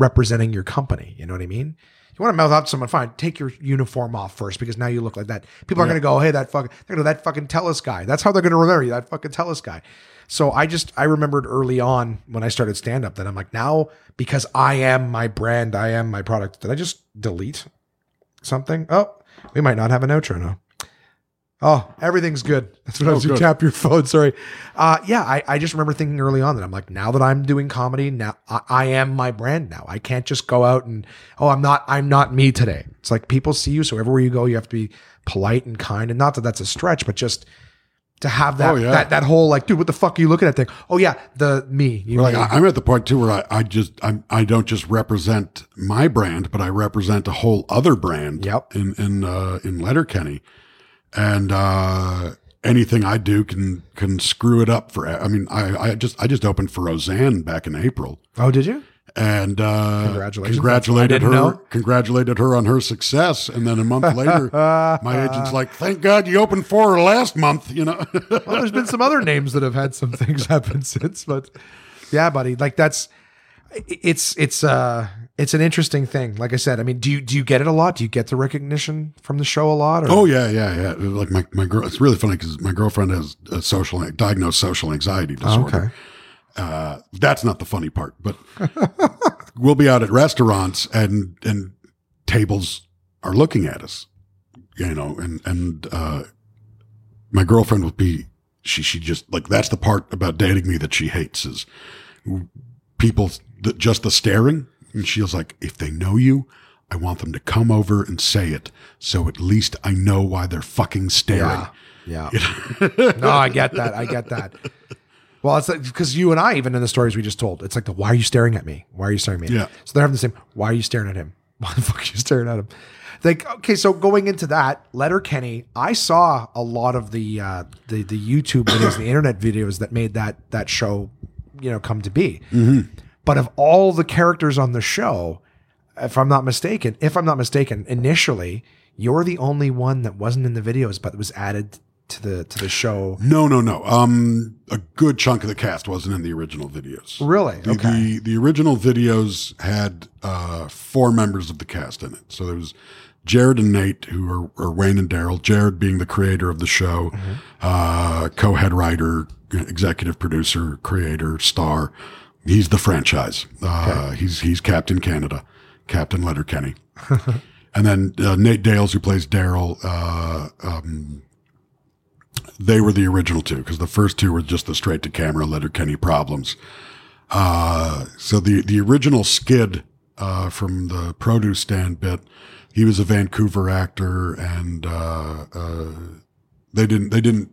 representing your company? You know what I mean? You want to mouth off to someone, fine. Take your uniform off first because now you look like that. People are going to go, hey, that fucking, they're gonna that fucking Telus guy. That's how they're going to remember you, that fucking Telus guy. So I just, I remembered early on when I started stand up that I'm like, now because I am my brand, I am my product, did I just delete something? Oh, we might not have an outro now. Oh, everything's good. That's what I was. You tap your phone. Sorry. Uh, yeah, I, I just remember thinking early on that I'm like, now that I'm doing comedy, now I, I am my brand. Now I can't just go out and oh, I'm not. I'm not me today. It's like people see you, so everywhere you go, you have to be polite and kind. And not that that's a stretch, but just to have that Oh, yeah. that that whole like, dude, what the fuck are you looking at? Thing. Oh yeah, the me. You Like. I- I'm at the point too where I, I just I'm I don't just represent my brand, but I represent a whole other brand. Yep. In in uh, in Letterkenny, and uh, anything I do can can screw it up for. I mean, I I just I just opened for Roseanne back in April, oh, did you? and uh, Congratulations. congratulated That's her, know. congratulated her on her success, and then a month later, my agent's like, "Thank God you opened for her last month," you know. well, there's been some other names that have had some things happen since, but yeah, buddy, like that's it's it's uh it's an interesting thing. Like I said, I mean, do you do you get it a lot? Do you get the recognition from the show a lot? Or? Oh yeah, yeah, yeah. Like my my girl, it's really funny because my girlfriend has a social diagnosed social anxiety disorder. okay. Uh, that's not the funny part, but we'll be out at restaurants and and tables are looking at us, you know, and and uh, my girlfriend will be she she just like that's the part about dating me that she hates is people that just the staring, and she was like, if they know you. I want them to come over and say it, so at least I know why they're fucking staring. Yeah. Yeah. no, I get that. I get that. Well, it's like because you and I, even in the stories we just told, it's like the why are you staring at me? Why are you staring at me? Yeah. So they're having the same. Why are you staring at him? Why the fuck are you staring at him? Like okay, so going into that, Letterkenny, I saw a lot of the uh, the the YouTube videos, the internet videos that made that that show, you know, come to be. But of all the characters on the show, if I'm not mistaken, if I'm not mistaken, initially you're the only one that wasn't in the videos but was added to the to the show. No, no, no. Um, a good chunk of the cast wasn't in the original videos. Really? The, Okay. the, the original videos had uh, four members of the cast in it. So there was Jared and Nate, who are, are Wayne and Daryl. Jared being the creator of the show, Mm-hmm. uh, co-head writer, executive producer, creator, star. He's the franchise. Uh, He's he's Captain Canada, Captain Letterkenny. and then uh, Nate Dales, who plays Daryl. Uh, um, they were the original two because the first two were just the straight to camera Letterkenny problems. Uh, so the the original Skid uh, from the produce stand bit, he was a Vancouver actor, and uh, uh, they didn't they didn't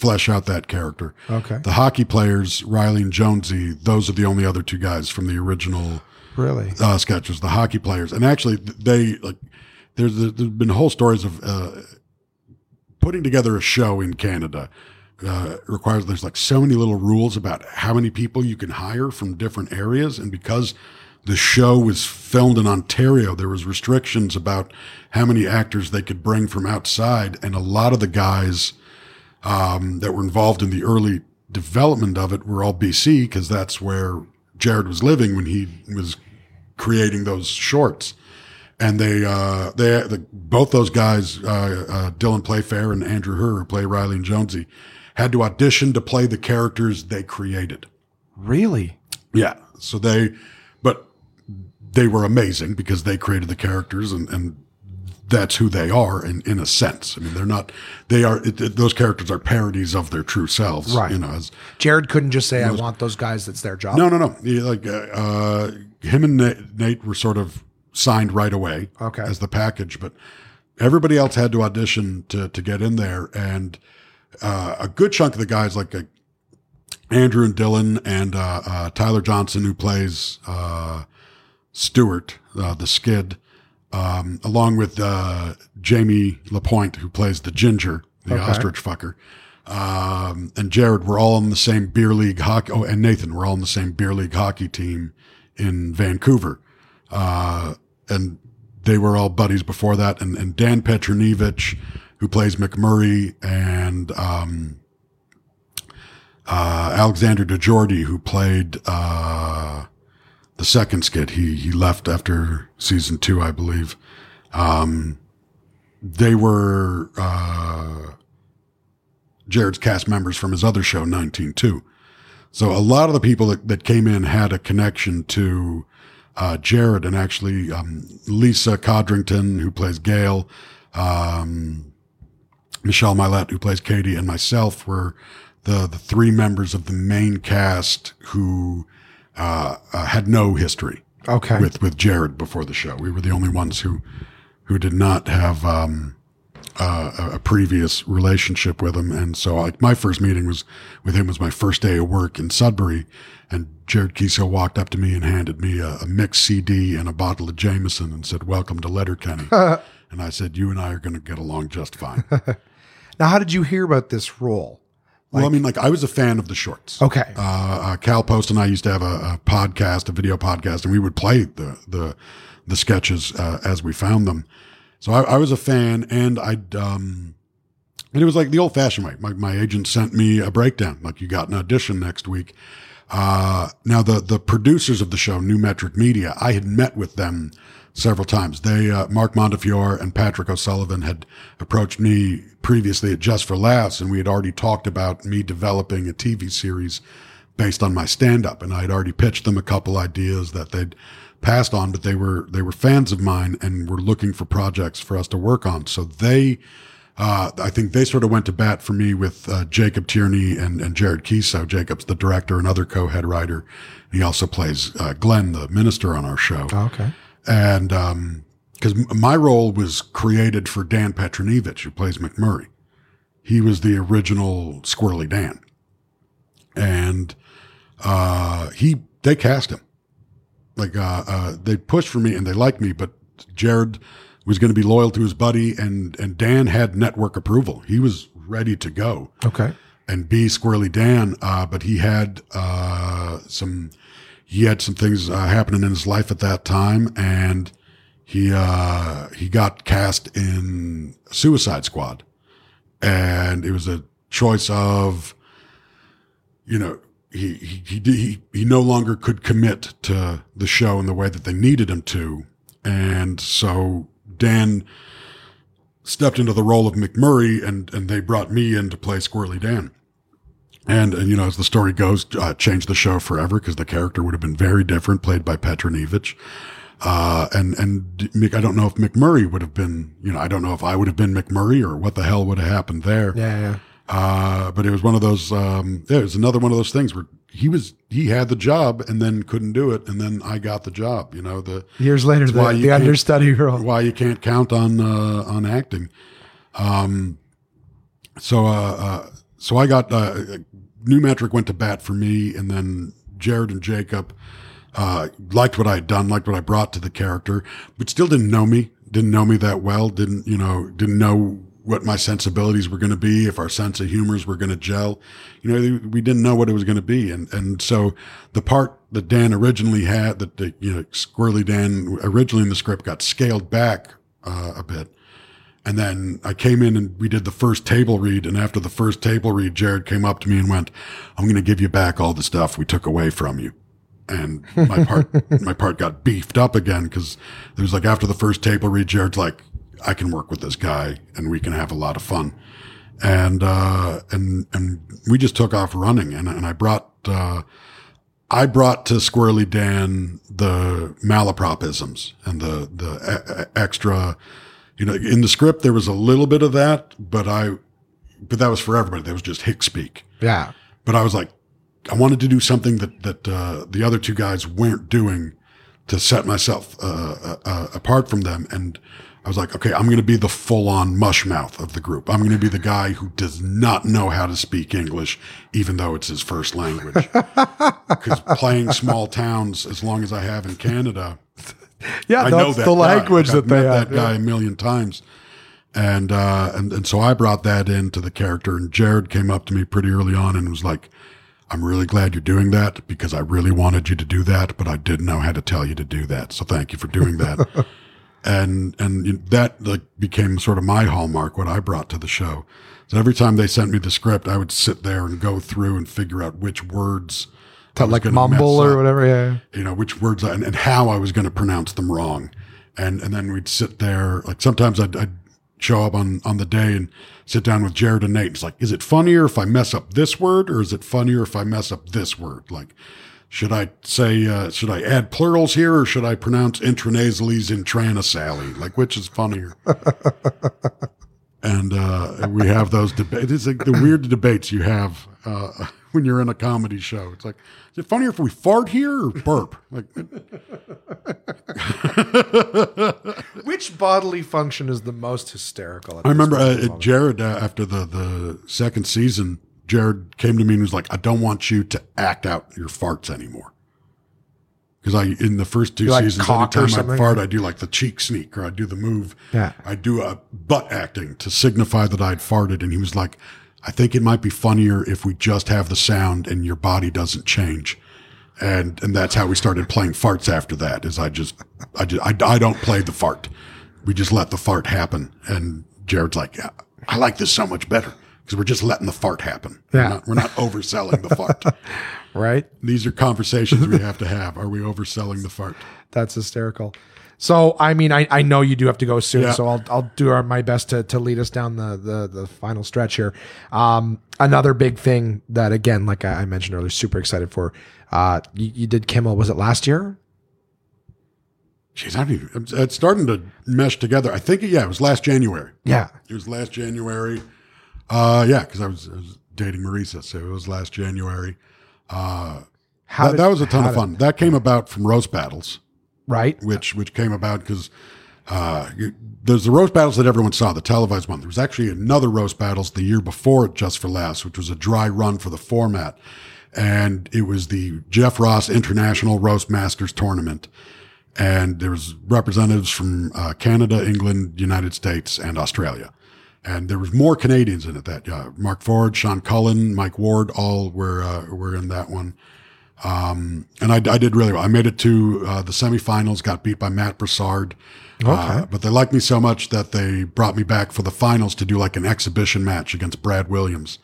flesh out that character. Okay. The hockey players, Riley and Jonesy, those are the only other two guys from the original Really? uh, sketches, the hockey players, and actually they like there's there's been whole stories of uh, putting together a show in Canada. Uh, requires there's like so many little rules about how many people you can hire from different areas, and because the show was filmed in Ontario, there was restrictions about how many actors they could bring from outside, and a lot of the guys um, that were involved in the early development of it were all BC because that's where Jared was living when he was creating those shorts. And they, uh, they, the, both those guys, uh, uh, Dylan Playfair and Andrew Herr, who play Riley and Jonesy, had to audition to play the characters they created. Really? Yeah. So they, but they were amazing because they created the characters and, and that's who they are in, in a sense. I mean, they're not, they are, it, it- those characters are parodies of their true selves. Right. You know, as, Jared couldn't just say, "I want those guys." That's their job. no, no, no. He, like, uh, uh, him and Nate, Nate were sort of signed right away Okay. as the package, but everybody else had to audition to, to get in there. And, uh, a good chunk of the guys like, uh, Andrew and Dylan and, uh, uh, Tyler Johnston, who plays, uh, Stewart, uh, the skid, um, along with, uh, Jamie Lapointe, who plays the ginger, the Okay. ostrich fucker. um, and Jared were all on the same beer league hockey. Oh, and Nathan were all on the same beer league hockey team in Vancouver. Uh, and they were all buddies before that. And, and Dan Petronijevic, who plays McMurray, and um, uh, Alexander DeJordy, who played uh, the second skit. He he left after season two, I believe. Um, they were uh, Jared's cast members from his other show, 192. So a lot of the people that, that came in had a connection to uh, Jared and actually um, Lisa Codrington, who plays Gail, um, Michelle Mylett, who plays Katie, and myself were the, the three members of the main cast who uh, uh, had no history Okay. with with Jared before the show. We were the only ones who who did not have um, uh, a- previous relationship with him, and so like my first meeting was with him was my first day of work in Sudbury, and Jared Keeso walked up to me and handed me a, a mixed CD and a bottle of Jameson and said, "Welcome to Letterkenny." and I said, "You and I are going to get along just fine." now, how did you hear about this role? Well, I mean, like I was a fan of the shorts. Okay. uh, uh, Cal Post and I used to have a, a podcast, a video podcast, and we would play the the the sketches uh, as we found them. So I, I was a fan, and I'd um, and it was like the old fashioned way. My my agent sent me a breakdown, like you got an audition next week. Uh, now the the producers of the show, New Metric Media, I had met with them several times. They uh, Mark Montefiore and Patrick O'Sullivan had approached me previously at Just for Laughs, and we had already talked about me developing a TV series based on my stand up, and I had already pitched them a couple ideas that they'd passed on, but they were they were fans of mine and were looking for projects for us to work on. So they uh, I think they sort of went to bat for me with uh, Jacob Tierney and, and Jared Keeso. Jacob's the director and other co-head writer. He also plays uh, Glenn, the minister on our show. okay. And um because my role was created for Dan Petronijevic, who plays McMurray. He was the original Squirrely Dan. And uh, he they cast him. Like uh, uh, they pushed for me and they liked me, but Jared was going to be loyal to his buddy, and and Dan had network approval. He was ready to go Okay. and be Squirrely Dan, uh, but he had uh, some he had some things uh, happening in his life at that time, and he uh, he got cast in Suicide Squad, and it was a choice of, you know. He, he he he he no longer could commit to the show in the way that they needed him to, and so Dan stepped into the role of McMurray, and and they brought me in to play Squirrely Dan. And, and you know, as the story goes, uh, changed the show forever because the character would have been very different, played by Petronijevic. Uh, and and Mick, I don't know if McMurray would have been, you know, I don't know if I would have been McMurray or what the hell would have happened there. Yeah, yeah. Uh, but it was one of those. Um, yeah, it was another one of those things where he was he had the job and then couldn't do it, and then I got the job. You know, the Years later, the, why you the can't- understudy role. why you can't count on uh, on acting. Um, so uh, uh, so I got uh, New Metric went to bat for me, and then Jared and Jacob uh, liked what I had done, liked what I brought to the character, but still didn't know me, didn't know me that well, didn't you know, didn't know what my sensibilities were going to be, if our sense of humors were going to gel. You know, we didn't know what it was going to be, and and so the part that Dan originally had, that the, you know, Squirrely Dan originally in the script got scaled back uh, a bit. And then I came in and we did the first table read. And after the first table read, Jared came up to me and went, I'm going to give you back all the stuff we took away from you. And my part, my part got beefed up again because it was like after the first table read, Jared's like, I can work with this guy and we can have a lot of fun. And, uh, and, and we just took off running and, and I brought, uh, I brought to Squirrely Dan the malapropisms and the, the e- extra, you know, in the script, there was a little bit of that, but I, but that was for everybody. That was just hick speak. Yeah. But I was like, I wanted to do something that, that, uh, the other two guys weren't doing to set myself, uh, uh, uh, apart from them. And I was like, okay, I'm going to be the full on mush mouth of the group. I'm going to be the guy who does not know how to speak English, even though it's his first language. Because playing small towns as long as I have in Canada, Yeah, I that's know that the language that they met that guy a million times, And, uh, and, and so I brought that into the character and Jared came up to me pretty early on and was like, I'm really glad you're doing that because I really wanted you to do that, but I didn't know how to tell you to do that. So thank you for doing that. and, and that like became sort of my hallmark, what I brought to the show. So every time they sent me the script, I would sit there and go through and figure out which words I was like mumble or up whatever. Yeah. you know, which words I, and, and how I was going to pronounce them wrong. And, and then we'd sit there, like sometimes I'd, I'd show up on, on the day and sit down with Jared and Nate. It's like, is it funnier if I mess up this word or is it funnier if I mess up this word? Like, should I say, uh, should I add plurals here or should I pronounce intranasales intranasally? Like, which is funnier? and uh, we have those debates. It's like the weird debates you have uh, when you're in a comedy show. It's like, is it funnier if we fart here or burp? Like, Which bodily function is the most hysterical? I remember uh. Jared uh, after the the second season. Jared came to me and was like, "I don't want you to act out your farts anymore." Because I in the first two like seasons, anytime I fart, I do like the cheek sneak or I do the move. Yeah. I do a butt acting to signify that I'd farted, and he was like, "I think it might be funnier if we just have the sound and your body doesn't change." And and that's how we started playing farts after that. Is I just I just I, I don't play the fart. We just let the fart happen. And Jared's like, yeah, I like this so much better because we're just letting the fart happen. Yeah. We're not, we're not overselling the fart. right? These are conversations we have to have. Are we overselling the fart? That's hysterical. So, I mean, I, I know you do have to go soon, Yeah. so I'll I'll do our, my best to, to lead us down the, the the final stretch here. Um, another big thing that again, like I I mentioned earlier, super excited for. Uh, you, you did Kimmel. Was it last year? Jeez, I don't even, it's starting to mesh together. I think, yeah, it was last January. Yeah. It was last January. Uh, yeah, because I was, I was dating Marisa, so it was last January. How That, did- that was a ton of did- fun. That came about from roast battles. Right? which which came about because uh, there's the roast battles that everyone saw, the televised one. There was actually another roast battles the year before just for laughs, which was a dry run for the format, and it was the Jeff Ross International Roast Masters Tournament, and there was representatives from uh, Canada, England, United States, and Australia. And there was more Canadians in it. That uh, Mark Forward, Sean Cullen, Mike Ward, all were uh, were in that one. Um, and I, I did really well. I made it to uh, the semifinals, got beat by Matt Broussard. Uh, but they liked me so much that they brought me back for the finals to do like an exhibition match against Brad Williams.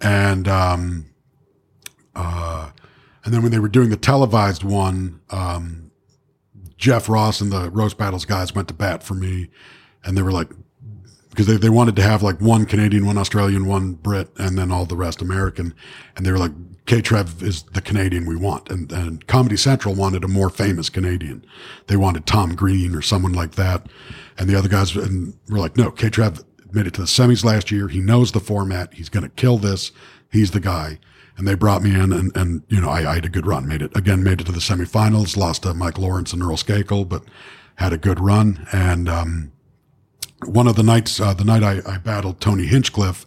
And, um, uh, and then when they were doing the televised one, um, Jeff Ross and the roast battles guys went to bat for me and they were like, because they, they wanted to have like one Canadian, one Australian, one Brit, and then all the rest American. And they were like, K Trev is the Canadian we want. And, and Comedy Central wanted a more famous Canadian. They wanted Tom Green or someone like that. And the other guys and were like, no, K Trev made it to the semis last year. He knows the format. He's going to kill this. He's the guy. And they brought me in and, and, you know, I, I had a good run, made it again, made it to the semifinals, lost to Mike Lawrence and Earl Skakel, but had a good run. And, um, one of the nights, uh, the night I, I battled Tony Hinchcliffe,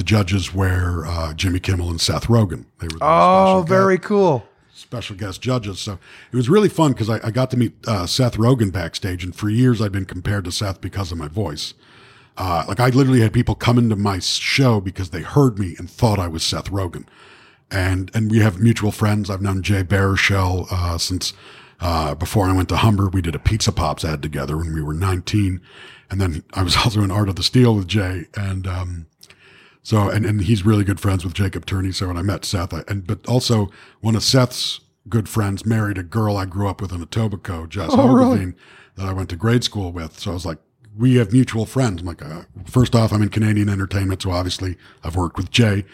the judges were uh, Jimmy Kimmel and Seth Rogen. They were the Oh, very guest, cool. special guest judges. So it was really fun because I, I got to meet uh, Seth Rogen backstage, and for years I'd been compared to Seth because of my voice. Uh, like I literally had people come into my show because they heard me and thought I was Seth Rogen, and and we have mutual friends. I've known Jay Baruchel uh, since uh, before I went to Humber. We did a Pizza Pops ad together when we were 19, and then I was also in Art of the Steal with Jay, and um, so and and he's really good friends with Jacob Tierney. So when I met Seth, I, and but also one of Seth's good friends married a girl I grew up with in Etobicoke, Jess Oh, really? That I went to grade school with. So I was like, we have mutual friends. I'm like, uh, first off, I'm in Canadian entertainment, so obviously I've worked with Jay.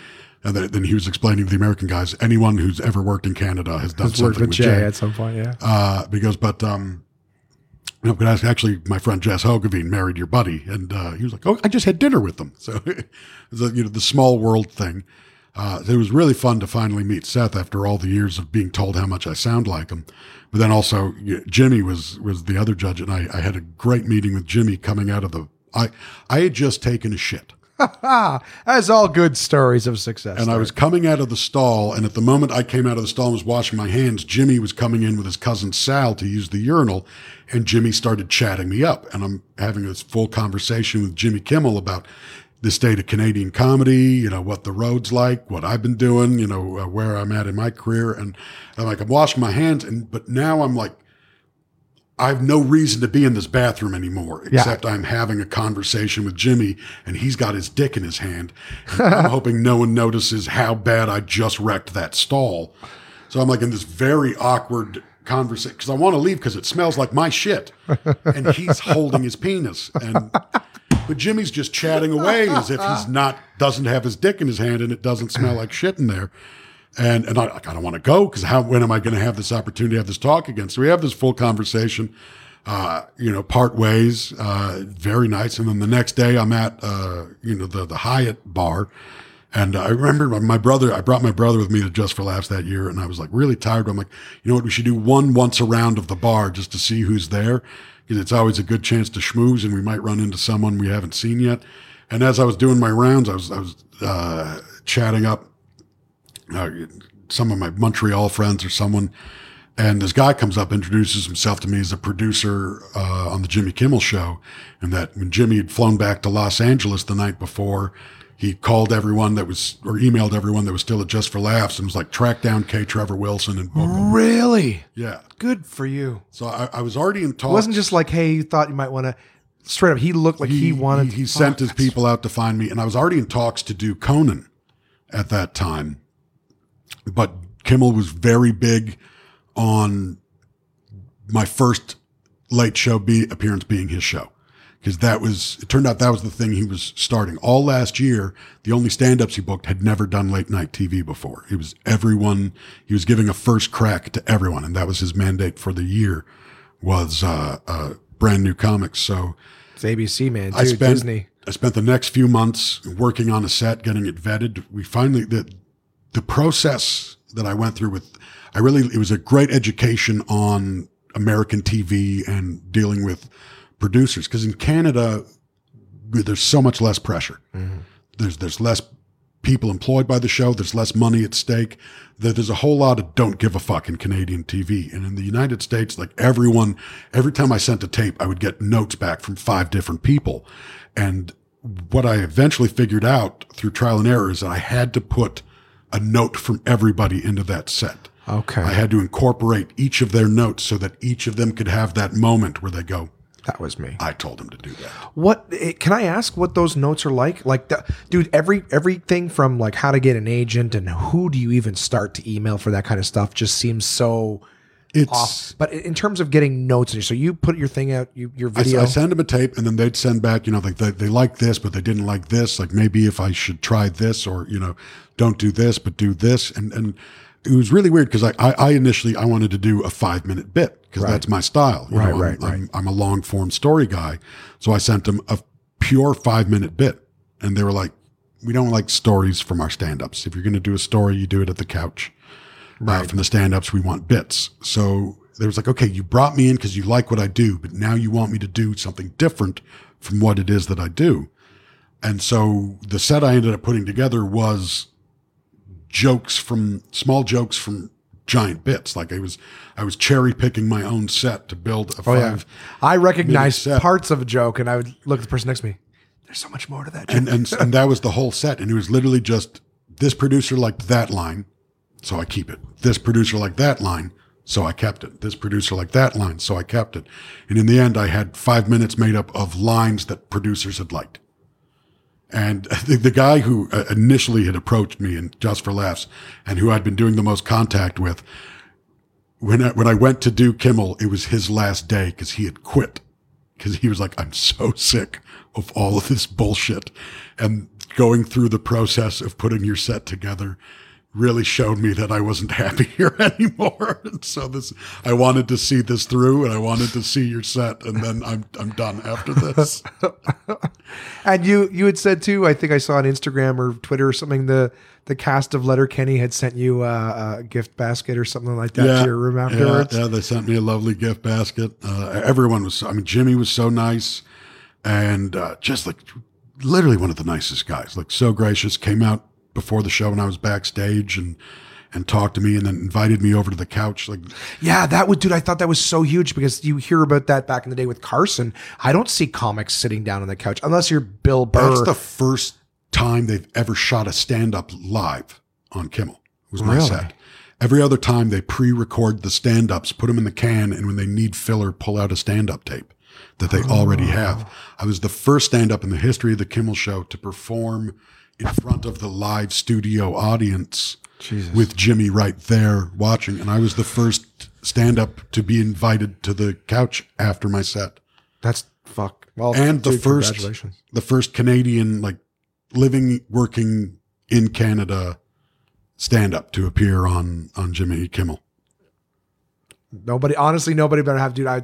And then, then he was explaining to the American guys, anyone who's ever worked in Canada has done Let's something with with Jay Jay. at some point. Yeah. Uh, because, but, um, no, but that's actually my friend Jess Hogeveen married your buddy, and uh, he was like, "Oh, I just had dinner with them." So, a, you know, the small world thing. Uh, it was really fun to finally meet Seth after all the years of being told how much I sound like him. But then also you- Jimmy was was the other judge, and I, I had a great meeting with Jimmy coming out of the. I I had just taken a shit. As all good stories of success. And I was coming out of the stall, and at the moment I came out of the stall and was washing my hands, Jimmy was coming in with his cousin Sal to use the urinal, and Jimmy started chatting me up. And I'm having this full conversation with Jimmy Kimmel about the state of Canadian comedy, you know, what the road's like, what I've been doing, you know, uh, where I'm at in my career. And I'm like, I'm washing my hands, and but now I'm like, I have no reason to be in this bathroom anymore, except I'm having a conversation with Jimmy and he's got his dick in his hand. I'm hoping no one notices how bad I just wrecked that stall. So I'm like in this very awkward conversation because I want to leave because it smells like my shit. And he's holding his penis. And but Jimmy's just chatting away as if he's not doesn't have his dick in his hand and it doesn't smell like shit in there. And and I, like, I don't want to go because how when am I going to have this opportunity to have this talk again? So we have this full conversation. Uh, you know, part ways, uh, very nice. And then the next day, I'm at uh, you know the the Hyatt bar, and I remember my- my brother. I brought my brother with me to Just for Laughs that year, and I was like really tired. I'm like, you know what? We should do one once around of the bar just to see who's there, because it's always a good chance to schmooze, and we might run into someone we haven't seen yet. And as I was doing my rounds, I was I was uh, chatting up uh, some of my Montreal friends or someone. And this guy comes up, introduces himself to me as a producer uh, on the Jimmy Kimmel show. And that when Jimmy had flown back to Los Angeles the night before, he called everyone that was, or emailed everyone that was still at Just for Laughs and was like, track down K. Trevor Wilson and book him. really Yeah. good for you. So I, I was already in talks. It wasn't just like, hey, you thought you might want to. Straight up, he looked like he, wanted. He, he sent his people out to find me, and I was already in talks to do Conan at that time. But Kimmel was very big on my first late show be, appearance being his show. Because that was, it turned out that was the thing he was starting. All last year, the only stand ups he booked had never done late night TV before. It was everyone, he was giving a first crack to everyone. And that was his mandate for the year was, uh, uh, brand new comics. So, It's ABC, man. I spent Disney. I spent the next few months working on a set, getting it vetted. We finally the the process that I went through with I really it was a great education on American TV and dealing with producers because in Canada there's so much less pressure. Mm-hmm. There's there's less people employed by the show. There's less money at stake. There- There's a whole lot of don't give a fuck in Canadian TV. And in the United States, like everyone, every time I sent a tape, I would get notes back from five different people. And what I eventually figured out through trial and error is that I had to put a note from everybody into that set. Okay. I had to incorporate each of their notes so that each of them could have that moment where they go, That was me. I told him to do that. What eh, can I ask? What those notes are like? Like, the, dude, every everything from like how to get an agent and who do you even start to email for that kind of stuff just seems so It's, off. But in terms of getting notes, so you put your thing out, you, your video. I send them a tape and then they'd send back, you know, like they, they like this, but they didn't like this. Like maybe if I should try this or, you know, don't do this, but do this. And, and it was really weird because I, I, I initially, I wanted to do a five minute bit because that's my style. You Right, know, I'm- right, right. I'm, I'm a long form story guy. So I sent them a pure five minute bit and they were like, we don't like stories from our stand ups. If you're going to do a story, you do it at the couch. Uh, from the stand ups, we want bits. So there was like, okay, you brought me in because you like what I do, but now you want me to do something different from what it is that I do. And so the set I ended up putting together was jokes from small jokes from giant bits. Like I was, I was cherry picking my own set to build a oh yeah. I recognize set. parts of a joke, and I would look at the person next to me. There's so much more to that. Joke. and, and and that was the whole set. And it was literally just this producer liked that line, so I keep it. This producer liked that line, so I kept it. This producer liked that line, so I kept it. And in the end, I had five minutes made up of lines that producers had liked. And the, the guy who uh, initially had approached me and just for laughs, and who I'd been doing the most contact with, when I, when I went to do Kimmel, it was his last day because he had quit because he was like, I'm so sick of all of this bullshit. And going through the process of putting your set together really showed me that I wasn't happy here anymore. And so this, I wanted to see this through and I wanted to see your set and then I'm, I'm done after this. And you you had said too. I think I saw on Instagram or Twitter or something. The the cast of Letterkenny had sent you uh, a gift basket or something like that to your room afterwards. Yeah, yeah, they sent me a lovely gift basket. Uh, everyone was, I mean, Jimmy was so nice and uh, just like literally one of the nicest guys. Like so gracious. Came out before the show when I was backstage and and talked to me and then invited me over to the couch. Like Yeah, that would, dude. I thought that was so huge because you hear about that back in the day with Carson. I don't see comics sitting down on the couch unless you're Bill Burr. that's the first time they've ever shot a stand up live on Kimmel. It was my Really? set. Every other time they pre-record the stand-ups, put them in the can, and when they need filler, pull out a stand-up tape that they already oh. have. I was the first stand-up in the history of the Kimmel Show to perform in front of the live studio audience with Jimmy right there watching, and I was the first stand-up to be invited to the couch after my set that's fuck. Well, and the first congratulations. the first Canadian like living working in Canada stand up to appear on on Jimmy Kimmel. Nobody, honestly, nobody better have, dude. I,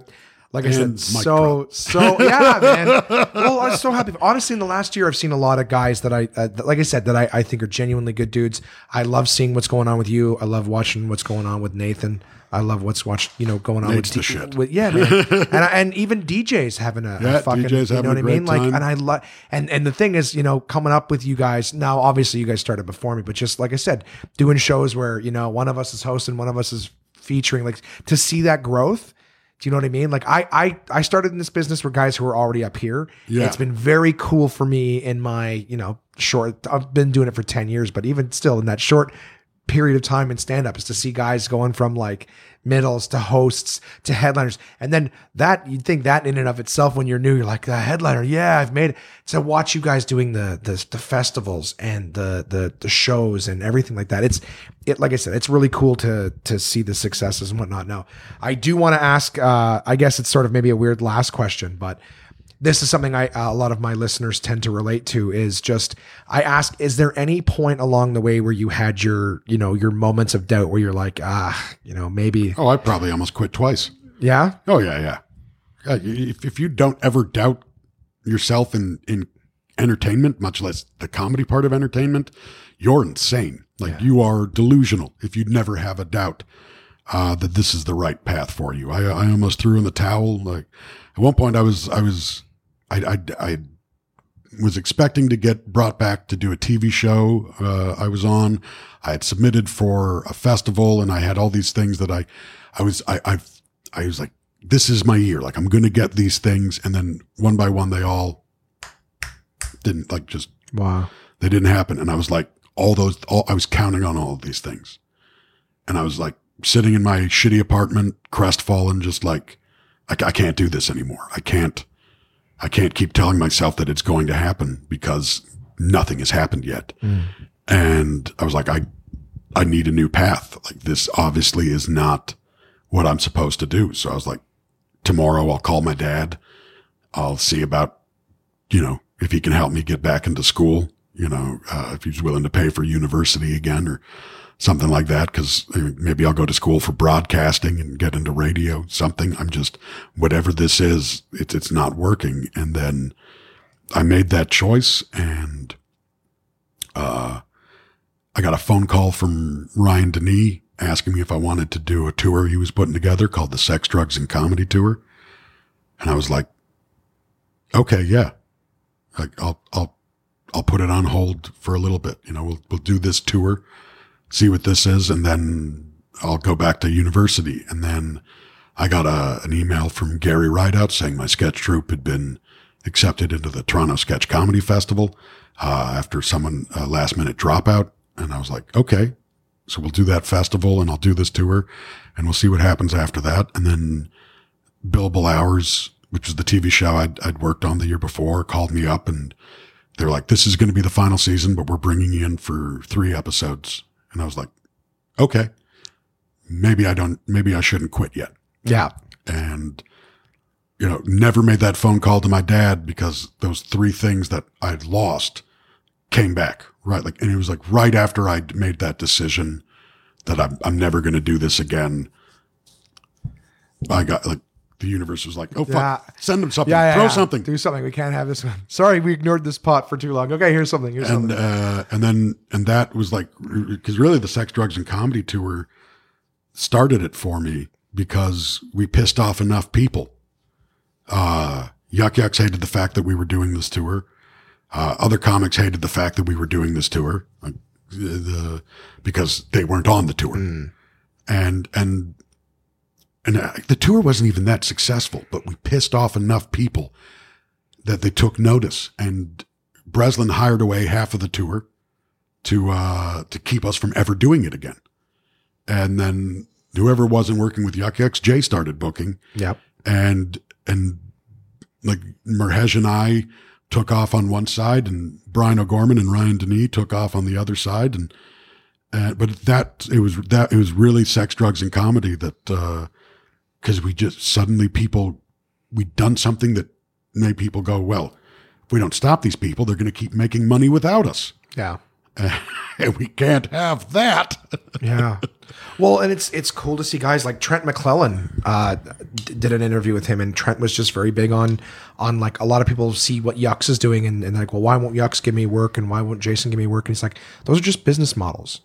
like I said, Mike so, so, yeah, man. Well, I'm so happy. Honestly, in the last year, I've seen a lot of guys that I, uh, that- like I said, that I, I think are genuinely good dudes. I love seeing what's going on with you. I love watching what's going on with Nathan. I love what's watch, you know, going on Nate's with, the D- shit. with yeah, man. and I, and even DJs having a, a fucking, DJs you know what I mean? great Like, and I love, and and the thing is, you know, coming up with you guys now. Obviously, you guys started before me, but just like I said, doing shows where you know one of us is hosting, one of us is featuring, like to see that growth. Do you know what I mean? Like I I I started in this business with guys who were already up here. Yeah. It's been very cool for me in my, you know, short I've been doing it for 10 years, but even still in that short period of time in stand up is to see guys going from like middles to hosts to headliners. And then that you'd think that in and of itself when you're new, you're like the headliner. Yeah, I've made it. To watch you guys doing the the, the festivals and the, the the shows and everything like that. It's it like I said, it's really cool to to see the successes and whatnot. Now, I do want to ask uh I guess it's sort of maybe a weird last question, but this is something I a lot of my listeners tend to relate to is just I ask is there any point along the way where you had your you know your moments of doubt where you're like ah you know maybe Oh, I probably almost quit twice. yeah Oh yeah, yeah. Yeah, If if you don't ever doubt yourself in in entertainment, much less the comedy part of entertainment, you're insane. Like you are delusional if you never have a doubt uh, that this is the right path for you. I I almost threw in the towel. Like at one point, I was I was I I, I was expecting to get brought back to do a TV show uh, I was on. I had submitted for a festival and I had all these things that I, I was, I, I, I was like, this is my year. Like I'm going to get these things. And then one by one, they all didn't like just, wow they didn't happen. And I was like, all those, all, I was counting on all of these things. And I was like sitting in my shitty apartment, crestfallen, just like, I, I can't do this anymore. I can't, I can't keep telling myself that it's going to happen because nothing has happened yet. And I was like, I, I need a new path. Like this obviously is not what I'm supposed to do. So I was like, tomorrow I'll call my dad. I'll see about, you know, if he can help me get back into school, you know, uh, if he's willing to pay for university again or something like that. Cause uh, maybe I'll go to school for broadcasting and get into radio, something. I'm just, whatever this is, it's, it's not working. And then I made that choice and, uh, I got a phone call from Ryan Denis asking me if I wanted to do a tour he was putting together called the Sex, Drugs, and Comedy Tour. And I was like, okay, yeah. Like I'll I'll I'll put it on hold for a little bit. You know, we'll we'll do this tour, see what this is, and then I'll go back to university. And then I got a an email from Gary Rideout saying my sketch troupe had been accepted into the Toronto Sketch Comedy Festival uh, after someone uh, last minute dropout. And I was like, okay, so we'll do that festival and I'll do this tour and we'll see what happens after that. And then Billable Hours, which is the TV show I'd, I'd worked on the year before, called me up and they're like, this is going to be the final season, but we're bringing you in for three episodes. And I was like, okay, maybe I don't, maybe I shouldn't quit yet. Yeah. And you know never made that phone call to my dad because those three things that i'd lost came back right? Like and it was like right after i'd made that decision that i'm, I'm never going to do this again. I got like the universe was like oh fuck Yeah. send them something. Yeah, yeah throw something. Do something. We can't have this one. Sorry we ignored this pot for too long. Okay here's something here's and something. uh, and then and that was like because really the sex drugs and comedy tour started it for me because we pissed off enough people. Uh yuck yucks hated the fact that we were doing this tour. Uh, other comics hated the fact that we were doing this tour like, the, because they weren't on the tour. And, and, and uh, the tour wasn't even that successful, but we pissed off enough people that they took notice. And Breslin hired away half of the tour to, uh, to keep us from ever doing it again. And then whoever wasn't working with Yuck Yucks, Jay started booking Yep. and and like Merhej and I took off on one side, and Brian O'Gorman and Ryan Denis took off on the other side, and and but that it was that it was really sex, drugs, and comedy that because we just suddenly people we'd done something that made people go well. If we don't stop these people, they're going to keep making money without us, Yeah. and we can't have that. Yeah. Well, and it's it's cool to see guys like Trent McClellan uh, d- did an interview with him, and Trent was just very big on on like a lot of people see what Yucks is doing, and, and like, well, why won't Yucks give me work, and why won't Jason give me work? And he's like, those are just business models.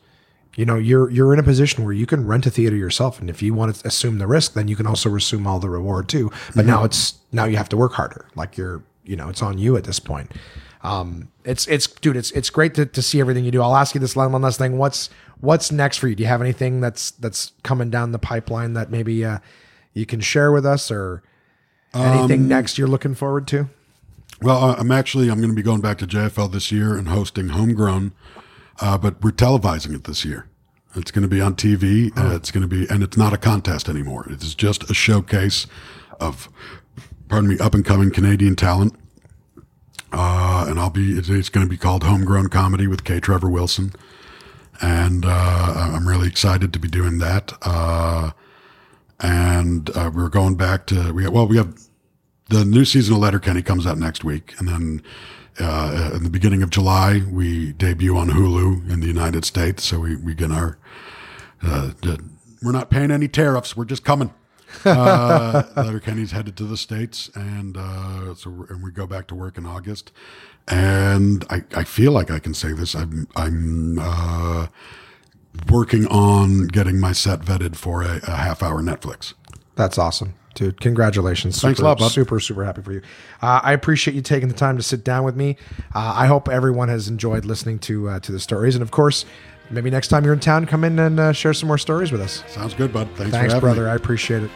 You know, you're you're in a position where you can rent a theater yourself, and if you want to assume the risk, then you can also assume all the reward too. But now it's now you have to work harder. Like you're, you know, it's on you at this point. Um, it's it's dude, it's it's great to, to see everything you do. I'll ask you this one last thing. What's what's next for you? Do you have anything that's that's coming down the pipeline that maybe uh, you can share with us, or anything next you're looking forward to? Well, uh, I'm actually I'm going to be going back to JFL this year and hosting Homegrown, uh, but we're televising it this year. It's going to be on TV. Uh, it's going to be, and it's not a contest anymore. It is just a showcase of, pardon me, up and coming Canadian talent. Uh, and I'll be. It's, it's going to be called Homegrown Comedy with K. Trevor Wilson, and uh, I'm really excited to be doing that. Uh, and uh, we're going back to we well we have the new season of Letterkenny comes out next week, and then uh, in the beginning of July we debut on Hulu in the United States. So we, we get our, uh, we're not paying any tariffs. We're just coming. uh, Letterkenny's headed to the states, and uh, so and we go back to work in August. And I, I feel like I can say this. I'm I'm uh, working on getting my set vetted for a, a half hour Netflix. That's awesome, dude. Congratulations. Thanks a super, lot, bud. Super, super happy for you. Uh, I appreciate you taking the time to sit down with me. Uh, I hope everyone has enjoyed listening to uh, to the stories, and of course, maybe next time you're in town, come in and uh, share some more stories with us. Sounds good, bud. Thanks, Thanks, for having me. brother. I appreciate it.